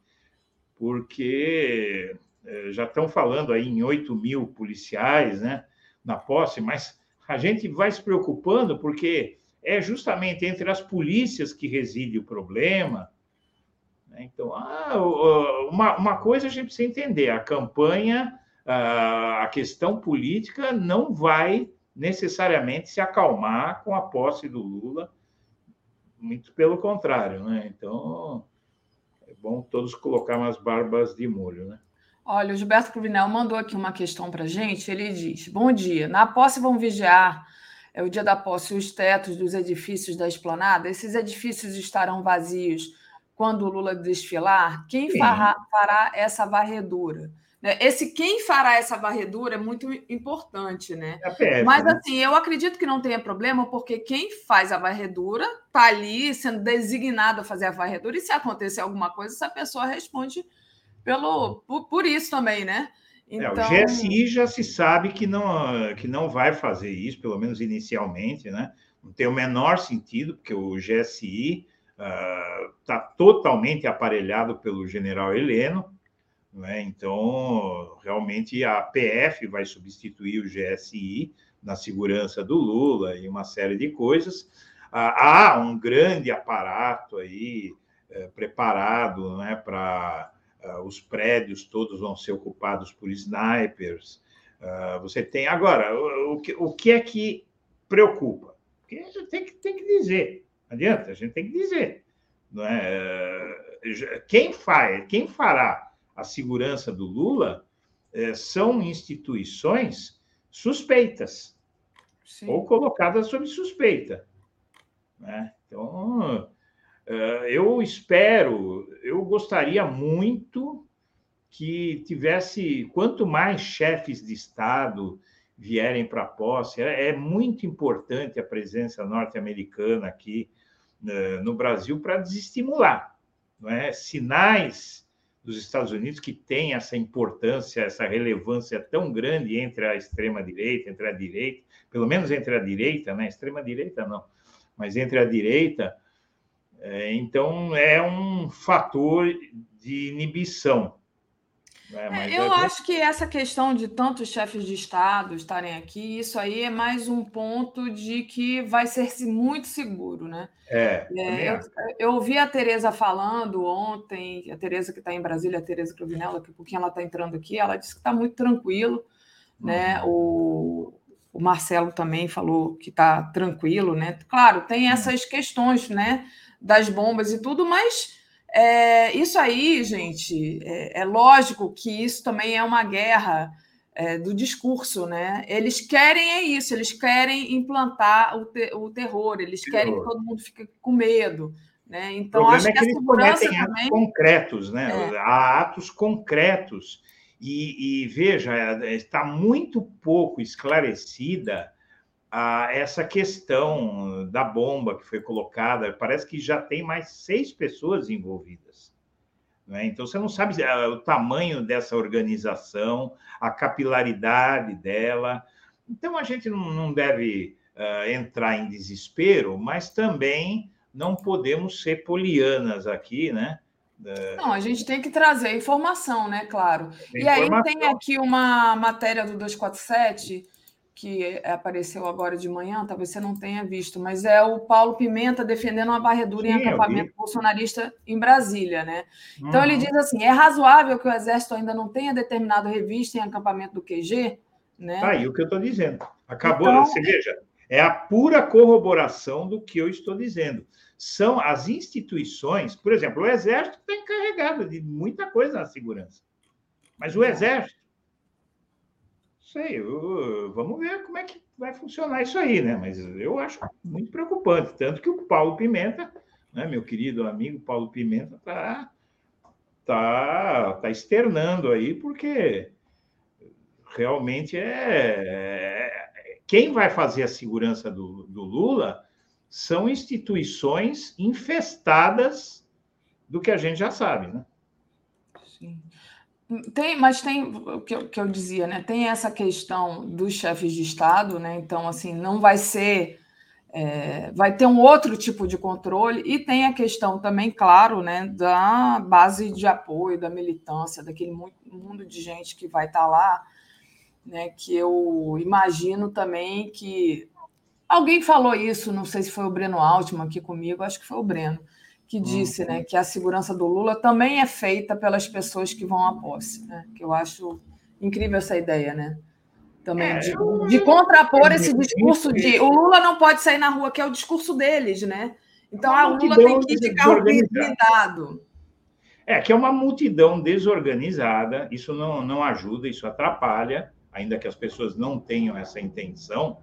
Porque eh, já estão falando aí em 8 mil policiais né, na posse, mas a gente vai se preocupando porque é justamente entre as polícias que reside o problema. Né? Então, ah, uma, uma coisa a gente precisa entender: a campanha a questão política não vai necessariamente se acalmar com a posse do Lula, muito pelo contrário, né? Então, é bom todos colocar umas barbas de molho, né? Olha, o Gilberto Cruvinel mandou aqui uma questão para gente. Ele diz: Bom dia. Na posse vão vigiar, é o dia da posse, os tetos dos edifícios da esplanada. Esses edifícios estarão vazios quando o Lula desfilar? Quem fará, fará essa varredura? Né? Esse quem fará essa varredura é muito importante, né? É Mas né? assim, eu acredito que não tenha problema, porque quem faz a varredura está ali sendo designado a fazer a varredura, e se acontecer alguma coisa, essa pessoa responde pelo, por, por isso também, né? Então... É, o GSI então já se sabe que não, que não vai fazer isso, pelo menos inicialmente, né? Não tem o menor sentido, porque o GSI está uh, totalmente aparelhado pelo general Heleno, né? então realmente a PF vai substituir o GSI na segurança do Lula e uma série de coisas. Uh, há um grande aparato aí uh, preparado né, para uh, os prédios todos vão ser ocupados por snipers. você tem agora o, o, que, o que é que preocupa? Porque a gente tem que, tem que dizer adianta, a gente tem que dizer. Não é? Quem faz, quem fará a segurança do Lula é, são instituições suspeitas Sim. ou colocadas sob suspeita. Né? Então, é, eu espero, eu gostaria muito que tivesse quanto mais chefes de Estado vierem para a posse, é, é muito importante a presença norte-americana aqui né, no Brasil para desestimular. Não é? Sinais dos Estados Unidos que têm essa importância, essa relevância tão grande entre a extrema-direita, entre a direita, pelo menos entre a direita, né? extrema-direita não, mas entre a direita. É, então, é um fator de inibição é, é, eu é... acho que essa questão de tantos chefes de Estado estarem aqui, isso aí é mais um ponto de que vai ser muito seguro, né? É, é eu, eu, ouvi a Tereza falando ontem, a Tereza que está em Brasília, a Tereza Cruvinella, que um pouquinho ela está entrando aqui, ela disse que está muito tranquilo, né? uhum. né? O, o Marcelo também falou que está tranquilo, né? Claro, tem essas questões, né? Das bombas e tudo, mas é, isso aí, gente, é, é, lógico que isso também é uma guerra é, do discurso, né? Eles querem é isso, eles querem implantar o, te, o terror, eles querem que todo mundo fique com medo. Né? Então, acho é que, que a segurança também... atos concretos, né? É. Há atos concretos. E, e veja, é, está muito pouco esclarecida a essa questão da bomba que foi colocada, parece que já tem mais seis pessoas envolvidas. Né? Então, você não sabe ah, o tamanho dessa organização, a capilaridade dela. Então, a gente não deve uh, entrar em desespero, mas também não podemos ser polianas aqui, né? Não, a gente tem que trazer informação, né? Claro. e aí tem aqui uma matéria do 247 que apareceu agora de manhã, talvez você não tenha visto, mas é o Paulo Pimenta defendendo uma varredura Sim, em acampamento bolsonarista em Brasília, né? Então uhum. ele diz assim: é razoável que o Exército ainda não tenha determinado revista em acampamento do QG, né? Tá aí o que eu estou dizendo. Acabou, então, você veja, é a pura corroboração do que eu estou dizendo. São as instituições, por exemplo, o Exército está encarregado de muita coisa na segurança, mas o Exército sei, eu, vamos ver como é que vai funcionar isso aí, né? Mas eu acho muito preocupante, tanto que o Paulo Pimenta, né, meu querido amigo Paulo Pimenta, está tá, tá externando aí, porque realmente é, é, quem vai fazer a segurança do, do Lula são instituições infestadas do que a gente já sabe, né? Tem, mas tem o que, eu, que eu dizia, né? Tem essa questão dos chefes de Estado, né? Então, assim, não vai ser. É, vai ter um outro tipo de controle, e tem a questão também, claro, né, da base de apoio, da militância, daquele mundo de gente que vai estar tá lá, né, que eu imagino também que. Alguém falou isso, não sei se foi o Breno Altman aqui comigo, acho que foi o Breno, que disse né, uhum. que a segurança do Lula também é feita pelas pessoas que vão à posse. Né? Que eu acho incrível essa ideia, né? Também é, de, de, contrapor esse discurso de o Lula não pode sair na rua, que é o discurso deles, né? Então a Lula tem que ir de carro blindado. É, que é uma multidão desorganizada, isso não, não ajuda, isso atrapalha, ainda que as pessoas não tenham essa intenção,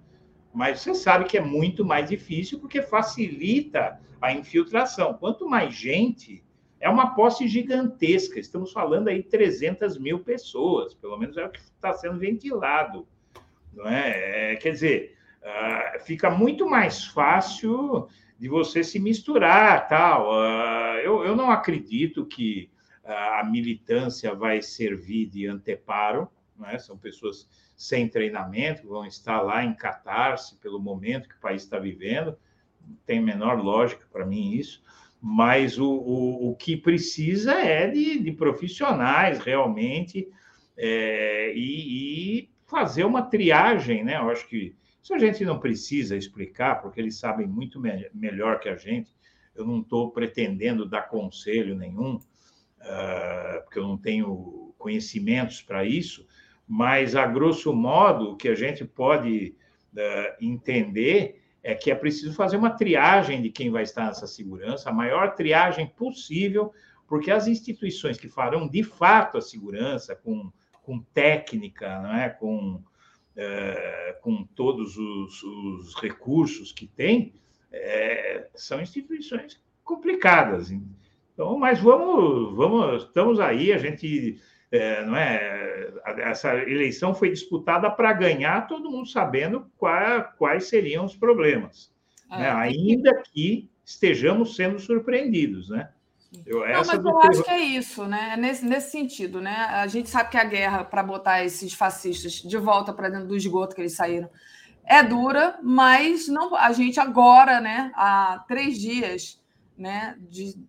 mas você sabe que é muito mais difícil porque facilita a infiltração. Quanto mais gente, é uma posse gigantesca. Estamos falando aí 300 mil pessoas, pelo menos é o que está sendo ventilado. Não é? é quer dizer, uh, fica muito mais fácil de você se misturar, tal. Uh, eu, eu não acredito que uh, a militância vai servir de anteparo, não é? São pessoas sem treinamento, vão estar lá em catarse pelo momento que o país está vivendo. Não tem menor lógica para mim isso. mas o, o, o que precisa é de, de profissionais realmente é, e, e, fazer uma triagem, né? Eu acho que isso a gente não precisa explicar, porque eles sabem muito me melhor que a gente. Eu não estou pretendendo dar conselho nenhum, uh, porque eu não tenho conhecimentos para isso, mas, a grosso modo, o que a gente pode uh, entender é que é preciso fazer uma triagem de quem vai estar nessa segurança, a maior triagem possível, porque as instituições que farão de fato a segurança, com, com técnica, não é? com, uh, com todos os, os, recursos que tem, é, são instituições complicadas. Então, mas vamos, vamos, estamos aí, a gente é, não é? Essa eleição foi disputada para ganhar, todo mundo sabendo qual, quais seriam os problemas, é, né? ainda que estejamos sendo surpreendidos, né? Eu, Não, mas eu acho que é isso, né? É nesse, nesse sentido, né? A gente sabe que a guerra para botar esses fascistas de volta para dentro do esgoto que eles saíram é dura, mas não a gente agora, né? Há três dias, né?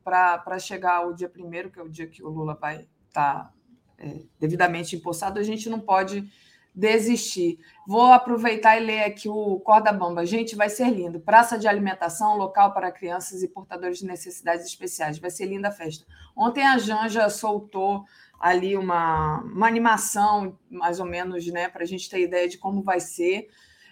Para chegar o dia primeiro, que é o dia que o Lula vai estar tá é, devidamente empossado, a gente não pode desistir. Vou aproveitar e ler aqui o Corda Bamba. Gente, vai ser lindo. Praça de alimentação, local para crianças e portadores de necessidades especiais. Vai ser linda a festa. Ontem a Janja soltou ali uma, uma animação, mais ou menos, né, para a gente ter ideia de como vai ser.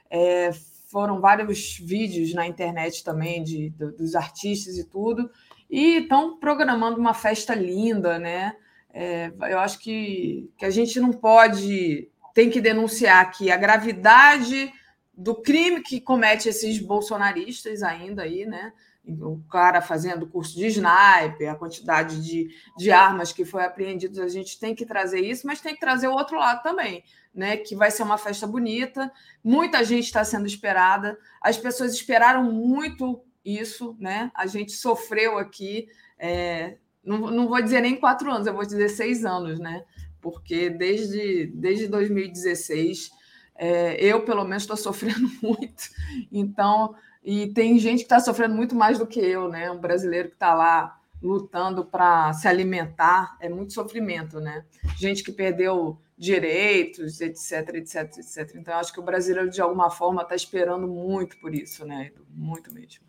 É, foram vários vídeos na internet também de, dos artistas e tudo. E estão programando uma festa linda, né? É, eu acho que, que a gente não pode, tem que denunciar aqui a gravidade do crime que comete esses bolsonaristas ainda aí, né? O cara fazendo curso de sniper, a quantidade de, de armas que foi apreendidas, a gente tem que trazer isso, mas tem que trazer o outro lado também, né? Que vai ser uma festa bonita, muita gente está sendo esperada, as pessoas esperaram muito isso, né? A gente sofreu aqui. É, não, não vou dizer nem quatro anos, eu vou dizer seis anos, né? Porque desde, desde 2016 é, eu, pelo menos, estou sofrendo muito. Então, e tem gente que está sofrendo muito mais do que eu, né? Um brasileiro que está lá lutando para se alimentar, é muito sofrimento, né? Gente que perdeu direitos, etc, etc, etc. Então, acho que o brasileiro, de alguma forma, está esperando muito por isso, né? Muito mesmo.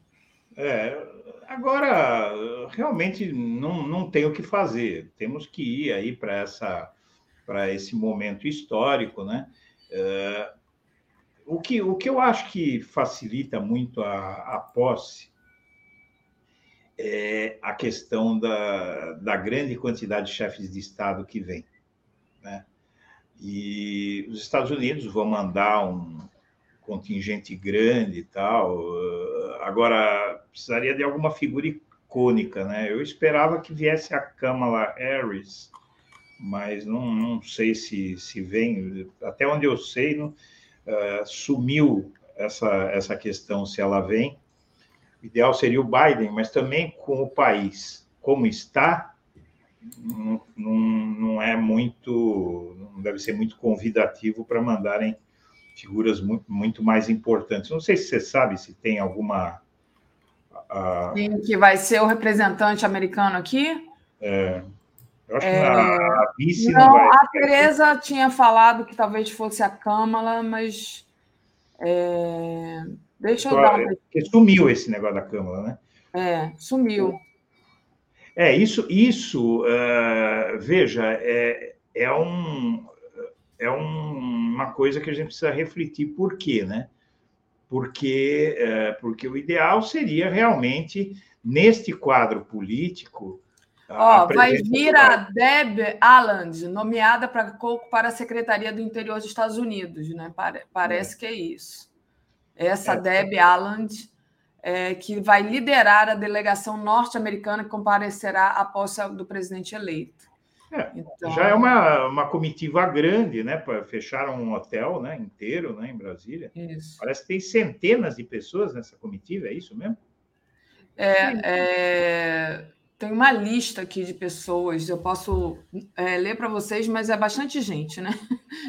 É, agora, realmente não, não tem o que fazer. Temos que ir aí para essa para esse momento histórico, né? É, o, que, o que eu acho que facilita muito a, a posse é a questão da, da grande quantidade de chefes de Estado que vem. Né? E os Estados Unidos vão mandar um contingente grande e tal. Agora, precisaria de alguma figura icônica, né? Eu esperava que viesse a Kamala Harris, mas não, não sei se, se vem. Até onde eu sei, não, uh, sumiu essa, essa questão se ela vem. O ideal seria o Biden, mas também com o país como está, não, não, não é muito, não deve ser muito convidativo para mandarem figuras muito, muito mais importantes. Não sei se você sabe se tem alguma a... Quem que vai ser o representante americano aqui? É, eu acho é... que a vice não, não vai... A Tereza tinha falado que talvez fosse a Câmara, mas... É... Deixa eu dar uma... Porque sumiu esse negócio da Câmara, né? É, sumiu. É, isso, isso uh, veja, é, é, um, é um, uma coisa que a gente precisa refletir por quê, né? Porque, é, porque o ideal seria realmente, neste quadro político. Vai vir a Deb Alland, nomeada para, para a Secretaria do Interior dos Estados Unidos, né? Parece é. que é isso. Essa é. Deb Alland, é, que vai liderar a delegação norte-americana que comparecerá à posse do presidente eleito. É, então... Já é uma, uma comitiva grande, né? Fecharam um hotel né, inteiro né, em Brasília. Isso. Parece que tem centenas de pessoas nessa comitiva, é isso mesmo? É, é, tem uma lista aqui de pessoas, eu posso é, ler para vocês, mas é bastante gente, né?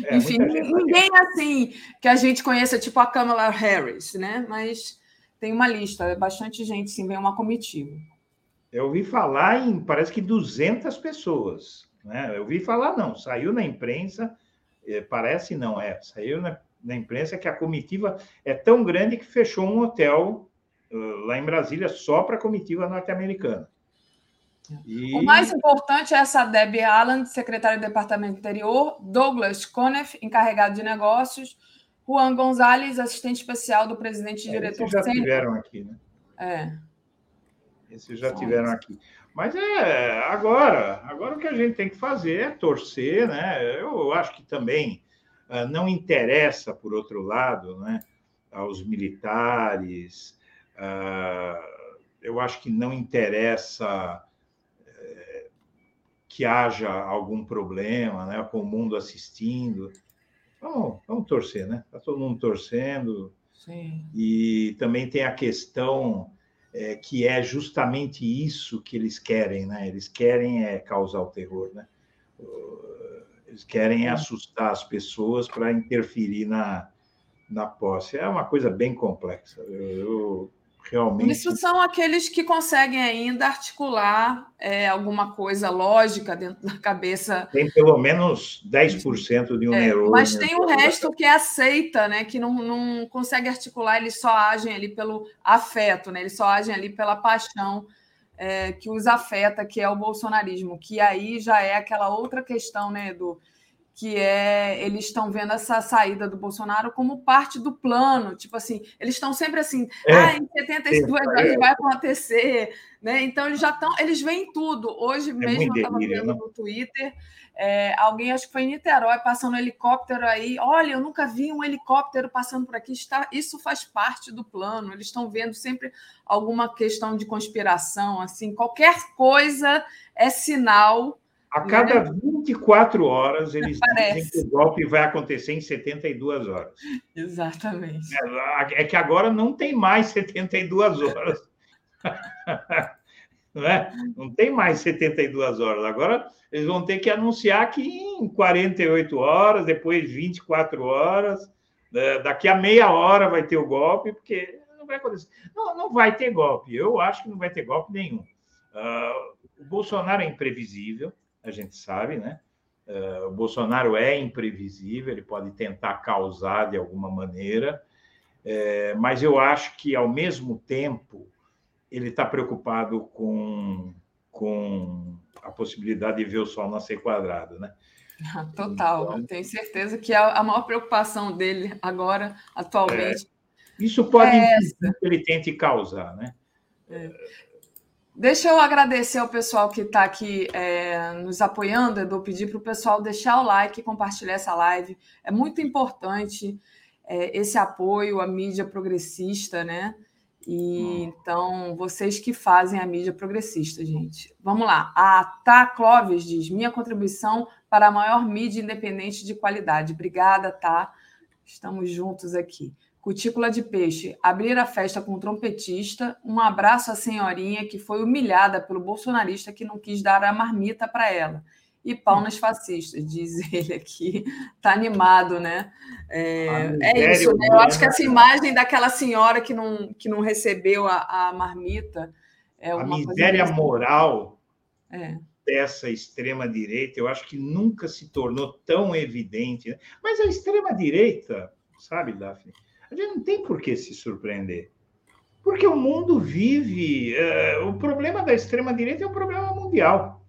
É, Enfim, ninguém assim que a gente conheça, tipo a Kamala Harris, né? Mas tem uma lista, é bastante gente, sim, vem uma comitiva. Eu ouvi falar em, parece que 200 pessoas. Né? Eu ouvi falar, não, saiu na imprensa, é, parece não, é, saiu na, na imprensa que a comitiva é tão grande que fechou um hotel uh, lá em Brasília só para a comitiva norte-americana. E... O mais importante é essa Debbie Allen, secretária do Departamento Interior, Douglas Conef, encarregado de negócios, Juan Gonzalez, assistente especial do presidente e é, diretor Esses já sênior. tiveram aqui, né? É. Esses já tiveram aqui. Mas é agora, agora o que a gente tem que fazer é torcer, né? Eu acho que também uh, não interessa, por outro lado, né, aos militares, uh, eu acho que não interessa que haja algum problema, né, com o mundo assistindo. Vamos, vamos torcer, né? Está todo mundo torcendo. Sim. E também tem a questão é, que é justamente isso que eles querem, né? Eles querem é, causar o terror, né? Eles querem é. assustar as pessoas para interferir na, na posse. É uma coisa bem complexa. Eu, eu realmente. Isso são aqueles que conseguem ainda articular é, alguma coisa lógica dentro da cabeça. Tem pelo menos 10% de um é, neurônio. Mas tem o resto que aceita, né? Que não, não consegue articular, eles só agem ali pelo afeto, né? Eles só agem ali pela paixão. É, que os afeta, que é o bolsonarismo, que aí já é aquela outra questão, né, Edu? Que é eles estão vendo essa saída do Bolsonaro como parte do plano, tipo assim, eles estão sempre assim, é, ah, em 72 é, vai acontecer, né? Então eles já estão, eles veem tudo. Hoje é mesmo eu estava vendo né? no Twitter, é, alguém acho que foi em Niterói passando um helicóptero aí, olha, eu nunca vi um helicóptero passando por aqui, está, isso faz parte do plano. Eles estão vendo sempre alguma questão de conspiração, assim, qualquer coisa é sinal a cada 24 horas, eles Parece. dizem que o golpe vai acontecer em 72 horas. Exatamente. É, é que agora não tem mais 72 horas. não, é? não tem mais 72 horas. Agora eles vão ter que anunciar que em 48 horas, depois 24 horas, né? daqui a meia hora vai ter o golpe, porque não vai acontecer. Não, não vai ter golpe. Eu acho que não vai ter golpe nenhum. Uh, o Bolsonaro é imprevisível a gente sabe, né? Uh, o Bolsonaro é imprevisível, ele pode tentar causar de alguma maneira, é, mas eu acho que, ao mesmo tempo, ele está preocupado com, com a possibilidade de ver o sol nascer quadrado, né? Total, então, tenho certeza que a, a maior preocupação dele agora, atualmente. É, isso pode é que ele tente causar, né? É. Deixa eu agradecer ao pessoal que está aqui é, nos apoiando, Edu, pedir para o pessoal deixar o like e compartilhar essa live. É muito importante é, esse apoio à mídia progressista, né? E hum. então, vocês que fazem a mídia progressista, gente. Vamos lá. A Tá Clóvis diz: minha contribuição para a maior mídia independente de qualidade. Obrigada, tá? Estamos juntos aqui. Cutícula de Peixe, abrir a festa com um trompetista, um abraço à senhorinha que foi humilhada pelo bolsonarista que não quis dar a marmita para ela. E pau nas fascistas, diz ele aqui. Tá animado, né? É, é isso, né? Eu acho que essa imagem daquela senhora que não, que não recebeu a, a marmita é uma A miséria moral é. dessa extrema-direita, eu acho que nunca se tornou tão evidente. Né? Mas a extrema-direita, sabe, Daphne? A gente não tem por que se surpreender. Porque o mundo vive. Uh, o problema da extrema-direita é um problema mundial.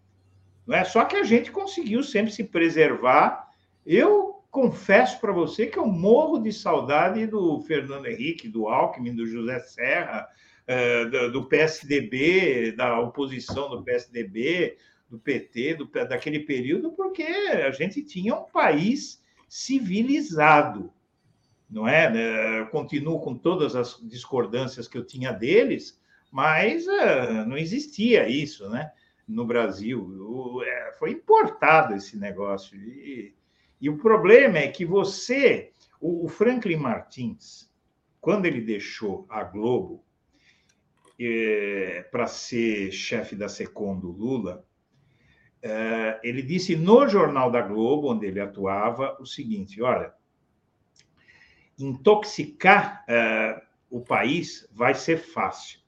Não é? Só que a gente conseguiu sempre se preservar. Eu confesso para você que eu morro de saudade do Fernando Henrique, do Alckmin, do José Serra, uh, do, do, PSDB, da oposição do PSDB, do PT, do, daquele período, porque a gente tinha um país civilizado não é? Eu continuo com todas as discordâncias que eu tinha deles, mas uh, não existia isso, né? No Brasil, o, é, foi importado esse negócio e, e, o problema é que você, o, o Franklin Martins, quando ele deixou a Globo é, para ser chefe da Secom do Lula, é, ele disse no jornal da Globo, onde ele atuava, o seguinte: olha, intoxicar uh, o país vai ser fácil,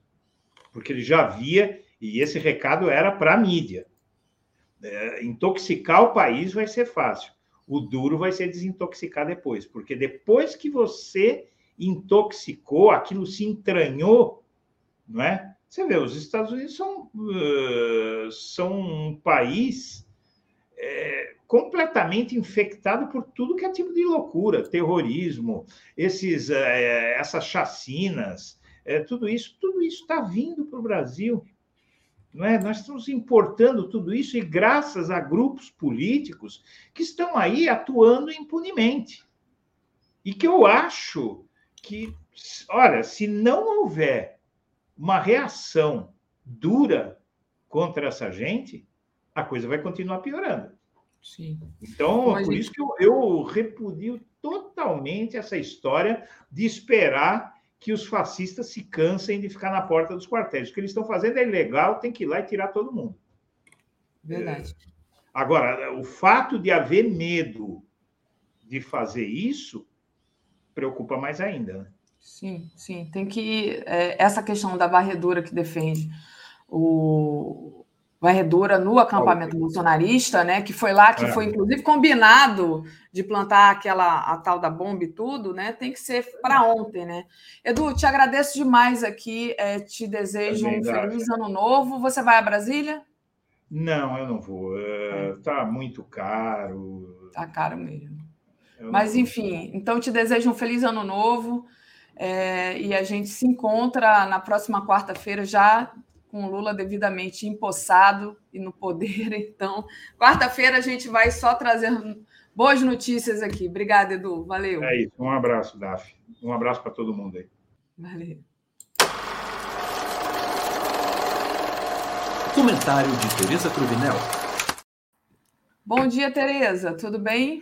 porque ele já via E esse recado era para a mídia. É, intoxicar o país vai ser fácil. O duro vai ser desintoxicar depois, porque depois que você intoxicou, aquilo se entranhou, não é? Você vê, os Estados Unidos são, uh, são um país completamente infectado por tudo que é tipo de loucura, terrorismo, esses, é, essas chacinas, é, tudo isso, tudo isso está vindo para o Brasil. Não é? Nós estamos importando tudo isso e graças a grupos políticos que estão aí atuando impunemente. E que eu acho que, olha, se não houver uma reação dura contra essa gente, a coisa vai continuar piorando. Sim. Então, Mas, por isso que eu, eu repudio totalmente essa história de esperar que os fascistas se cansem de ficar na porta dos quartéis. O que eles estão fazendo é ilegal, tem que ir lá e tirar todo mundo. Verdade. É. Agora, o fato de haver medo de fazer isso preocupa mais ainda. Né? Sim, sim. Tem que. É, essa questão da varredura que defende o, varredura no acampamento bolsonarista, né? Que foi lá que é. foi inclusive combinado de plantar aquela a tal da bomba e tudo, né? Tem que ser para ontem, né? Edu, te agradeço demais aqui, é, te desejo um feliz ano novo. Você vai a Brasília? Não, eu não vou. Está é, muito caro. Está caro mesmo. Mas enfim, então te desejo um feliz ano novo. É, e a gente se encontra na próxima quarta-feira já com o Lula devidamente empossado e no poder. Então, quarta-feira a gente vai só trazer boas notícias aqui. Obrigada, Edu. Valeu. É isso. Um abraço, Daf. Um abraço para todo mundo aí. Valeu. Comentário de Tereza Cruvinel. Bom dia, Tereza. Tudo bem?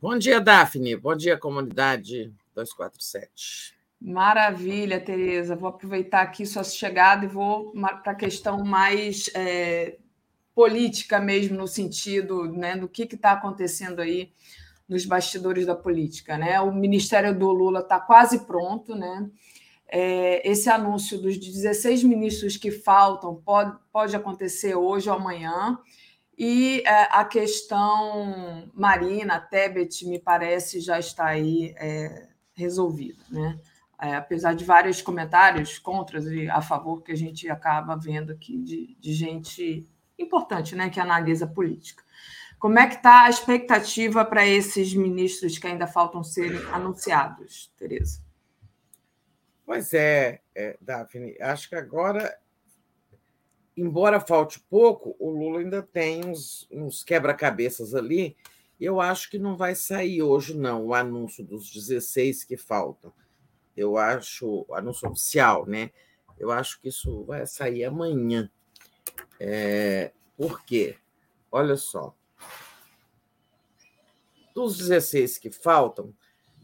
Bom dia, Daphne. Bom dia, comunidade 247. Maravilha, Tereza. Vou aproveitar aqui sua chegada e vou para a questão mais é, política mesmo, no sentido né, do que está acontecendo aí nos bastidores da política. Né? O Ministério do Lula está quase pronto, né? É, esse anúncio dos 16 ministros que faltam pode, pode acontecer hoje ou amanhã. E é, a questão Marina, Tebet, me parece, já está aí é, resolvida. Né? É, apesar de vários comentários contras e a favor que a gente acaba vendo aqui de, de gente importante, né, que analisa política. Como é que está a expectativa para esses ministros que ainda faltam serem anunciados, Tereza? Pois é, é, Daphne, acho que agora, embora falte pouco, o Lula ainda tem uns, uns quebra-cabeças ali. Eu acho que não vai sair hoje, não, o anúncio dos 16 que faltam eu acho, anúncio oficial, né? Eu acho que isso vai sair amanhã. É, por quê? Olha só. Dos 16 que faltam,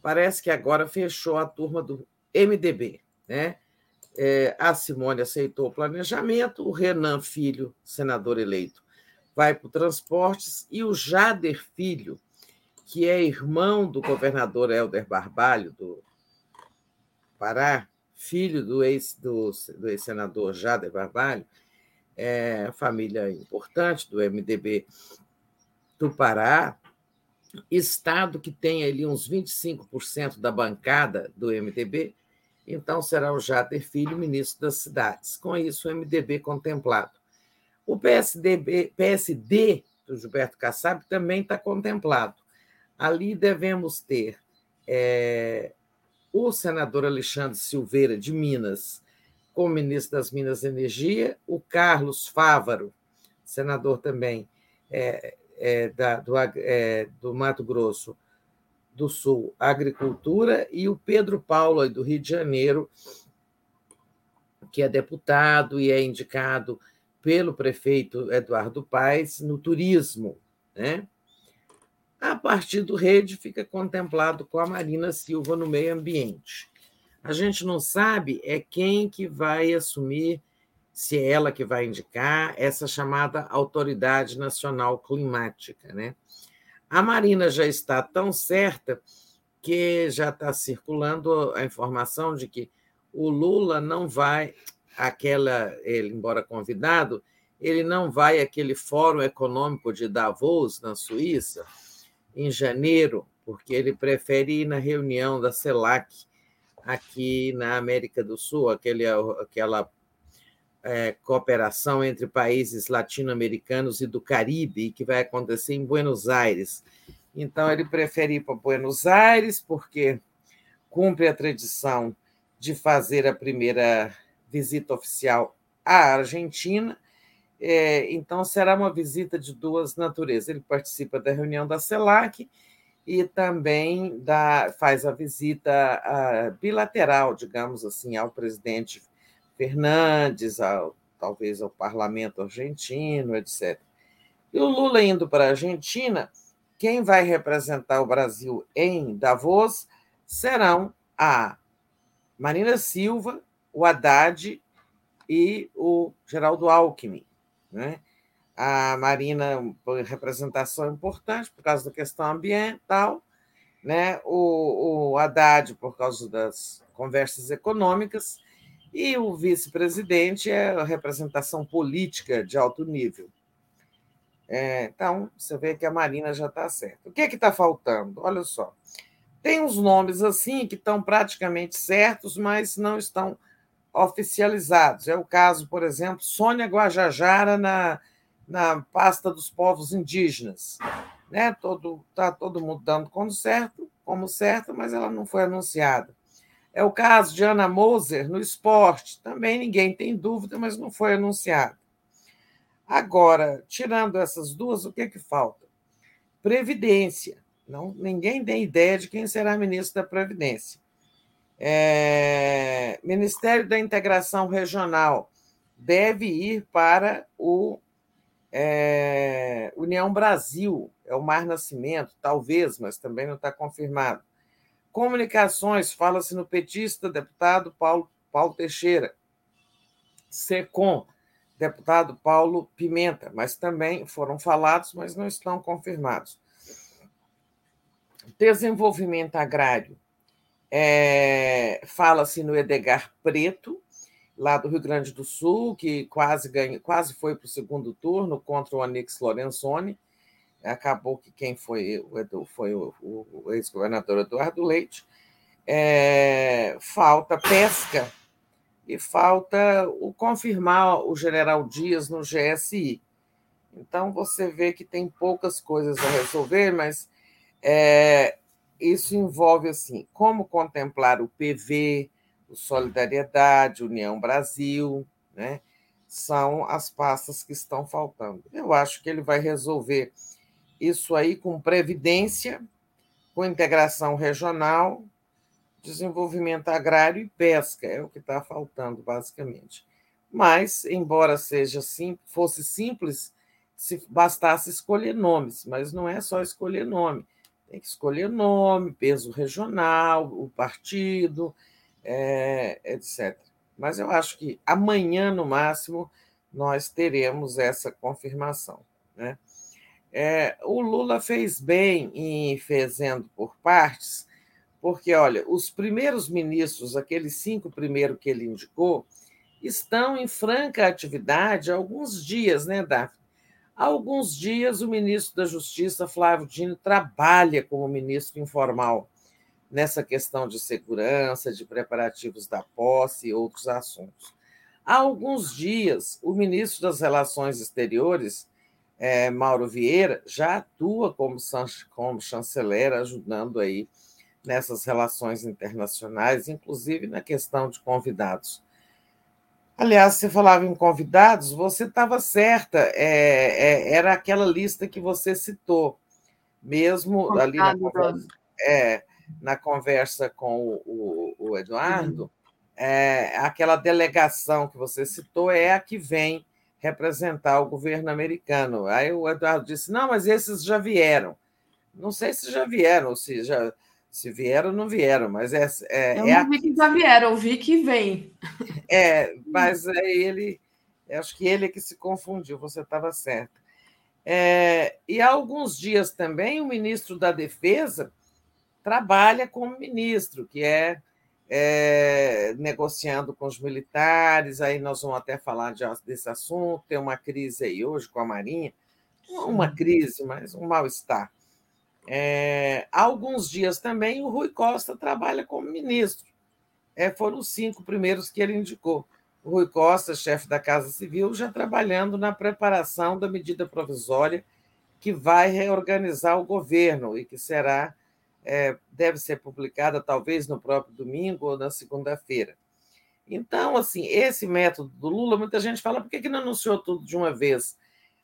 parece que agora fechou a turma do MDB, né? É, a Simone aceitou o planejamento, o Renan Filho, senador eleito, vai para o Transportes, e o Jader Filho, que é irmão do governador Helder Barbalho, do Pará, filho do ex-senador ex, Jader Barbalho, é, família importante do MDB do Pará, estado que tem ali uns 25% da bancada do MDB, então será o Jader Filho ministro das cidades. Com isso, o MDB contemplado. O PSDB, PSD do Gilberto Kassab também está contemplado. Ali devemos ter é, o senador Alexandre Silveira, de Minas, como ministro das Minas e Energia, o Carlos Fávaro, senador também é, é, da, do, é, do Mato Grosso do Sul, Agricultura, e o Pedro Paulo, do Rio de Janeiro, que é deputado e é indicado pelo prefeito Eduardo Paes no turismo, né? A partir do rede fica contemplado com a Marina Silva no meio ambiente. A gente não sabe é quem que vai assumir, se é ela que vai indicar essa chamada Autoridade Nacional Climática, né? A Marina já está tão certa que já está circulando a informação de que o Lula não vai, aquela, ele, embora convidado, ele não vai àquele Fórum Econômico de Davos, na Suíça, em janeiro, porque ele prefere ir na reunião da CELAC, aqui na América do Sul, aquele, aquela é, cooperação entre países latino-americanos e do Caribe, que vai acontecer em Buenos Aires. Então, ele prefere ir para Buenos Aires, porque cumpre a tradição de fazer a primeira visita oficial à Argentina. É, então, será uma visita de duas naturezas. Ele participa da reunião da CELAC e também dá, faz a visita a, bilateral, digamos assim, ao presidente Fernandes, ao, talvez ao parlamento argentino, etc. E o Lula indo para a Argentina, quem vai representar o Brasil em Davos serão a Marina Silva, o Haddad e o Geraldo Alckmin. Né? A Marina, representação importante, por causa da questão ambiental, né? o, o Haddad, por causa das conversas econômicas, e o vice-presidente é a representação política de alto nível. É, então, você vê que a Marina já está certa. O que é está faltando? Olha só. Tem uns nomes assim que estão praticamente certos, mas não estão oficializados. É o caso, por exemplo, Sônia Guajajara na, na pasta dos povos indígenas. Né? Todo está todo mundo dando como certo, como certo, mas ela não foi anunciada. É o caso de Ana Moser no esporte. Também ninguém tem dúvida, mas não foi anunciado. Agora, tirando essas duas, o que, é que falta? Previdência. Não, ninguém tem ideia de quem será ministro da Previdência. É, Ministério da Integração Regional deve ir para o é, União Brasil, é o Mar Nascimento, talvez, mas também não está confirmado. Comunicações, fala-se no petista deputado Paulo, Paulo Teixeira. SECOM, deputado Paulo Pimenta, mas também foram falados, mas não estão confirmados. Desenvolvimento agrário. É, Fala-se no Edgar Preto, lá do Rio Grande do Sul, que quase, ganha, quase foi para o segundo turno contra o Anix Lorenzoni. Acabou que quem foi, foi o, o ex-governador Eduardo Leite. É, falta pesca e falta o confirmar o general Dias no GSI. Então, você vê que tem poucas coisas a resolver, mas é, isso envolve assim, como contemplar o PV, o Solidariedade, União Brasil, né? São as pastas que estão faltando. Eu acho que ele vai resolver isso aí com previdência, com integração regional, desenvolvimento agrário e pesca, é o que está faltando, basicamente. Mas, embora seja sim, fosse simples, se bastasse escolher nomes, mas não é só escolher nome tem que escolher nome, peso regional, o partido, é, etc. Mas eu acho que amanhã, no máximo, nós teremos essa confirmação. Né? É, o Lula fez bem em fazendo por partes, porque, olha, os primeiros ministros, aqueles cinco primeiros que ele indicou, estão em franca atividade há alguns dias, né, Daphne? Há alguns dias, o ministro da Justiça, Flávio Dino, trabalha como ministro informal nessa questão de segurança, de preparativos da posse e outros assuntos. Há alguns dias, o ministro das Relações Exteriores, é, Mauro Vieira, já atua como, como chanceler, ajudando aí nessas relações internacionais, inclusive na questão de convidados. Aliás, você falava em convidados, você estava certa, é, é, era aquela lista que você citou, mesmo Contado, ali na conversa, é, na conversa com o, o, o Eduardo, uhum. é, aquela delegação que você citou é a que vem representar o governo americano. Aí o Eduardo disse: não, mas esses já vieram. Não sei se já vieram, se já se vieram, não vieram, mas é. é eu é não vi que já vieram, eu vi que vem. É, mas é ele. Acho que ele é que se confundiu, você estava certo. É, e há alguns dias também o ministro da Defesa trabalha como ministro, que é, é, negociando com os militares, aí nós vamos até falar de, desse assunto, tem uma crise aí hoje com a Marinha, uma crise, mas um mal-estar. É, há alguns dias também o Rui Costa trabalha como ministro. É, foram os cinco primeiros que ele indicou. O Rui Costa, chefe da Casa Civil, já trabalhando na preparação da medida provisória que vai reorganizar o governo e que será é, deve ser publicada talvez no próprio domingo ou na segunda-feira. Então, assim, esse método do Lula, muita gente fala, por que, que não anunciou tudo de uma vez?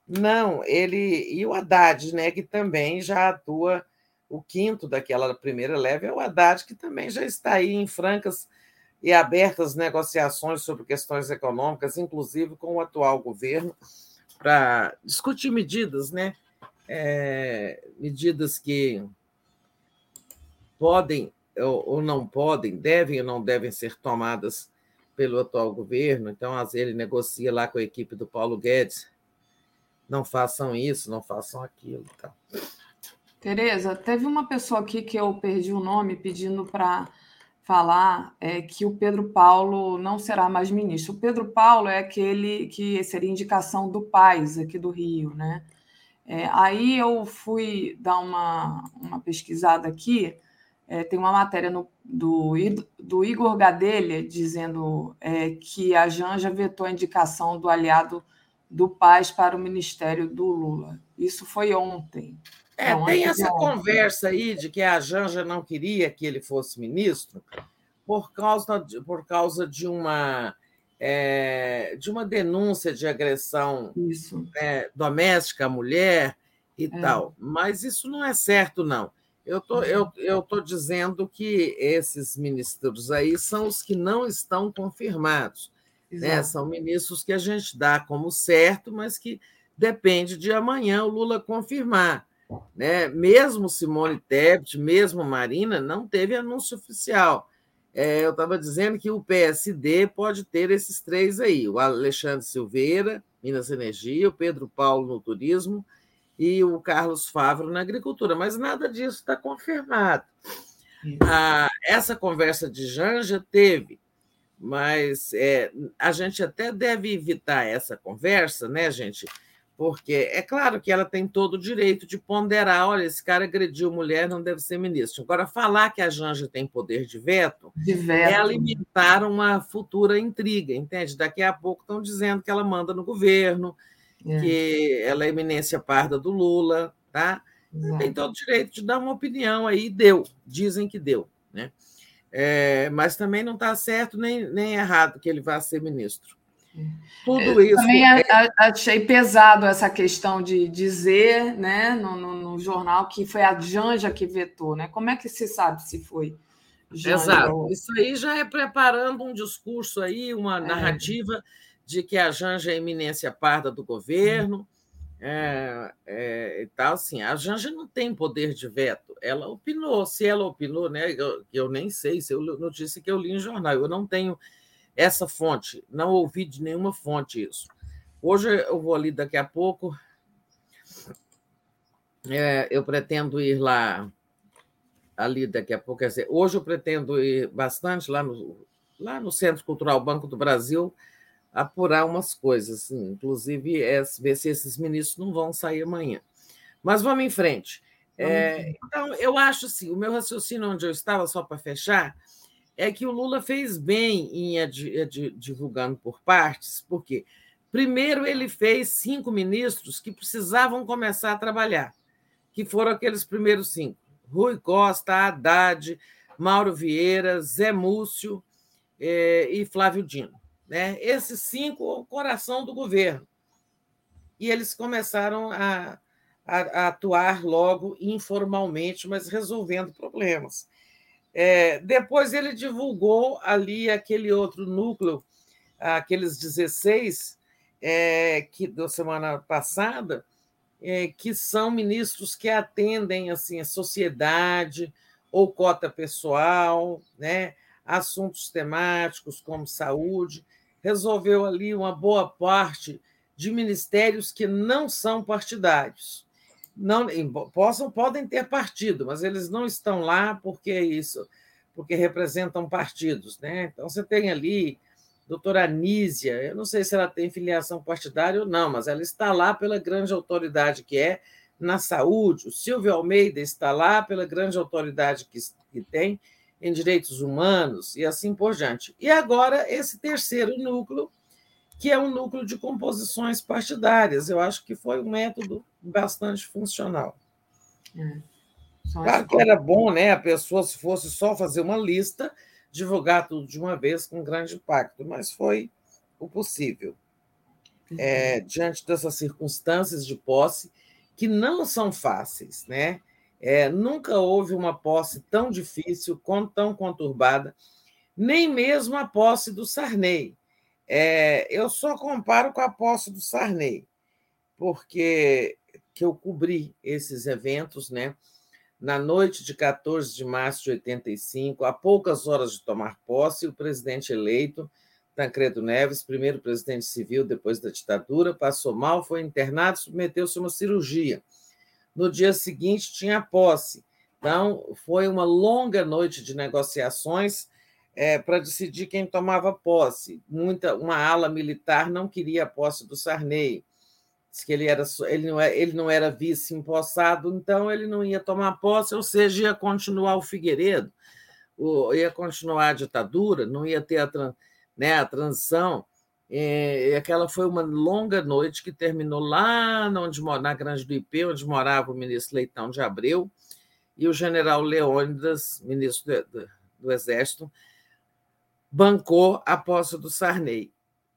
Não, ele. E o Haddad, né, que também já atua, o quinto daquela primeira leve é o Haddad, que também já está aí em francas e abertas negociações sobre questões econômicas, inclusive com o atual governo, para discutir medidas, né? É, medidas que podem ou não podem, devem ou não devem ser tomadas pelo atual governo. Então, ele negocia lá com a equipe do Paulo Guedes. Não façam isso, não façam aquilo. Tá. Tereza, teve uma pessoa aqui que eu perdi o nome pedindo para falar é, que o Pedro Paulo não será mais ministro. O Pedro Paulo é aquele que seria indicação do Paz aqui do Rio, né? É, aí eu fui dar uma, uma pesquisada aqui é, tem uma matéria no, do, do Igor Gadelha dizendo é, que a Janja vetou a indicação do aliado do Paz para o ministério do Lula. Isso foi ontem. É, tem essa conversa aí de que a Janja não queria que ele fosse ministro por causa de, por causa de uma é, de uma denúncia de agressão é, doméstica à mulher e é. tal. Mas isso não é certo, não. Eu tô, eu, eu tô dizendo que esses ministros aí são os que não estão confirmados. Né? São ministros que a gente dá como certo, mas que depende de amanhã o Lula confirmar. Né? Mesmo Simone Tebet, mesmo Marina, não teve anúncio oficial. É, eu estava dizendo que o PSD pode ter esses três aí: o Alexandre Silveira, Minas Energia, o Pedro Paulo no turismo e o Carlos Favro na agricultura, mas nada disso está confirmado. Ah, essa conversa de Janja teve, mas é, a gente até deve evitar essa conversa, né, gente? Porque é claro que ela tem todo o direito de ponderar: olha, esse cara agrediu mulher, não deve ser ministro. Agora, falar que a Janja tem poder de veto, de veto. é alimentar uma futura intriga, entende? Daqui a pouco estão dizendo que ela manda no governo, é. que ela é eminência parda do Lula, tá? Exato. Tem todo o direito de dar uma opinião aí, deu, dizem que deu, né? É, mas também não está certo nem, nem errado que ele vá ser ministro. É. Tudo Eu isso. Também é... achei pesado essa questão de dizer né, no, no, no, jornal que foi a Janja que vetou. Né? Como é que se sabe se foi Janja? Exato. Isso aí já é preparando um discurso aí, uma é. narrativa de que a Janja é eminência parda do governo é, é, e tal. Assim, a Janja não tem poder de veto. Ela opinou. Se ela opinou, né, eu, eu nem sei, se eu notícia que eu li em jornal. Eu não tenho essa fonte, não ouvi de nenhuma fonte isso. Hoje eu vou ali daqui a pouco. É, eu pretendo ir lá ali daqui a pouco. Quer dizer, hoje eu pretendo ir bastante lá no, lá no Centro Cultural Banco do Brasil apurar umas coisas, assim, inclusive é, ver se esses ministros não vão sair amanhã. Mas vamos em frente. É, então, eu acho assim, o meu raciocínio onde eu estava, só para fechar, é que o Lula fez bem em ad, divulgando por partes, porque primeiro ele fez cinco ministros que precisavam começar a trabalhar, que foram aqueles primeiros cinco: Rui Costa, Haddad, Mauro Vieira, Zé Múcio eh, e Flávio Dino. Né? Esses cinco, o coração do governo. E eles começaram a, a, a atuar logo informalmente, mas resolvendo problemas. É, depois ele divulgou ali aquele outro núcleo, aqueles 16 é, que da semana passada, é, que são ministros que atendem assim a sociedade ou cota pessoal, né, assuntos temáticos como saúde resolveu ali uma boa parte de ministérios que não são partidários. Não possam podem ter partido, mas eles não estão lá porque é isso, porque representam partidos. Né? Então, você tem ali doutora Anísia, eu não sei se ela tem filiação partidária ou não, mas ela está lá pela grande autoridade que é na saúde. O Silvio Almeida está lá pela grande autoridade que, que tem em direitos humanos e assim por diante. E agora, esse terceiro núcleo, que é um núcleo de composições partidárias. Eu acho que foi um método bastante funcional. É. Claro que era bom, né? A pessoa, se fosse só fazer uma lista, divulgar tudo de uma vez com grande impacto, mas foi o possível. É, diante dessas circunstâncias de posse, que não são fáceis, né? É, nunca houve uma posse tão difícil, tão conturbada, nem mesmo a posse do Sarney. É, eu só comparo com a posse do Sarney, porque que eu cobri esses eventos, né? Na noite de 14 de março de 85, a poucas horas de tomar posse, o presidente eleito, Tancredo Neves, primeiro presidente civil depois da ditadura, passou mal, foi internado, submeteu-se a uma cirurgia. No dia seguinte, tinha posse. Então, foi uma longa noite de negociações é, para decidir quem tomava posse. Muita, uma ala militar não queria a posse do Sarney Diz que ele, era, ele, não, é, ele não era vice empossado, então ele não ia tomar posse, ou seja, ia continuar o Figueiredo, ia continuar a ditadura, não ia ter a, né, a transição. E aquela foi uma longa noite que terminou lá onde, na Grande do IP, onde morava o ministro Leitão de Abreu, e o general Leônidas, ministro do, do, do Exército, bancou a posse do Sarney.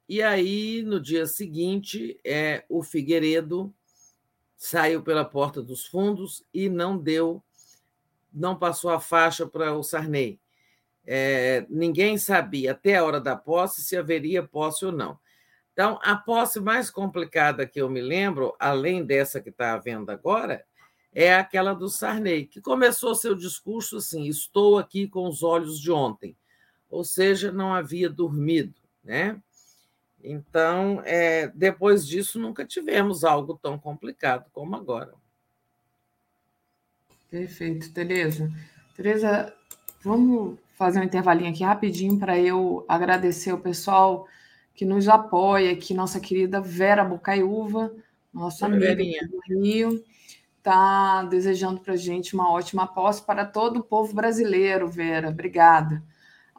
E aí, no dia seguinte, é, o Figueiredo saiu pela porta dos fundos e não deu, não passou a faixa para o Sarney. É, ninguém sabia até a hora da posse se haveria posse ou não. Então, a posse mais complicada que eu me lembro, além dessa que está havendo agora, é aquela do Sarney, que começou seu discurso assim: estou aqui com os olhos de ontem, ou seja, não havia dormido, né? Então, é, depois disso, nunca tivemos algo tão complicado como agora. Perfeito, Tereza. Tereza, vamos fazer um intervalinho aqui rapidinho para eu agradecer o pessoal que nos apoia aqui, nossa querida Vera Bocaiúva, nossa amiga Verinha. do Rio, está desejando para a gente uma ótima posse para todo o povo brasileiro, Vera. Obrigada.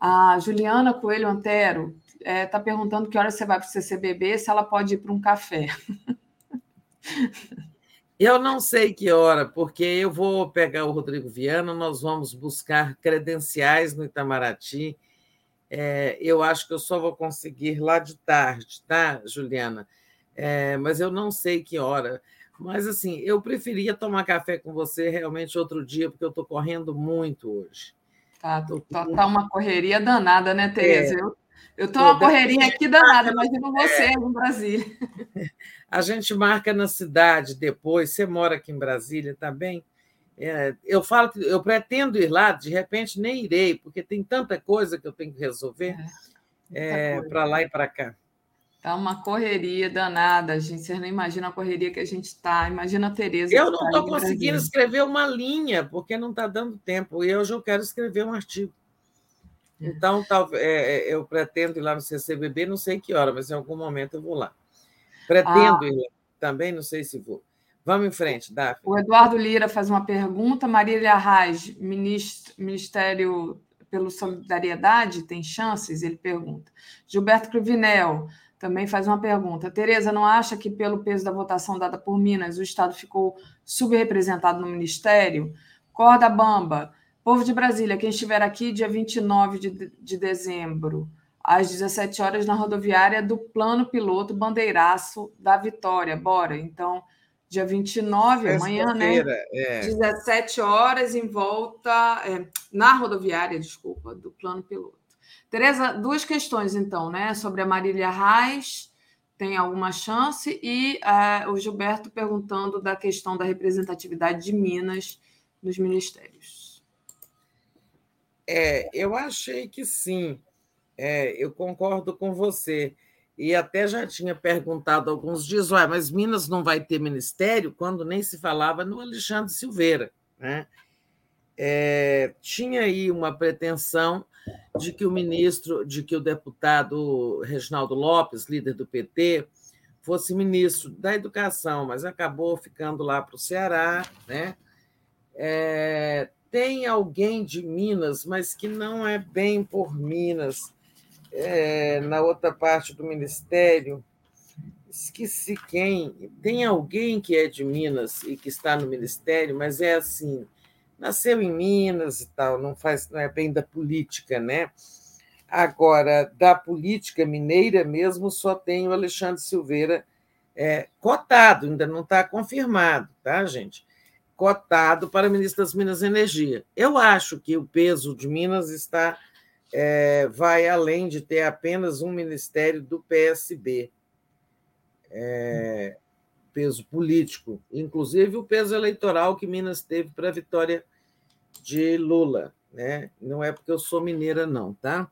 A Juliana Coelho Antero está é, tá perguntando que hora você vai para o CCBB, se ela pode ir para um café. Eu não sei que hora, porque eu vou pegar o Rodrigo Viana, nós vamos buscar credenciais no Itamaraty. É, eu acho que eu só vou conseguir lá de tarde, tá, Juliana? É, mas eu não sei que hora. Mas, assim, eu preferia tomar café com você realmente outro dia, porque eu estou correndo muito hoje. Tá, tá, tá, uma correria danada, né, Tereza? É. Eu eu estou uma correria aqui danada, imagino você é. em Brasília. A gente marca na cidade depois. Você mora aqui em Brasília também? Tá é, eu falo que eu pretendo ir lá, de repente nem irei, porque tem tanta coisa que eu tenho que resolver é, é para lá e para cá. Tá uma correria danada, gente. Vocês não imaginam a correria que a gente está. Imagina a Tereza. Eu não estou tá conseguindo escrever uma linha, porque não está dando tempo. E hoje eu quero escrever um artigo. Então, talvez é, é, eu pretendo ir lá no CCBB, não sei que hora, mas em algum momento eu vou lá. Pretendo ah. ir lá também, não sei se vou. Vamos em frente, Daphne. O Eduardo Lira faz uma pergunta. Marília Arraes, Ministério pelo Solidariedade, tem chances? Ele pergunta. Gilberto Cruvinel também faz uma pergunta. Tereza, não acha que, pelo peso da votação dada por Minas, o Estado ficou subrepresentado no Ministério? Corda Bamba, Povo de Brasília, quem estiver aqui dia 29 de, de dezembro, às 17 horas, na rodoviária do Plano Piloto Bandeiraço da Vitória. Bora. Então, dia 29, amanhã, né? É. 17 horas, em volta, é, na rodoviária, desculpa, do Plano Piloto. Tereza, duas questões, então, né? Sobre a Marília Reis, tem alguma chance? E uh, o Gilberto perguntando da questão da representatividade de Minas nos ministérios. É, eu achei que sim. É, eu concordo com você. E até já tinha perguntado alguns dias, Ué, mas Minas não vai ter ministério? Quando nem se falava no Alexandre Silveira. Né? é, tinha aí uma pretensão de que o ministro, de que o deputado Reginaldo Lopes, líder do PT, fosse ministro da Educação, mas acabou ficando lá para o Ceará, né? É, tem alguém de Minas, mas que não é bem por Minas, é, na outra parte do ministério. Esqueci quem. Tem alguém que é de Minas e que está no ministério, mas é assim, nasceu em Minas e tal, não faz, não é bem da política, né? Agora, da política mineira mesmo, só tem o Alexandre Silveira é, cotado, ainda não está confirmado, tá, gente? cotado para ministro das Minas e Energia. Eu acho que o peso de Minas está é, vai além de ter apenas um ministério do PSB. É, peso político, inclusive o peso eleitoral que Minas teve para a vitória de Lula. Né? Não é porque eu sou mineira, não, tá?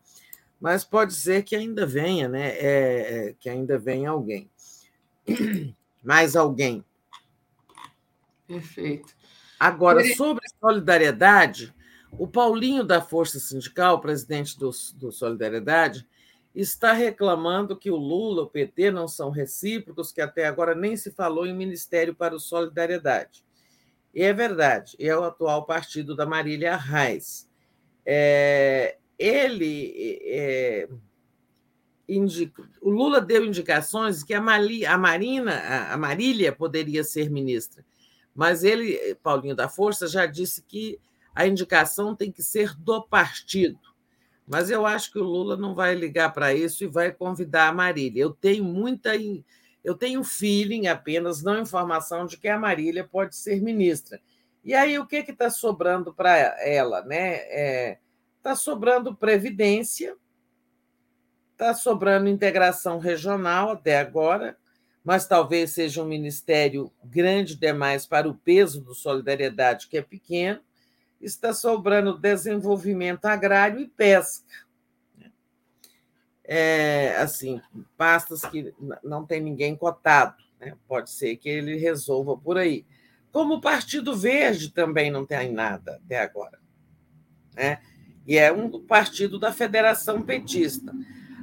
Mas pode ser que ainda venha, né? É, é que ainda venha alguém. Mais alguém. Perfeito. Agora, sobre solidariedade, o Paulinho da Força Sindical, presidente do, do Solidariedade, está reclamando que o Lula, o PT, não são recíprocos, que até agora nem se falou em Ministério para o Solidariedade. E é verdade, é o atual partido da Marília Reis. É, ele. É, indica, o Lula deu indicações que a, Mali, a Marina, a, Marília poderia ser ministra. Mas ele, Paulinho da Força, já disse que a indicação tem que ser do partido. Mas eu acho que o Lula não vai ligar para isso e vai convidar a Marília. Eu tenho muita. Eu tenho feeling apenas, não informação, de que a Marília pode ser ministra. E aí, o que está sobrando para ela? Está né? é, tá sobrando Previdência, está sobrando integração regional até agora, mas talvez seja um ministério grande demais para o peso do Solidariedade, que é pequeno, está sobrando desenvolvimento agrário e pesca. É, assim, pastas que não tem ninguém cotado, né? pode ser que ele resolva por aí. Como o Partido Verde também não tem nada até agora. Né? E é um partido da Federação Petista.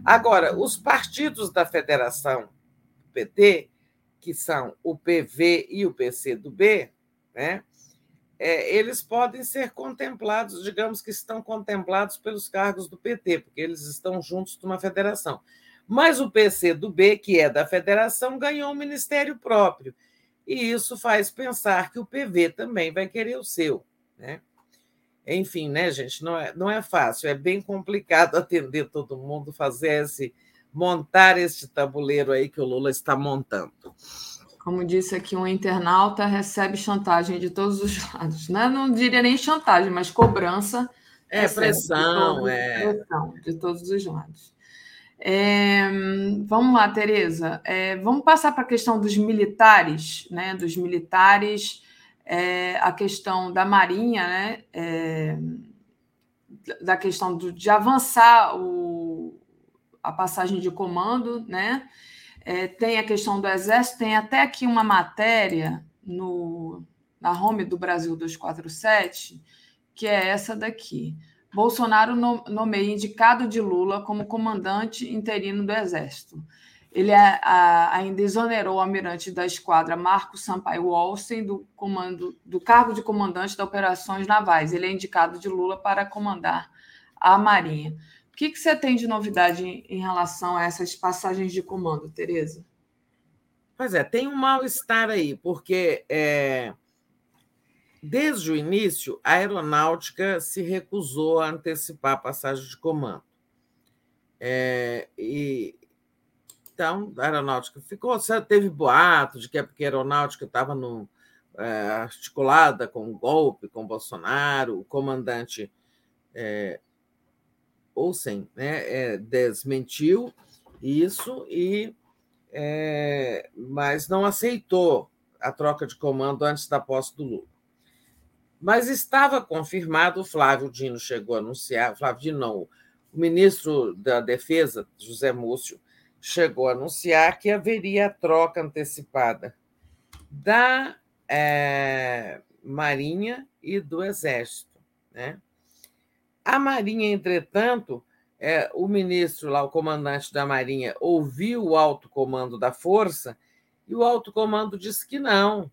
Agora, os partidos da Federação PT, que são o PV e o PCdoB, né, é, eles podem ser contemplados, digamos que estão contemplados pelos cargos do PT, porque eles estão juntos numa federação. Mas o PCdoB, que é da federação, ganhou um ministério próprio. E isso faz pensar que o PV também vai querer o seu. Né? Enfim, né, gente, não é, não é fácil, é bem complicado atender todo mundo, fazer esse montar este tabuleiro aí que o Lula está montando. Como disse aqui um internauta, recebe chantagem de todos os lados. Né? Não diria nem chantagem, mas cobrança. É, pressão, de é. Pressão de todos os lados. É, vamos lá, Tereza. É, vamos passar para a questão dos militares, né? Dos militares, é, a questão da Marinha, né? É, da questão do, de avançar o, a passagem de comando, né? É, tem a questão do Exército, tem até aqui uma matéria no, na home do Brasil 247, que é essa daqui. Bolsonaro nomeia indicado de Lula como comandante interino do Exército. Ele é, ainda exonerou o almirante da esquadra Marco Sampaio Olsen do, comando, do cargo de comandante de operações navais. Ele é indicado de Lula para comandar a Marinha. Que, que você tem de novidade em relação a essas passagens de comando, Tereza? Pois é, tem um mal-estar aí, porque é, desde o início a aeronáutica se recusou a antecipar a passagem de comando. É, e, então, a aeronáutica ficou. Teve boato de que é porque a aeronáutica estava no, é, articulada com o golpe, com Bolsonaro, o comandante é, Olsen né, é, desmentiu isso e é, mas não aceitou a troca de comando antes da posse do Lula. Mas estava confirmado, Flávio Dino chegou a anunciar, Flávio Dino não, o ministro da Defesa, José Múcio, chegou a anunciar que haveria troca antecipada da é, Marinha e do Exército. Né? A Marinha, entretanto, é, o ministro lá, o comandante da Marinha, ouviu o alto comando da Força e o alto comando disse que não.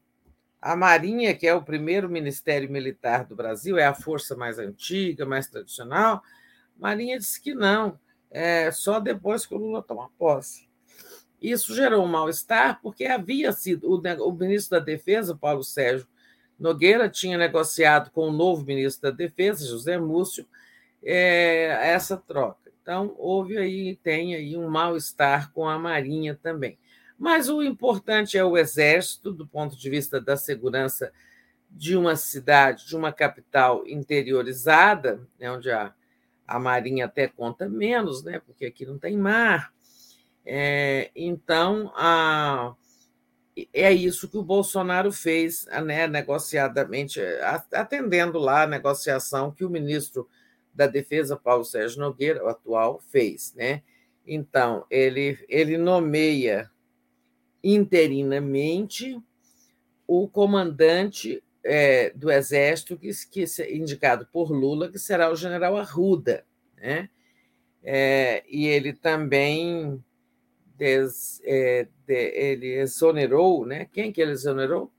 A Marinha, que é o primeiro ministério militar do Brasil, é a força mais antiga, mais tradicional. Marinha disse que não, é só depois que o Lula toma posse. Isso gerou um mal-estar, porque havia sido o, o ministro da Defesa, Paulo Sérgio Nogueira, tinha negociado com o novo ministro da Defesa, José Múcio, é, essa troca. Então, houve aí, tem aí um mal-estar com a Marinha também. Mas o importante é o Exército, do ponto de vista da segurança de uma cidade, de uma capital interiorizada, né, onde a, a Marinha até conta menos, né, porque aqui não tem mar, é, então, a, é isso que o Bolsonaro fez, né, negociadamente, atendendo lá a negociação que o ministro da Defesa, Paulo Sérgio Nogueira, o atual, fez. Né? Então, ele, ele nomeia interinamente o comandante é, do Exército, que, que é indicado por Lula, que será o general Arruda. Né? É, e ele também des, é, de, ele exonerou, né? Quem que ele exonerou?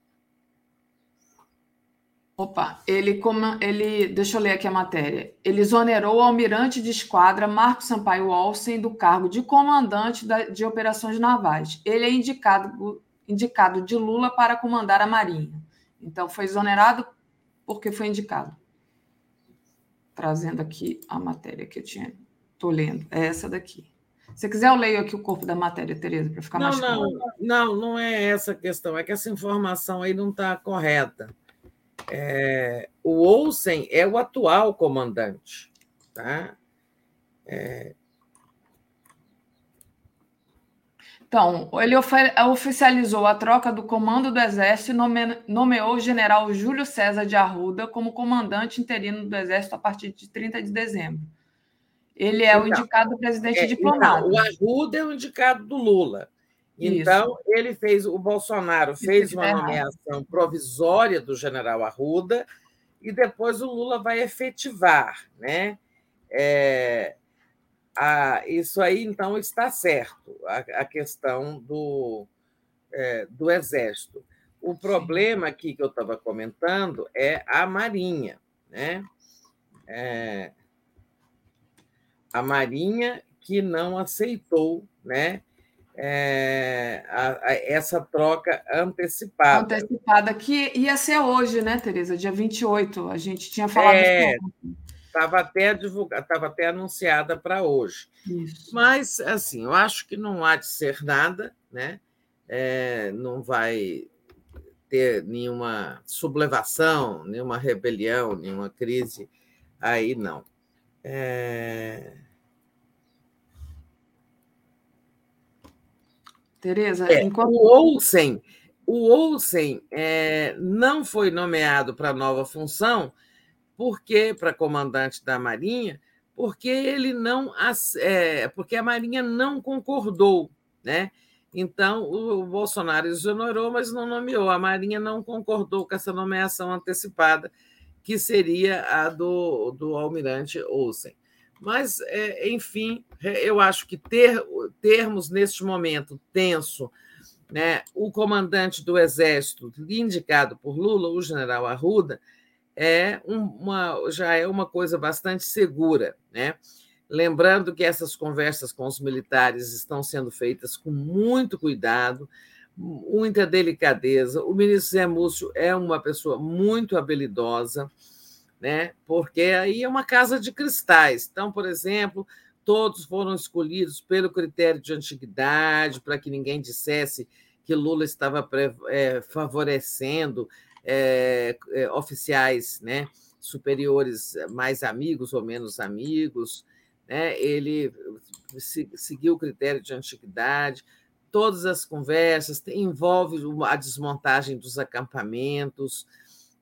Opa, ele, como, ele, deixa eu ler aqui a matéria. Ele exonerou o almirante de esquadra Marco Sampaio Olsen do cargo de comandante da, de operações navais. Ele é indicado, indicado de Lula para comandar a Marinha. Então, foi exonerado porque foi indicado. Trazendo aqui a matéria que eu tinha. Estou lendo. É essa daqui. Se quiser, eu leio aqui o corpo da matéria, Tereza, para ficar não, mais claro. Não, não, não é essa a questão, é que essa informação aí não está correta. É, o Olsen é o atual comandante. Tá? É... Então, ele oficializou a troca do comando do Exército e nomeou o general Júlio César de Arruda como comandante interino do Exército a partir de 30 de dezembro. Ele é então, o indicado do presidente é, diplomata. Então, o Arruda é o indicado do Lula. Então, Isso. ele fez, o Bolsonaro fez uma nomeação provisória do general Arruda e depois o Lula vai efetivar, né? É, a, isso aí, então, está certo, a, a questão do, é, do Exército. O problema aqui que eu estava comentando é a Marinha, né? É, a Marinha que não aceitou né, é, a, a, essa troca antecipada. Antecipada, que ia ser hoje, né, Tereza? Dia 28. A gente tinha falado. Estava é, até divulgada, estava até anunciada para hoje. Isso. Mas, assim, eu acho que não há de ser nada, né? É, não vai ter nenhuma sublevação, nenhuma rebelião, nenhuma crise aí, não. É... Tereza, é, enquanto... o Olsen, o Olsen é, não foi nomeado para nova função, porque para comandante da Marinha, porque ele não, é, porque a Marinha não concordou, né? Então o Bolsonaro exonerou, mas não nomeou. A Marinha não concordou com essa nomeação antecipada que seria a do, do almirante Olsen. Mas, é, enfim, eu acho que ter, termos neste momento tenso né, o comandante do Exército, indicado por Lula, o general Arruda, é uma, já é uma coisa bastante segura. Né? Lembrando que essas conversas com os militares estão sendo feitas com muito cuidado, muita delicadeza. O ministro Zé Múcio é uma pessoa muito habilidosa, né? porque aí é uma casa de cristais. Então, por exemplo, todos foram escolhidos pelo critério de antiguidade, para que ninguém dissesse que Lula estava é, favorecendo é, é, oficiais né, superiores mais amigos ou menos amigos. Né? Ele seguiu o critério de antiguidade, todas as conversas, envolve a desmontagem dos acampamentos.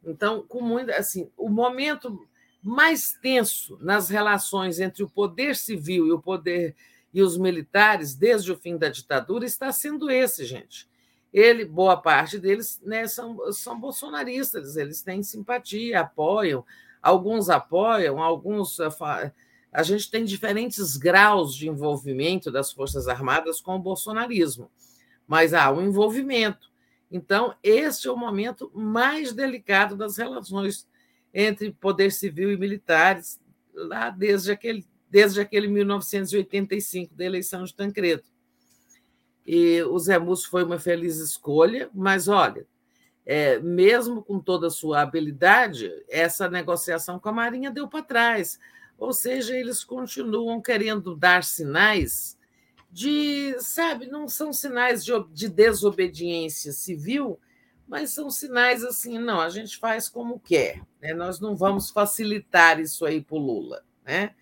Então, com muito, assim, o momento mais tenso nas relações entre o poder civil e o poder e os militares desde o fim da ditadura está sendo esse, gente. Ele, boa parte deles, né, são, são bolsonaristas, eles têm simpatia, apoiam Alguns apoiam, alguns. A gente tem diferentes graus de envolvimento das Forças Armadas com o bolsonarismo, mas há um envolvimento. Então, este é o momento mais delicado das relações entre poder civil e militares, lá desde aquele, desde aquele 1985 da eleição de Tancredo. E o Zé Múcio foi uma feliz escolha, mas olha, é, mesmo com toda a sua habilidade, essa negociação com a Marinha deu para trás. Ou seja, eles continuam querendo dar sinais de, sabe, não são sinais de, de desobediência civil, mas são sinais assim, não, a gente faz como quer, né? nós não vamos facilitar isso aí para o Lula, né?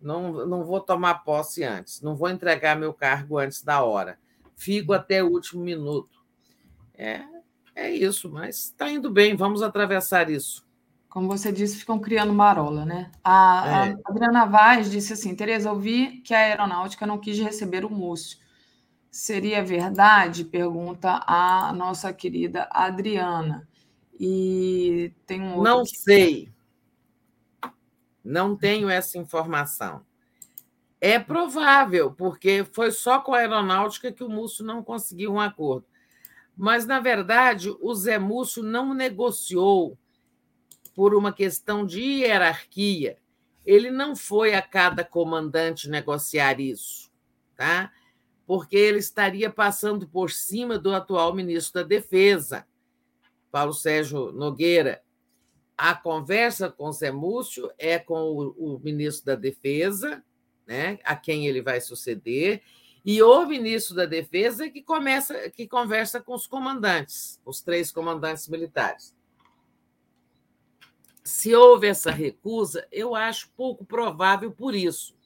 Não, não vou tomar posse antes, não vou entregar meu cargo antes da hora, fico até o último minuto. É, é isso, mas está indo bem, vamos atravessar isso. Como você disse, ficam criando marola, né? A, é. a Adriana Vaz disse assim: Tereza, ouvi que a aeronáutica não quis receber o Múcio. Seria verdade? Pergunta a nossa querida Adriana. E tem um outro. Não sei. Não tenho essa informação. É provável, porque foi só com a aeronáutica que o Múcio não conseguiu um acordo. Mas, na verdade, o Zé Múcio não negociou por uma questão de hierarquia. Ele não foi a cada comandante negociar isso, tá? porque ele estaria passando por cima do atual ministro da Defesa, Paulo Sérgio Nogueira. A conversa com Zé Múcio é com o, o ministro da Defesa, né, a quem ele vai suceder, e o ministro da Defesa que começa, que conversa com os comandantes, os três comandantes militares. Se houve essa recusa, eu acho pouco provável por isso,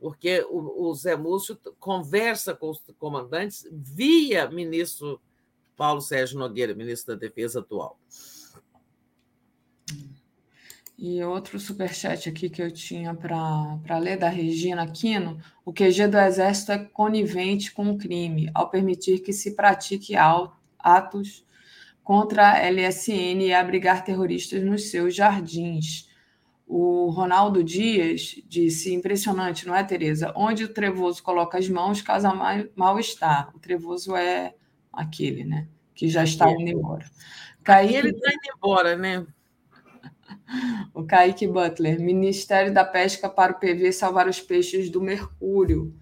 porque o, o Zé Múcio conversa com os comandantes via ministro Paulo Sérgio Nogueira, ministro da Defesa atual. E outro superchat aqui que eu tinha para ler da Regina Aquino: o QG do Exército é conivente com o crime ao permitir que se pratique atos contra a LSN e abrigar terroristas nos seus jardins. O Ronaldo Dias disse: impressionante, não é, Tereza? Onde o Trevoso coloca as mãos, casa mal está. O Trevoso é aquele, né? Que já está indo embora. Kaique... Ele está indo embora, né? O Kaique Butler, Ministério da Pesca para o PV salvar os peixes do Mercúrio,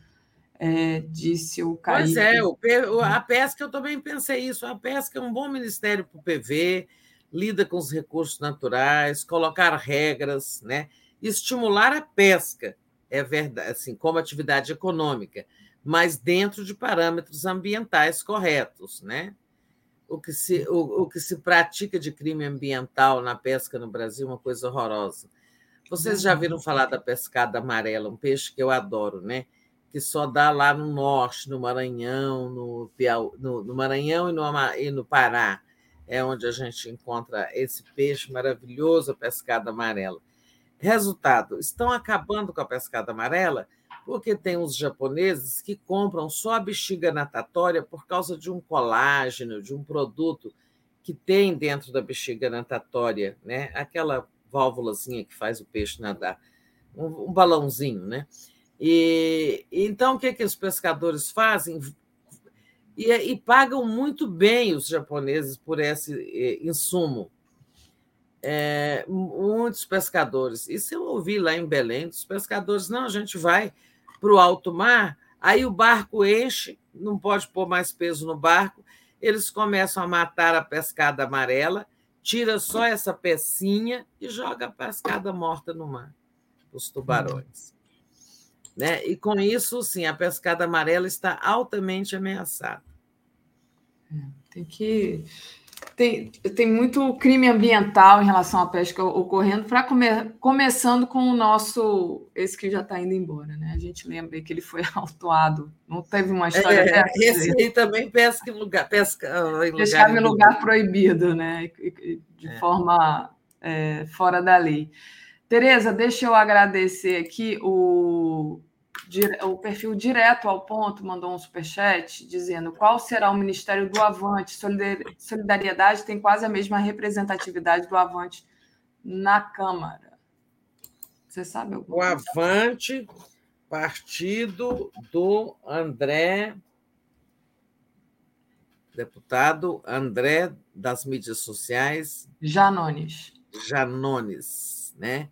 é, disse o Kaique. Pois é, o, a pesca, eu também pensei isso, a pesca é um bom ministério para o PV, lida com os recursos naturais, colocar regras, né? estimular a pesca, é verdade, assim, como atividade econômica, mas dentro de parâmetros ambientais corretos, né? o que se, o, o que se pratica de crime ambiental na pesca no Brasil é uma coisa horrorosa. Vocês já viram falar da pescada amarela, um peixe que eu adoro, né? Que só dá lá no norte, no Maranhão, no, Piau, no, no Maranhão e no, e no Pará, é onde a gente encontra esse peixe maravilhoso, a pescada amarela. Resultado: estão acabando com a pescada amarela porque tem os japoneses que compram só a bexiga natatória por causa de um colágeno, de um produto que tem dentro da bexiga natatória, né? Aquela válvulazinha que faz o peixe nadar, um, um balãozinho, né? E então o que que os pescadores fazem? E, e pagam muito bem os japoneses por esse eh, insumo. É, muitos pescadores. Isso eu ouvi lá em Belém, os pescadores, não, a gente vai para o alto mar, aí o barco enche, não pode pôr mais peso no barco, eles começam a matar a pescada amarela, tira só essa pecinha e joga a pescada morta no mar, os tubarões. Né? E com isso, sim, a pescada amarela está altamente ameaçada. É, tem que tem, tem muito crime ambiental em relação à pesca ocorrendo, para come, começando com o nosso, esse que já está indo embora, né? A gente lembra que ele foi autuado, não teve uma história é, dessa? Esse aí também pesca em lugar, pesca em lugar, Pescava em lugar proibido, né? De é. forma é, fora da lei. Tereza, deixa eu agradecer aqui o o perfil direto ao ponto mandou um superchat dizendo qual será o Ministério do Avante. Solidariedade tem quase a mesma representatividade do Avante na Câmara? Você sabe alguma O Avante, partido do André, deputado André das mídias sociais. Janones. Janones, né?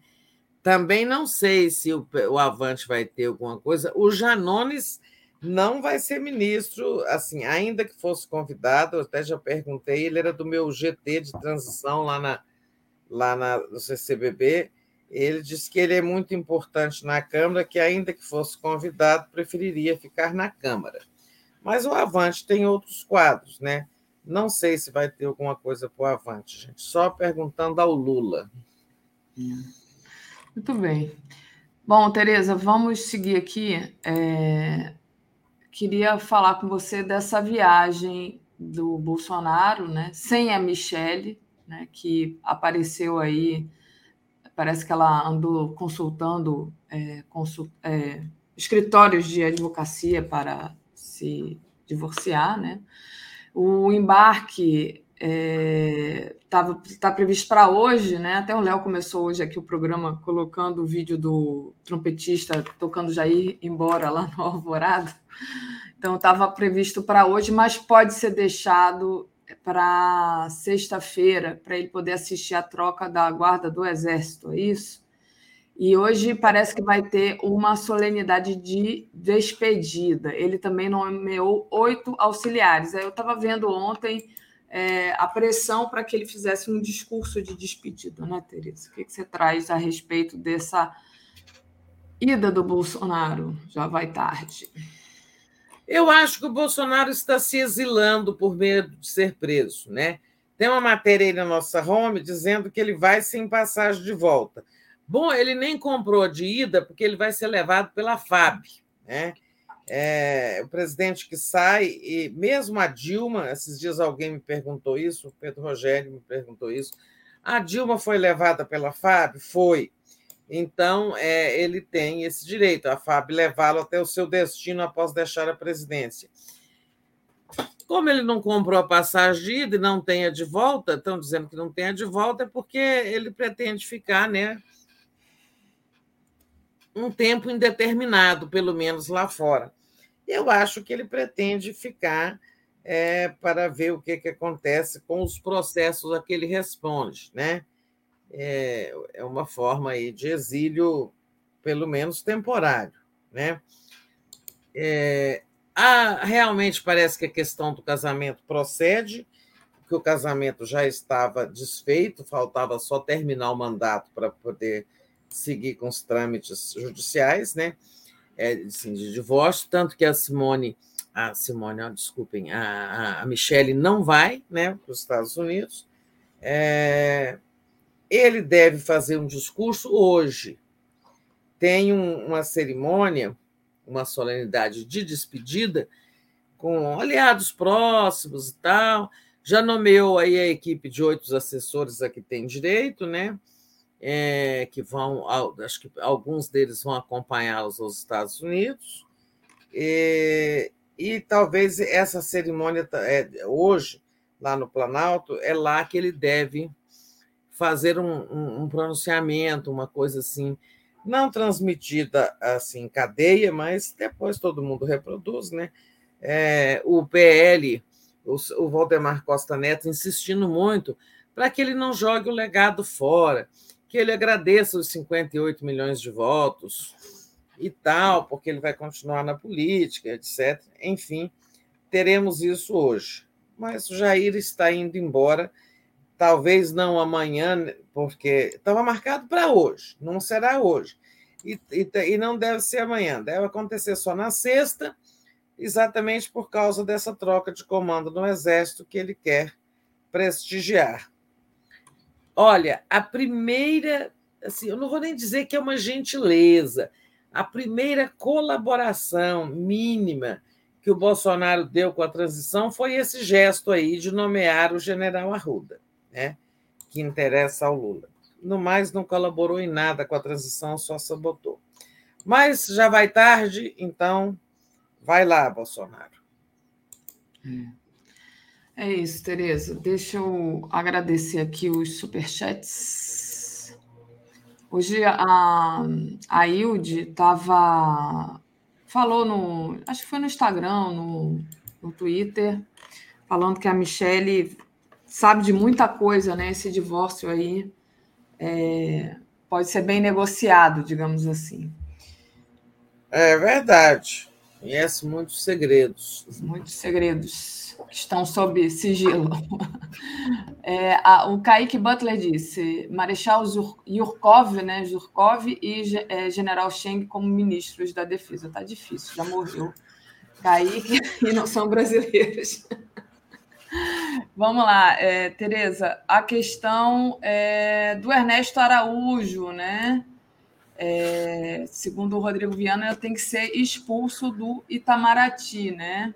Também não sei se o, o Avante vai ter alguma coisa. O Janones não vai ser ministro, assim, ainda que fosse convidado, eu até já perguntei, ele era do meu GT de transição lá, na, lá na, no CCBB, ele disse que ele é muito importante na Câmara, que ainda que fosse convidado, preferiria ficar na Câmara. Mas o Avante tem outros quadros, né? Não sei se vai ter alguma coisa para o Avante, gente. Só perguntando ao Lula. Muito bem. Bom, Tereza, vamos seguir aqui. É queria falar com você dessa viagem do Bolsonaro, né, sem a Michelle, né, que apareceu aí, parece que ela andou consultando é, consult, é, escritórios de advocacia para se divorciar, né? O embarque está é, tá previsto para hoje, né? Até o Léo começou hoje aqui o programa colocando o vídeo do trompetista tocando Jair embora lá no Alvorada. Então, estava previsto para hoje, mas pode ser deixado para sexta-feira, para ele poder assistir a troca da guarda do Exército, é isso? E hoje parece que vai ter uma solenidade de despedida. Ele também nomeou oito auxiliares. Eu estava vendo ontem é, a pressão para que ele fizesse um discurso de despedida, né, Tereza? O que, que você traz a respeito dessa ida do Bolsonaro? Já vai tarde. Eu acho que o Bolsonaro está se exilando por medo de ser preso, né? Tem uma matéria aí na nossa home dizendo que ele vai sem passagem de volta. Bom, ele nem comprou de ida porque ele vai ser levado pela FAB, né? É, o presidente que sai, e mesmo a Dilma, esses dias alguém me perguntou isso, o Pedro Rogério me perguntou isso. A Dilma foi levada pela FAB? Foi. Então, é, ele tem esse direito, a FAB levá-lo até o seu destino após deixar a presidência. Como ele não comprou a passagem de ida e não tem a de volta, estão dizendo que não tem a de volta, é porque ele pretende ficar né, um tempo indeterminado, pelo menos lá fora. Eu acho que ele pretende ficar é, para ver o que, que acontece com os processos a que ele responde, né? é, é uma forma aí de exílio, pelo menos temporário. Né? É, há, realmente parece que a questão do casamento procede, que o casamento já estava desfeito, faltava só terminar o mandato para poder seguir com os trâmites judiciais, né? É, assim, de divórcio, tanto que a Simone, a Simone, oh, desculpem, a, a Michelle não vai né, para os Estados Unidos. É, ele deve fazer um discurso hoje. Tem um, uma cerimônia, uma solenidade de despedida com aliados próximos e tal. Já nomeou aí a equipe de oito assessores a que tem direito, né? É, que vão, acho que alguns deles vão acompanhá-los aos Estados Unidos. E, e talvez essa cerimônia é, hoje, lá no Planalto, é lá que ele deve fazer um, um, um pronunciamento, uma coisa assim, não transmitida assim em cadeia, mas depois todo mundo reproduz, né? É, o PL, o, o Valdemar Costa Neto, insistindo muito para que ele não jogue o legado fora, que ele agradeça os 58 milhões de votos e tal, porque ele vai continuar na política, etc. Enfim, teremos isso hoje. Mas o Jair está indo embora talvez não amanhã, porque estava marcado para hoje, não será hoje. E, e, e, não deve ser amanhã, deve acontecer só na sexta, exatamente por causa dessa troca de comando no Exército que ele quer prestigiar. Olha, a primeira, assim, eu não vou nem dizer que é uma gentileza, a primeira colaboração mínima que o Bolsonaro deu com a transição foi esse gesto aí de nomear o general Arruda né, que interessa ao Lula. No mais, não colaborou em nada com a transição, só sabotou. Mas já vai tarde, então vai lá, Bolsonaro. É isso, Tereza. Deixa eu agradecer aqui os superchats. Hoje a, a Hilde estava. falou no. acho que foi no Instagram, no, no Twitter, falando que a Michelle sabe de muita coisa, né? Esse divórcio aí é, pode ser bem negociado, digamos assim. É verdade. Conhece muitos segredos. Muitos segredos estão sob sigilo. É, a, o Kaique Butler disse: Marechal Zurkov, né, Zurkov e é, General Cheng como ministros da Defesa. Tá difícil, já morreu. Kaique e não são brasileiros. Vamos lá, é, Tereza. A questão é do Ernesto Araújo, né? É, segundo o Rodrigo Viana, tem que ser expulso do Itamaraty, né?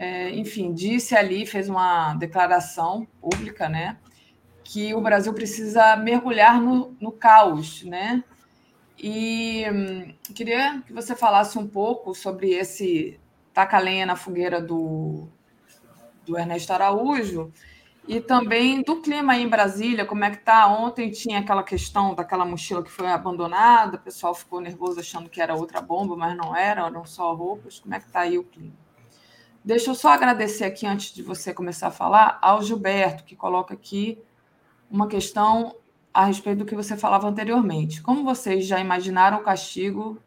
É, enfim, disse ali, fez uma declaração pública, né? Que o Brasil precisa mergulhar no, no caos, né? E hum, queria que você falasse um pouco sobre esse taca lenha na fogueira do do Ernesto Araújo, e também do clima aí em Brasília, como é que está? Ontem tinha aquela questão daquela mochila que foi abandonada, o pessoal ficou nervoso achando que era outra bomba, mas não era, eram só roupas. Como é que está aí o clima? Deixa eu só agradecer aqui, antes de você começar a falar, ao Gilberto, que coloca aqui uma questão a respeito do que você falava anteriormente. Como vocês já imaginaram o castigo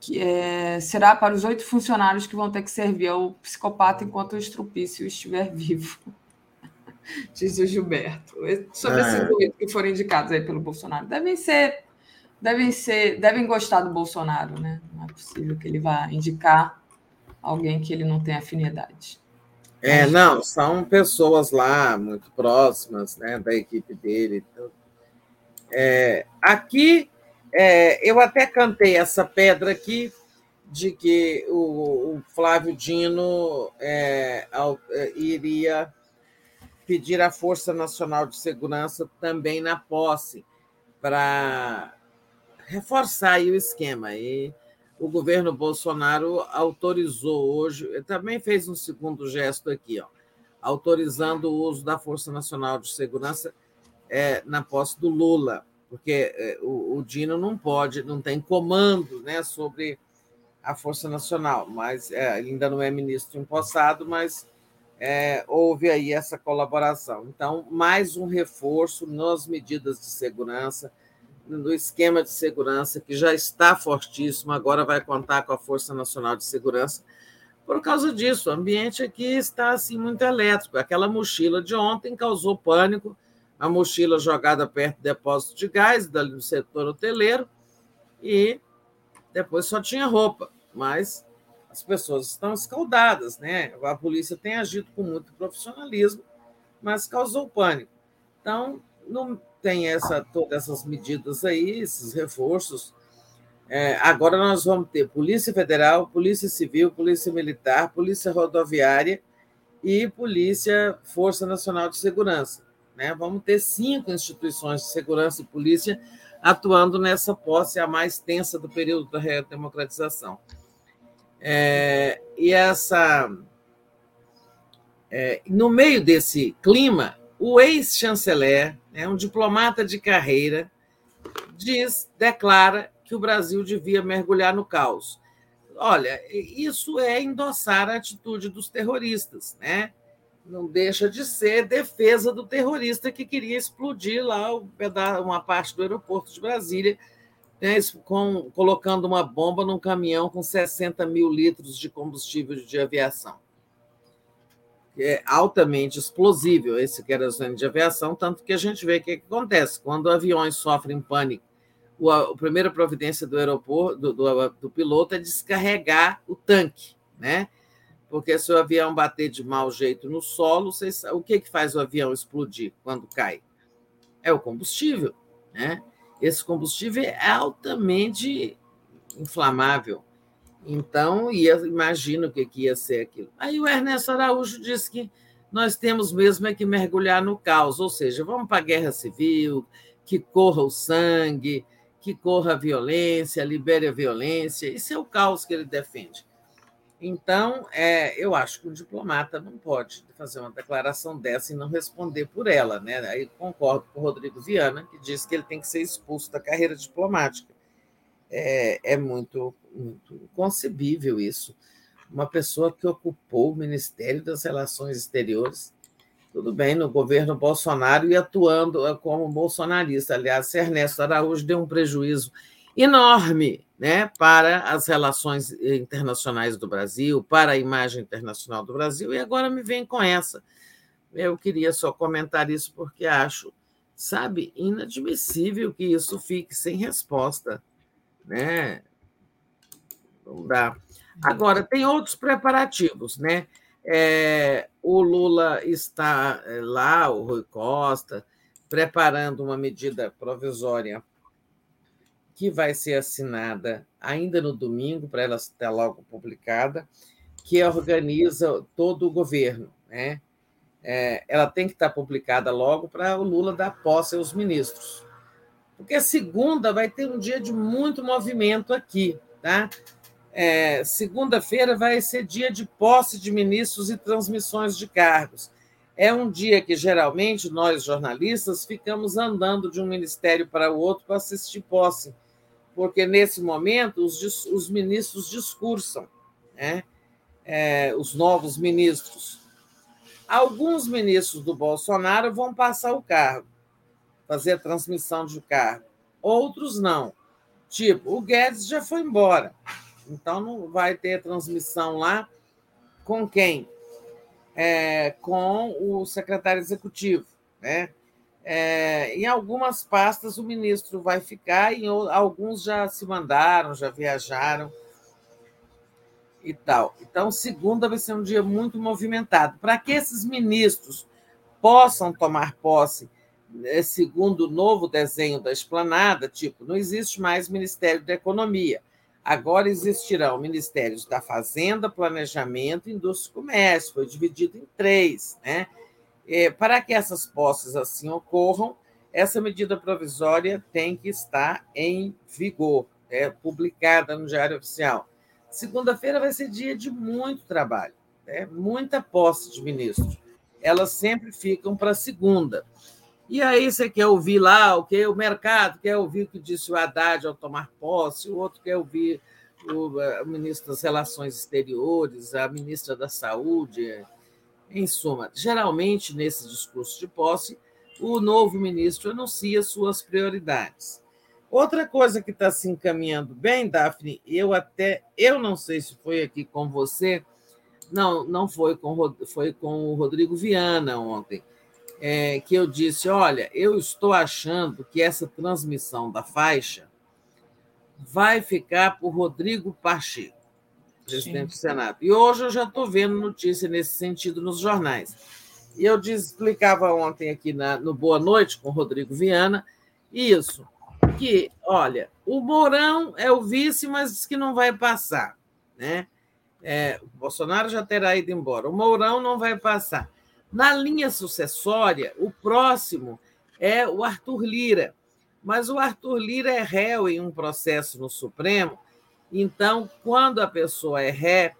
que é, será para os oito funcionários que vão ter que servir ao psicopata enquanto o estrupício estiver vivo. Diz o Gilberto. Sobre é. esses oito que foram indicados aí pelo Bolsonaro. Devem ser, devem ser, devem gostar do Bolsonaro, né? Não é possível que ele vá indicar alguém que ele não tem afinidade. É, não, são pessoas lá muito próximas, né, da equipe dele. É, aqui é, eu até cantei essa pedra aqui de que o, o Flávio Dino é, ao, é, iria pedir à Força Nacional de Segurança também na posse para reforçar o esquema. E o governo Bolsonaro autorizou hoje, também fez um segundo gesto aqui, ó, autorizando o uso da Força Nacional de Segurança é, na posse do Lula porque é, o, o Dino não pode, não tem comando né, sobre a Força Nacional, mas é, ainda não é ministro empossado, mas é, houve aí essa colaboração. Então, mais um reforço nas medidas de segurança, no esquema de segurança, que já está fortíssimo, agora vai contar com a Força Nacional de Segurança. Por causa disso, o ambiente aqui está assim muito elétrico. Aquela mochila de ontem causou pânico a mochila jogada perto do depósito de gás, dali no setor hoteleiro, e depois só tinha roupa, mas as pessoas estão escaldadas, né? A polícia tem agido com muito profissionalismo, mas causou pânico. Então, não tem essa, todas essas medidas aí, esses reforços. É, agora nós vamos ter Polícia Federal, Polícia Civil, Polícia Militar, Polícia Rodoviária e Polícia Força Nacional de Segurança. Né? Vamos ter cinco instituições de segurança e polícia atuando nessa posse a mais tensa do período da redemocratização. É, e essa. É, no meio desse clima, o ex-chanceler, né, um diplomata de carreira, diz, declara que o Brasil devia mergulhar no caos. Olha, isso é endossar a atitude dos terroristas, né? não deixa de ser defesa do terrorista que queria explodir lá uma parte do aeroporto de Brasília, né, com, colocando uma bomba num caminhão com 60 mil litros de combustível de aviação. É altamente explosível esse querosene de aviação, tanto que a gente vê o que, que acontece. Quando aviões sofrem pânico, o, a primeira providência do aeroporto, do, do, do piloto é descarregar o tanque, né? porque se o avião bater de mau jeito no solo, vocês, o que, que faz o avião explodir quando cai? É o combustível. Né? Esse combustível é altamente inflamável. Então, ia, imagina o que, que ia ser aquilo. Aí o Ernesto Araújo disse que nós temos mesmo é que mergulhar no caos, ou seja, vamos para a guerra civil, que corra o sangue, que corra a violência, libere a violência. Isso é o caos que ele defende. Então, é, eu acho que um diplomata não pode fazer uma declaração dessa e não responder por ela. Né? Aí concordo com o Rodrigo Viana, que diz que ele tem que ser expulso da carreira diplomática. É, é muito, muito concebível isso. Uma pessoa que ocupou o Ministério das Relações Exteriores, tudo bem, no governo Bolsonaro e atuando eh, como bolsonarista. Aliás, Ernesto Araújo deu um prejuízo enorme né, para as relações internacionais do Brasil, para a imagem internacional do Brasil, e agora me vem com essa. Eu queria só comentar isso porque acho, sabe, inadmissível que isso fique sem resposta. Né? Não dá. Agora, tem outros preparativos, né? É, o Lula está é, lá, o Rui Costa, preparando uma medida provisória que vai ser assinada ainda no domingo, para ela estar logo publicada, que organiza todo o governo. Né? É, ela tem que estar publicada logo para o Lula dar posse aos ministros. Porque segunda vai ter um dia de muito movimento aqui. Tá? É, Segunda-feira vai ser dia de posse de ministros e transmissões de cargos. É um dia que geralmente nós jornalistas ficamos andando de um ministério para o outro para assistir posse porque nesse momento os, os ministros discursam, né? É, os novos ministros. Alguns ministros do Bolsonaro vão passar o cargo, fazer a transmissão de cargo, outros não. Tipo, o Guedes já foi embora, então não vai ter transmissão lá com quem? É, com o secretário executivo, né? É, em algumas pastas o ministro vai ficar, em alguns já se mandaram, já viajaram e tal. Então, segunda vai ser um dia muito movimentado. Para que esses ministros possam tomar posse, segundo o novo desenho da esplanada, tipo, não existe mais Ministério da Economia. Agora existirão ministérios da Fazenda, Planejamento, Indústria e Comércio. Foi dividido em três, né? É, para que essas posses assim ocorram, essa medida provisória tem que estar em vigor, é publicada no Diário Oficial. Segunda-feira vai ser dia de muito trabalho, né? muita posse de ministros. Elas sempre ficam para segunda. E aí você quer ouvir lá o que o mercado quer ouvir o que disse o Haddad ao tomar posse, o outro quer ouvir o, o ministro das Relações Exteriores, a ministra da Saúde, em suma, geralmente nesse discurso de posse, o novo ministro anuncia suas prioridades. Outra coisa que está se encaminhando bem, Daphne, eu até eu não sei se foi aqui com você, não, não foi com foi com o Rodrigo Viana ontem, é, que eu disse, olha, eu estou achando que essa transmissão da faixa vai ficar por Rodrigo Pacheco presidente Sim. do Senado. E hoje eu já estou vendo notícia nesse sentido nos jornais. E eu explicava ontem aqui na, no Boa Noite com o Rodrigo Viana isso, que, olha, o Mourão é o vice, mas diz que não vai passar. Né? É, o Bolsonaro já terá ido embora. O Mourão não vai passar. Na linha sucessória, o próximo é o Arthur Lira. Mas o Arthur Lira é réu em um processo no Supremo então, quando a pessoa é ré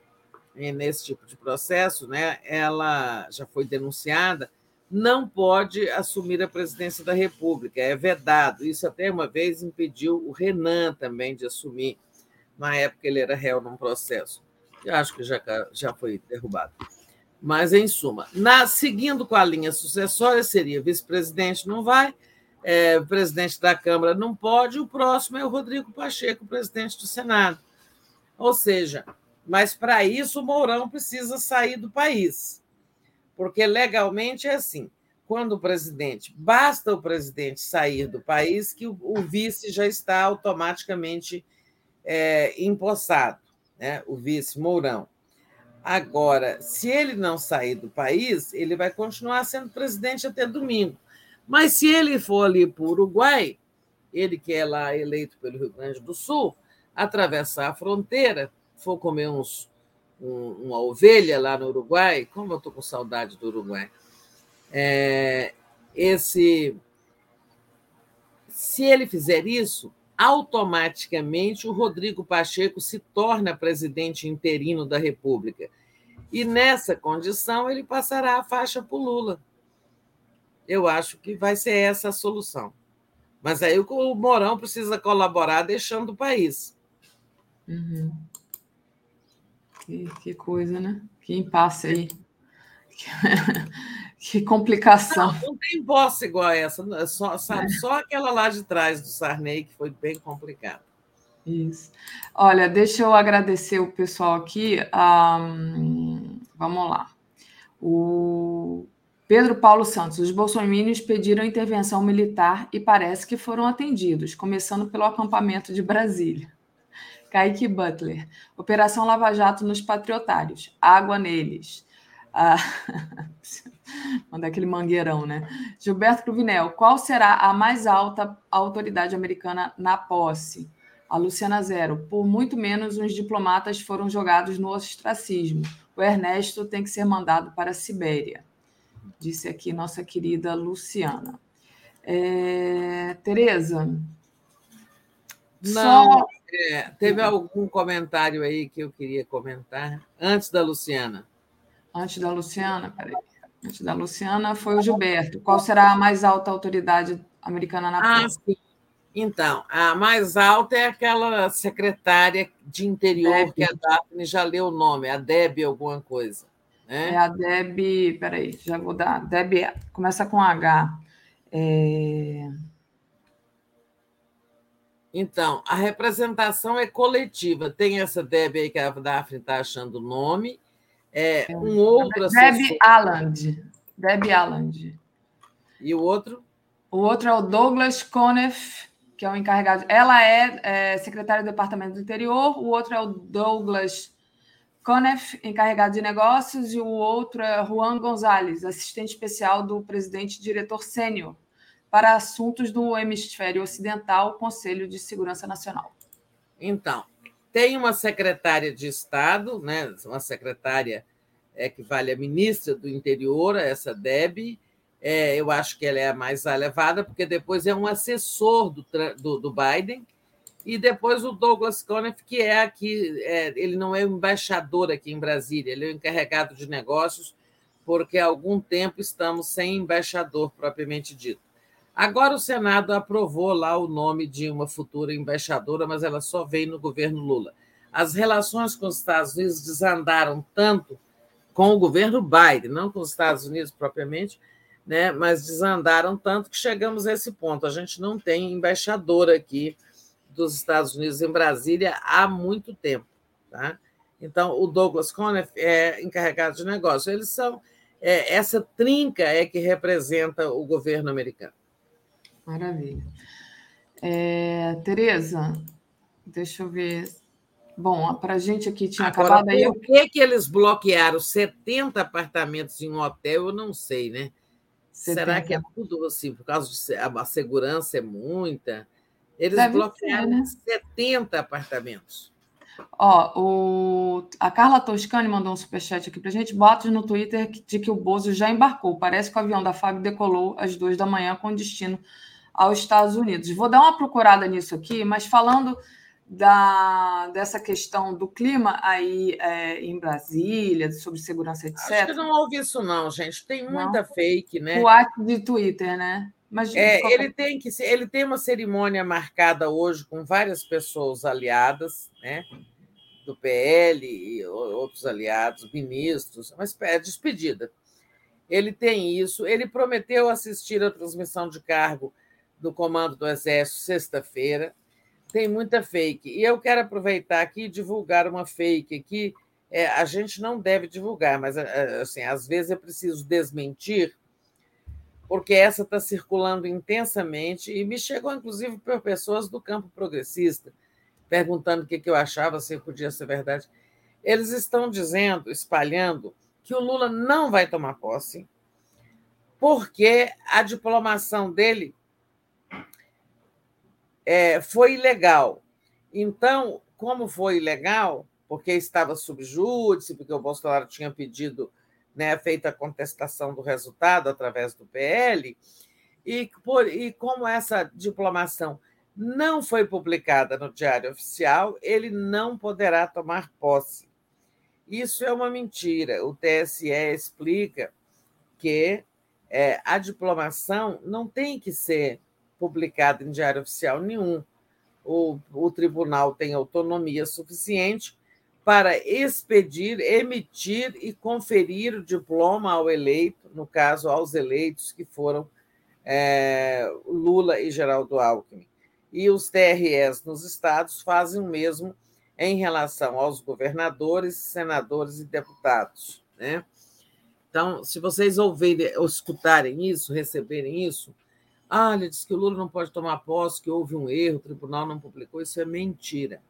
nesse tipo de processo, né, ela já foi denunciada, não pode assumir a presidência da República, é vedado. Isso até uma vez impediu o Renan também de assumir. Na época ele era réu num processo. Eu acho que já, já foi derrubado. Mas, em suma, na, seguindo com a linha sucessória, seria vice-presidente não vai, é, presidente da Câmara não pode, o próximo é o Rodrigo Pacheco, presidente do Senado. Ou seja, mas para isso o Mourão precisa sair do país. Porque legalmente é assim: quando o presidente, basta o presidente sair do país, que o, o vice já está automaticamente é, empossado, né? o vice Mourão. Agora, se ele não sair do país, ele vai continuar sendo presidente até domingo. Mas se ele for ali para o Uruguai, ele que é lá eleito pelo Rio Grande do Sul, atravessar a fronteira, for comer uns, um, uma ovelha lá no Uruguai, como eu estou com saudade do Uruguai, é, esse, se ele fizer isso, automaticamente o Rodrigo Pacheco se torna presidente interino da República. E nessa condição ele passará a faixa para o Lula. Eu acho que vai ser essa a solução. Mas aí o Morão precisa colaborar deixando o país. Uhum. Que, que, coisa, né? Que impasse aí. Que, complicação. Não, não, tem bossa igual a essa. É só, sabe, é. só aquela lá de trás do Sarney, que foi bem complicado. Isso. Olha, deixa eu agradecer o pessoal aqui. Um, vamos lá. O Pedro Paulo Santos. Os bolsominions pediram intervenção militar e parece que foram atendidos, começando pelo acampamento de Brasília. Kaique Butler. Operação Lava Jato nos patriotários. Água neles. Ah, mandar aquele mangueirão, né? Gilberto Cruvinel. Qual será a mais alta autoridade americana na posse? A Luciana Zero. Por muito menos, uns diplomatas foram jogados no ostracismo. O Ernesto tem que ser mandado para a Sibéria. Disse aqui nossa querida Luciana. É... Tereza. Não. Só é, teve algum comentário aí que eu queria comentar antes da Luciana? Antes da Luciana, peraí. Antes da Luciana foi o Gilberto. Qual será a mais alta autoridade americana na ah, sim. Então, a mais alta é aquela secretária de interior Deb. que a Daphne já leu o nome, a Deb alguma coisa. Né? É a Deb, peraí, já vou dar. Deb começa com H. É... Então, a representação é coletiva. Tem essa Deb aí que a Daphne está achando o nome. É, é, um outro Deb Alland. Deb Alland. E o outro? O outro é o Douglas Conniff, que é o encarregado. Ela é, é secretária do Departamento do Interior. O outro é o Douglas Conniff, encarregado de negócios. E o outro é Juan Gonzalez, assistente especial do presidente diretor sênior para assuntos do hemisfério ocidental, Conselho de Segurança Nacional. Então, tem uma secretária de Estado, né, uma secretária é, que vale a ministra do Interior, essa Deb, é, eu acho que ela é a mais elevada, porque depois é um assessor do, do, do Biden, e depois o Douglas Conniff, que é aqui, é, ele não é embaixador aqui em Brasília, ele é o encarregado de negócios, porque há algum tempo estamos sem embaixador propriamente dito. Agora o Senado aprovou lá o nome de uma futura embaixadora, mas ela só veio no governo Lula. As relações com os Estados Unidos desandaram tanto com o governo Biden, não com os Estados Unidos propriamente, né, mas desandaram tanto que chegamos a esse ponto. A gente não tem embaixadora aqui dos Estados Unidos em Brasília há muito tempo. Tá? Então, o Douglas Conniff é encarregado de negócio. Eles são. É, essa trinca é que representa o governo americano. Maravilha. É, Tereza, deixa eu ver. Bom, para a gente aqui tinha Agora, acabado aí. Por que, que eles bloquearam 70 apartamentos em um hotel? Eu não sei, né? 70. Será que é tudo assim, por causa de a segurança é muita? Eles Deve bloquearam ser, né? 70 apartamentos. Ó, o... a Carla Toscani mandou um superchat aqui para a gente. Botos no Twitter de que o Bozo já embarcou. Parece que o avião da FAB decolou às duas da manhã com destino aos Estados Unidos. Vou dar uma procurada nisso aqui, mas falando da, dessa questão do clima aí é, em Brasília, sobre segurança, etc. Acho que não ouvi isso, não, gente. Tem muita não. fake, né? O ato de Twitter, né? Mas, é, qualquer... ele tem que ele tem uma cerimônia marcada hoje com várias pessoas aliadas, né? Do PL e outros aliados, ministros, mas é despedida. Ele tem isso. Ele prometeu assistir a transmissão de cargo do Comando do Exército sexta-feira. Tem muita fake. E eu quero aproveitar aqui e divulgar uma fake que é, a gente não deve divulgar, mas é, assim, às vezes é preciso desmentir, porque essa está circulando intensamente e me chegou, inclusive, por pessoas do campo progressista, perguntando o que, que eu achava, se podia ser verdade. Eles estão dizendo, espalhando, que o Lula não vai tomar posse, porque a diplomação dele é, foi ilegal. Então, como foi ilegal, porque estava subjúdice, porque o Bolsonaro tinha pedido, né, feito a contestação do resultado através do PL, e, por, e como essa diplomação não foi publicada no Diário Oficial, ele não poderá tomar posse. Isso é uma mentira. O TSE explica que é, a diplomação não tem que ser publicada em diário oficial nenhum. O, o tribunal tem autonomia suficiente para expedir, emitir e conferir o diploma ao eleito, no caso, aos eleitos que foram é, Lula e Geraldo Alckmin. E os TREs nos estados fazem o mesmo em relação aos governadores, senadores e deputados. Né? Então, se vocês ouvirem ou escutarem isso, receberem isso, ah, ele disse que o Lula não pode tomar posse, que houve um erro, o tribunal não publicou, isso é mentira.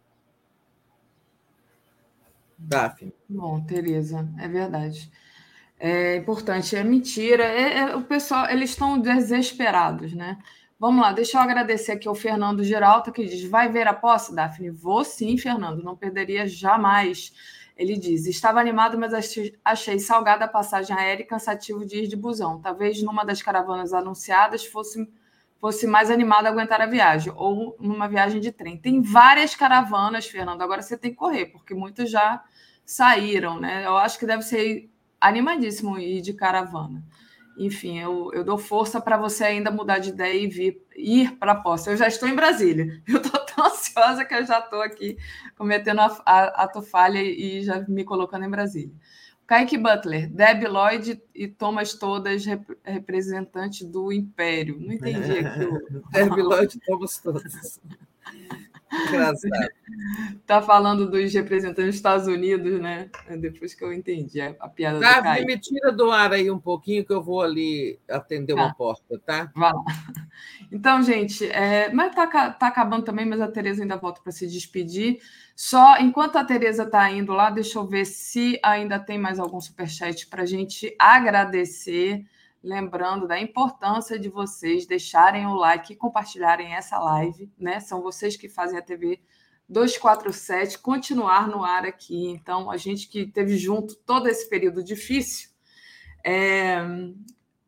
Daphne. Bom, Tereza, é verdade. É importante, é mentira. É, é, o pessoal, eles estão desesperados, né? Vamos lá, deixa eu agradecer aqui ao Fernando Geralta, que diz: vai ver a posse, Daphne? Vou sim, Fernando, não perderia jamais. Ele diz: estava animado, mas achei salgada a passagem aérea e cansativo de ir de busão. Talvez numa das caravanas anunciadas fosse, fosse mais animado aguentar a viagem, ou numa viagem de trem. Tem várias caravanas, Fernando. Agora você tem que correr, porque muitos já saíram, né? Eu acho que deve ser animadíssimo ir de caravana. Enfim, eu, eu dou força para você ainda mudar de ideia e vir, ir para a posse. Eu já estou em Brasília. Eu estou ansiosa que eu já estou aqui cometendo a, a, a tofalha e já me colocando em Brasília. Kaique Butler, Deb Lloyd e Thomas Todas, rep representante do Império. Não entendi aquilo. Deb Lloyd e Thomas Todas. Engraçado. Tá falando dos representantes dos Estados Unidos, né? É depois que eu entendi a, a piada tá, do Caio. me tira do ar aí um pouquinho que eu vou ali atender tá. uma porta, tá? Vai lá. Então, gente, é, mas tá, tá acabando também, mas a Tereza ainda volta para se despedir. Só enquanto a Tereza está indo lá, deixa eu ver se ainda tem mais algum superchat para a gente agradecer lembrando da importância de vocês deixarem o like e compartilharem essa live, né? São vocês que fazem a TV 247 continuar no ar aqui. Então, a gente que teve junto todo esse período difícil, é,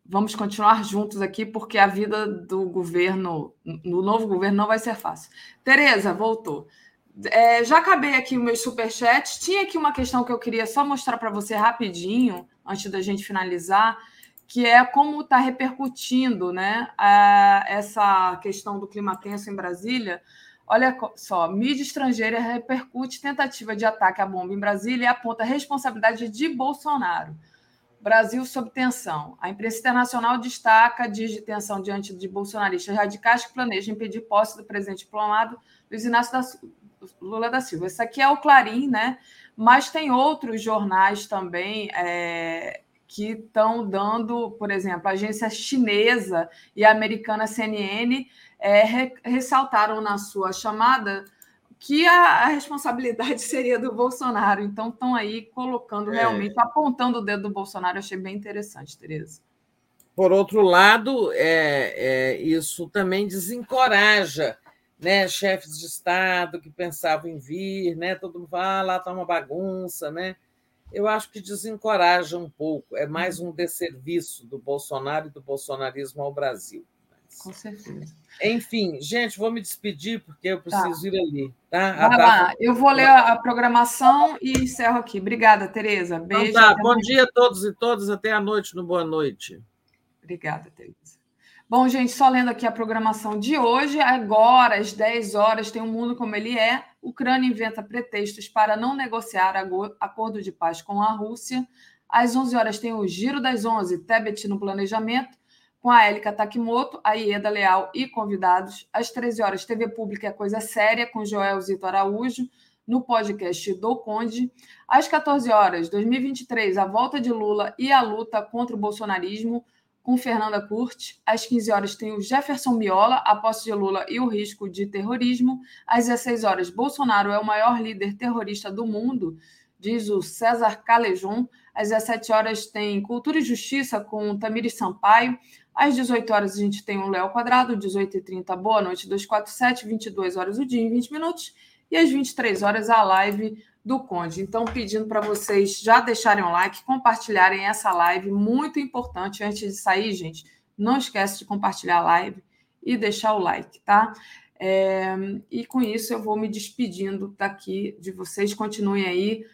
vamos continuar juntos aqui, porque a vida do governo, no novo governo, não vai ser fácil. Tereza, voltou. É, já acabei aqui o meu superchat. Tinha aqui uma questão que eu queria só mostrar para você rapidinho, antes da gente finalizar que é como está repercutindo né, a, essa questão do clima tenso em Brasília. Olha só, mídia estrangeira repercute tentativa de ataque à bomba em Brasília e aponta responsabilidade de Bolsonaro. Brasil sob tensão. A imprensa internacional destaca dias de tensão diante de bolsonaristas radicais que planejam impedir posse do presidente diplomado Luiz Inácio da, Lula da Silva. Esse aqui é o Clarim, né? Mas tem outros jornais também é, que estão dando, por exemplo, a agência chinesa e a americana CNN é, re, ressaltaram na sua chamada que a, a, responsabilidade seria do Bolsonaro. Então, estão aí colocando é. realmente, apontando o dedo do Bolsonaro. Eu achei bem interessante, Tereza. Por outro lado, é, é, isso também desencoraja né, chefes de Estado que pensavam em vir, né, todo mundo fala, ah, lá está uma bagunça, né? eu acho que desencoraja um pouco. É mais um desserviço do Bolsonaro e do bolsonarismo ao Brasil. Com certeza. Enfim, gente, vou me despedir porque eu tá. preciso tá. ir ali. Tá? Vai lá, eu vou ler a programação e encerro aqui. Obrigada, Tereza. Então Beijo. Então tá. Bom dia a todos e todas. Até a noite no Boa Noite. Obrigada, Tereza. Bom, gente, só lendo aqui a programação de hoje. Agora, às 10 horas, tem o um mundo como ele é. Ucrânia inventa pretextos para não negociar acordo de paz com a Rússia. Às 11 horas tem o Giro das 11, Tebet no planejamento, com a Élica Takimoto, a Ieda Leal e convidados. Às 13 horas, TV Pública é Coisa Séria, com Joel Zito Araújo, no podcast do Conde. Às 14 horas, 2023, a volta de Lula e a luta contra o bolsonarismo, com Fernanda Curti. Às 15 horas tem o Jefferson Miola, a posse de Lula e o risco de terrorismo. Às 16 horas, Bolsonaro é o maior líder terrorista do mundo, diz o César Calejon. Às 17 horas tem Cultura e Justiça com Tamires Sampaio. Às 18 horas a gente tem o Léo Quadrado, 18h30, Boa Noite 247, 22 horas o dia em 20 minutos. E às 23 horas a live do Conde. Então, pedindo para vocês já deixarem o like, compartilharem essa live, muito importante. Antes de sair, gente, não esquece de compartilhar a live e deixar o like, tá? É, e com isso eu vou me despedindo daqui de vocês. Continuem aí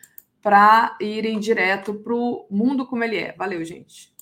para irem direto para o mundo como ele é. Valeu, gente.